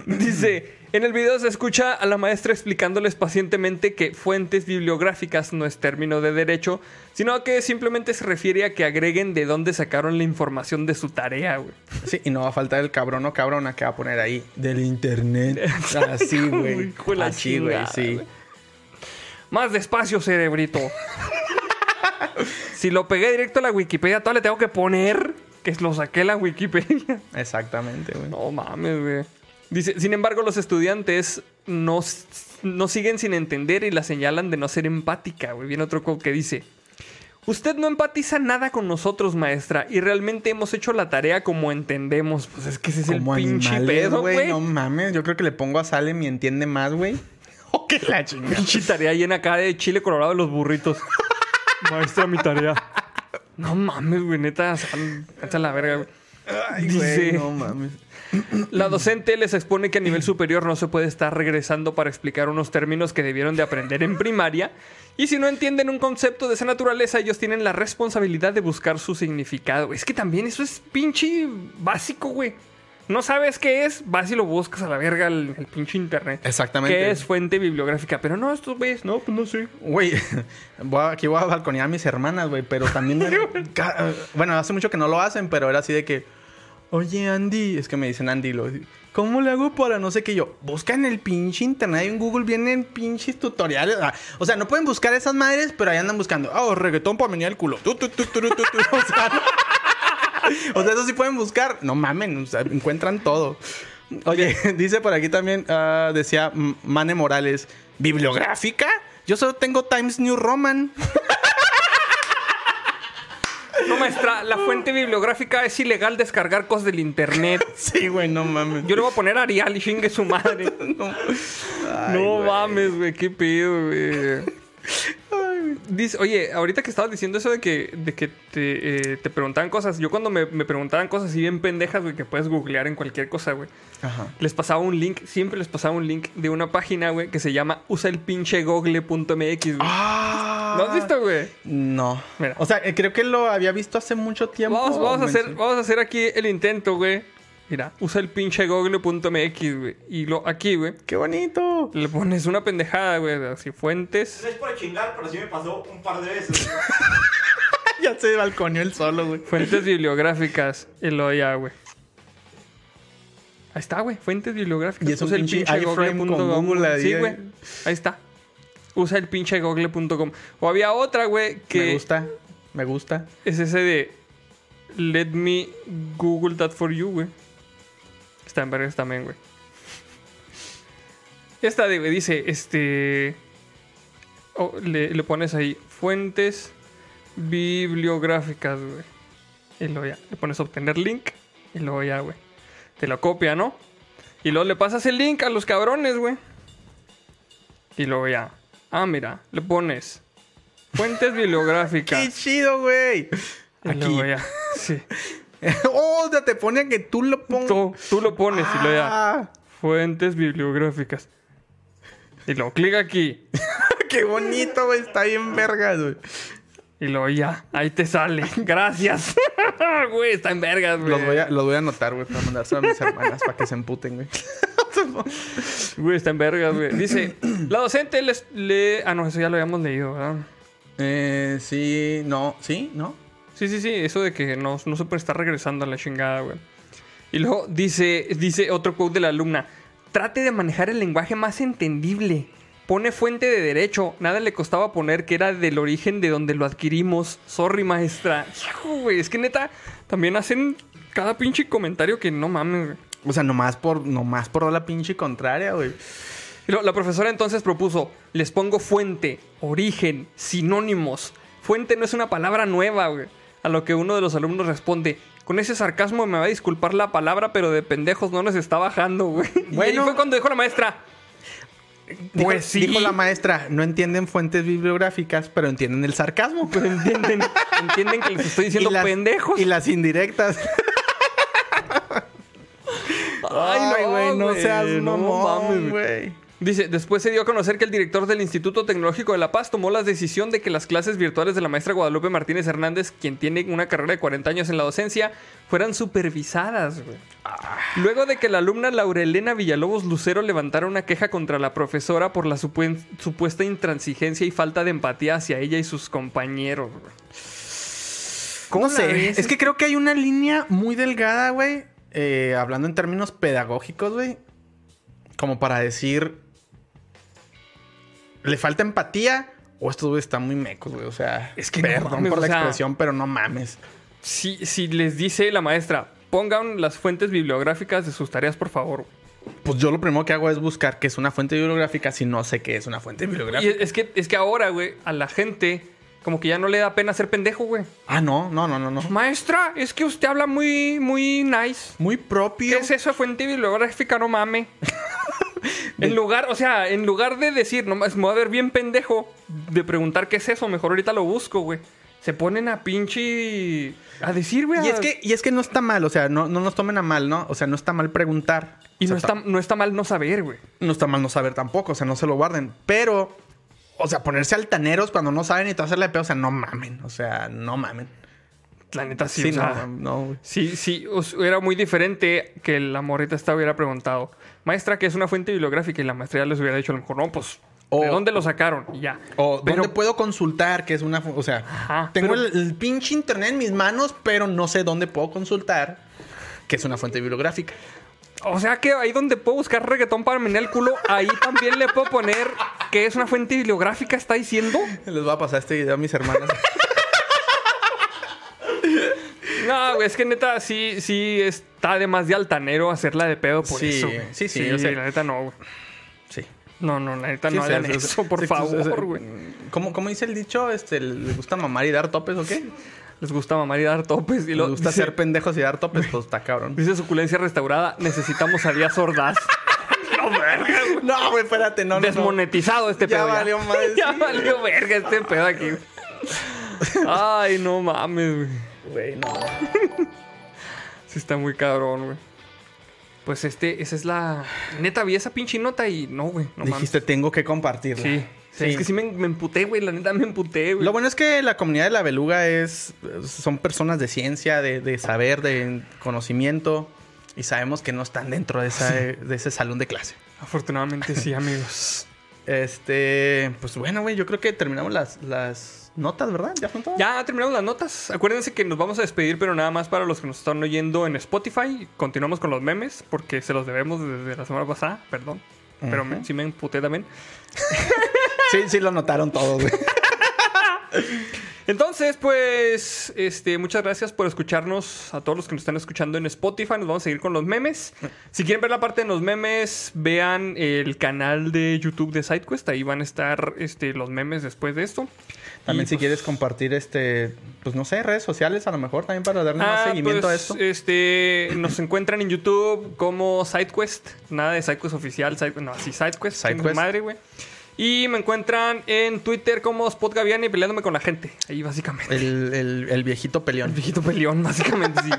Dice, en el video se escucha a la maestra explicándoles pacientemente que fuentes bibliográficas no es término de derecho, sino que simplemente se refiere a que agreguen de dónde sacaron la información de su tarea, güey. Sí, y no va a faltar el cabrón o cabrona que va a poner ahí del internet. Así, güey. Así, güey, chingada, sí. güey. Más despacio, cerebrito. si lo pegué directo a la Wikipedia, todavía le tengo que poner que lo saqué a la Wikipedia. Exactamente, güey. No mames, güey. Dice, sin embargo, los estudiantes no, no siguen sin entender y la señalan de no ser empática, güey. Viene otro quote que dice, usted no empatiza nada con nosotros, maestra, y realmente hemos hecho la tarea como entendemos. Pues es que ese es Como el pinche animales, pedo, güey. No mames, yo creo que le pongo a Salem y entiende más, güey. O que la chingada. Pinche tarea llena acá de chile colorado de los burritos. maestra, mi tarea. No mames, güey, neta, sal- la verga, güey. Ay, Dice- güey, no mames. La docente les expone que a nivel superior no se puede estar regresando para explicar unos términos que debieron de aprender en primaria. Y si no entienden un concepto de esa naturaleza, ellos tienen la responsabilidad de buscar su significado. Es que también eso es pinche básico, güey. No sabes qué es, vas y lo buscas a la verga el, el pinche internet. Exactamente. ¿Qué es fuente bibliográfica? Pero no, estos güeyes, no, pues no sé. Güey, aquí voy a balconear a mis hermanas, güey, pero también... ca- bueno, hace mucho que no lo hacen, pero era así de que... Oye, Andy, es que me dicen Andy, lo, ¿cómo le hago para no sé qué? Yo, busca en el pinche internet, en Google vienen pinches tutoriales. ah, O sea, no pueden buscar esas madres, pero ahí andan buscando. Oh, reggaetón para menear el culo. O sea, o sea, eso sí pueden buscar. No mamen, encuentran todo. Oye, dice por aquí también, ah, decía Mane Morales, ¿bibliográfica? Yo solo tengo Times New Roman. No, maestra, la fuente bibliográfica es ilegal descargar cosas del internet. Sí, güey, no mames. Yo le voy a poner Arial y chingue su madre. no mames, güey, qué pedo, güey. Dice, oye, ahorita que estabas diciendo eso de que, de que te, eh, te preguntaban cosas, yo cuando me, me preguntaban cosas así bien pendejas, güey, que puedes googlear en cualquier cosa, güey, Ajá. les pasaba un link, siempre les pasaba un link de una página, güey, que se llama usaelpinchegogle.mx, güey. Ah. ¿No has visto, güey? No. Mira. O sea, eh, creo que lo había visto hace mucho tiempo. Vamos, vamos, a hacer, vamos a hacer aquí el intento, güey. Mira, usa el pinche google.mx, güey. Y lo, aquí, güey, ¡Qué bonito! le pones una pendejada, güey, así fuentes. No es por chingar, pero sí me pasó un par de veces. ya se balconeó el solo, güey. Fuentes bibliográficas. Y lo ya, güey. Ahí está, güey. Fuentes bibliográficas. Y es Usa el pinche google.com, Sí, güey. Ahí está. Usa el pinche google.com. O había otra, güey, Me que gusta. Me gusta. es ese de let me google that for you, güey. Está en vergas también, güey. Esta de, dice, este... oh, le, le pones ahí, fuentes bibliográficas, güey. Y luego ya, le pones obtener link. Y luego ya, güey. Te lo copia, ¿no? Y luego le pasas el link a los cabrones, güey. Y luego ya. Ah, mira, le pones fuentes bibliográficas. ¡Qué chido, güey! Y Aquí. luego ya. Sí. oh, ya te pone que tú lo pongas. Tú, tú lo pones y luego ya. Ah, Fuentes bibliográficas. Y luego clic aquí. ¡Qué bonito, güey! Está bien vergas, güey. Y luego ya. Ahí te sale. Gracias. Güey, está en vergas, güey. Los voy, a, los voy a anotar, güey, para mandárselo a mis hermanas para que se emputen, güey. Güey, está en vergas, güey. Dice, la docente les le... Ah, no, eso ya lo habíamos leído, ¿verdad? Eh, sí, no, sí, no. Sí, sí, sí. Eso de que no, no se puede estar regresando a la chingada, güey. Y luego dice, dice otro quote de la alumna. Trate de manejar el lenguaje más entendible. Pone fuente de derecho. Nada le costaba poner que era del origen de donde lo adquirimos. Sorry, maestra. Hijo, güey. Es que neta, también hacen cada pinche comentario que no mames, güey. O sea, nomás por, nomás por la pinche contraria, güey. La profesora entonces propuso, les pongo fuente, origen, sinónimos. Fuente no es una palabra nueva, güey. A lo que uno de los alumnos responde, con ese sarcasmo me va a disculpar la palabra, pero de pendejos no les está bajando, güey. y ahí fue cuando dijo la maestra, Dijo- pues sí. Dijo la maestra, no entienden fuentes bibliográficas, pero entienden el sarcasmo. pero entienden, entienden que les estoy diciendo Y las- pendejos. Y las indirectas. Ay, no güey, no, seas no mamón, mames, güey. Dice, después se dio a conocer que el director del Instituto Tecnológico de La Paz tomó la decisión de que las clases virtuales de la maestra Guadalupe Martínez Hernández, quien tiene una carrera de 40 años en la docencia, fueran supervisadas. güey. Luego de que la alumna Laurelena Villalobos Lucero levantara una queja contra la profesora por la supuesta intransigencia y falta de empatía hacia ella y sus compañeros. güey. ¿Cómo No sé, es que creo que hay una línea muy delgada, güey. eh, hablando en términos pedagógicos, güey. Como para decir. Le falta empatía. O estos güey están muy mecos, güey. O sea, Es que no perdón mames, por o la sea- expresión, pero no mames. Si, si les dice la maestra, pongan las fuentes bibliográficas de sus tareas, por favor. Pues yo lo primero que hago es buscar qué es una fuente bibliográfica si no sé qué es una fuente bibliográfica. es, es que, es que ahora, güey, a la gente como que ya no le da pena ser pendejo, güey. Ah, no, no, no, no, no. Maestra, es que usted habla muy, muy nice. Muy propio. ¿Qué es eso de fuente bibliográfica? No mame. en lugar, o sea, en lugar de decir, nomás me voy a ver bien pendejo, de preguntar qué es eso, mejor ahorita lo busco, güey. Se ponen a pinche... A decir, güey. Y a- es que, y es que no está mal, o sea, no, no nos tomen a mal, ¿no? O sea, no está mal preguntar. Y O sea, no está, no está mal no saber, güey. No está mal no saber tampoco, o sea, no se lo guarden. Pero, o sea, ponerse altaneros cuando no saben y todo hacerle pedo, o sea, no mamen. O sea, no mamen. La neta sí, Sí, o sea, no, no. Sí, sí, era muy diferente que la morrita esta hubiera preguntado, maestra, ¿qué es una fuente bibliográfica? Y la maestra ya les hubiera dicho a lo mejor, no, pues, ¿de dónde lo sacaron? Y ya. O Pero- dónde puedo consultar, que es una. O sea, Ajá, tengo pero- el, el pinche internet en mis manos, pero no sé dónde puedo consultar, que es una fuente bibliográfica. O sea que ahí donde puedo buscar reggaetón para menear el culo, ahí también le puedo poner que es una fuente bibliográfica, ¿está diciendo? Les voy a pasar este video a mis hermanas. No, güey, es que neta, sí, sí está de más de altanero hacerla de pedo por Sí, eso. güey. sí, sí, yo sé. la neta no, güey. sí. No, no, la neta Sí, no o sea, hagan sí, eso, sí, por sí, favor, sí, sí. güey. ¿Cómo, ¿Cómo dice el dicho? Este, ¿Le gusta mamar y dar topes o qué? Les gusta mamar y dar topes. Y ¿Le lo, gusta dice- ser pendejos y dar topes? Pues está cabrón. Dice suculencia restaurada, necesitamos a Díaz Ordaz. no, verga, güey. No, güey, espérate, no, no, no. Desmonetizado este Ya pedo. valió madre, ya sí. valió verga este pedo aquí. güey. Ay, no mames, güey. Güey, no. Sí está muy cabrón, güey. Pues este, esa es la... Neta, vi esa pinche nota y no, güey. No Dijiste, tengo que compartirla. Sí. Sí. Es que sí me, me emputé, güey. La neta me emputé, güey. Lo bueno es que la comunidad de la beluga es son personas de ciencia, de, de saber, de conocimiento y sabemos que no están dentro de, esa- de ese salón de clase. Afortunadamente sí, amigos. Este, pues bueno, güey, yo creo que terminamos las, las notas, ¿verdad? Ya son todas. Ya terminamos las notas. Acuérdense que nos vamos a despedir, pero nada más para los que nos están oyendo en Spotify. Continuamos con los memes, porque se los debemos desde la semana pasada, perdón. Pero me- sí me emputé también. Sí, sí lo notaron todos, güey. Entonces, pues, este, muchas gracias por escucharnos a todos los que nos están escuchando en Spotify. Nos vamos a seguir con los memes. Si quieren ver la parte de los memes, vean el canal de YouTube de SideQuest. Ahí van a estar este, los memes después de esto. También Y, si pues, quieres compartir este, pues no sé, redes sociales a lo mejor también para darle más Ah, seguimiento pues, a esto. Este, nos encuentran en YouTube como SideQuest. Nada de SideQuest oficial. Side- no, sí, SideQuest. SideQuest. SideQuest. Madre, güey. Y me encuentran en Twitter como Spot Gaviani peleándome con la gente. Ahí, básicamente. El, el- el viejito El peleón. viejito peleón, básicamente, sí.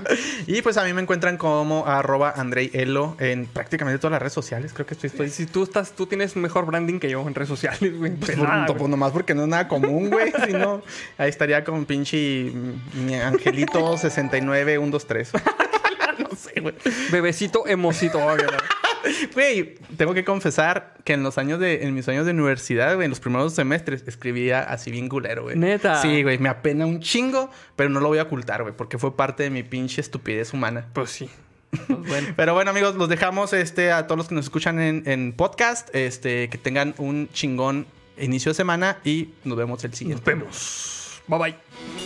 Y pues a mí me encuentran como arroba Andrei Elo en prácticamente todas las redes sociales. Creo que estoy, estoy Si tú estás, tú tienes mejor branding que yo en redes sociales, güey. Pues, Pelada, por- pues, güey. nomás porque no es nada común, güey. si no, ahí estaría con pinche mi angelito 69 1 2 3. no sé, güey. Bebecito emocito. güey. Güey, tengo que confesar que en los años de en mis años de universidad, güey, en los primeros semestres escribía así bien culero, güey. ¿Neta? Sí, güey, me apena un chingo, pero no lo voy a ocultar, güey, porque fue parte de mi pinche estupidez humana. Pues sí. Pues bueno. Pero bueno, amigos, los dejamos este, a todos los que nos escuchan en, en podcast. Este, que tengan un chingón inicio de semana y nos vemos el siguiente. Nos vemos. Bye bye.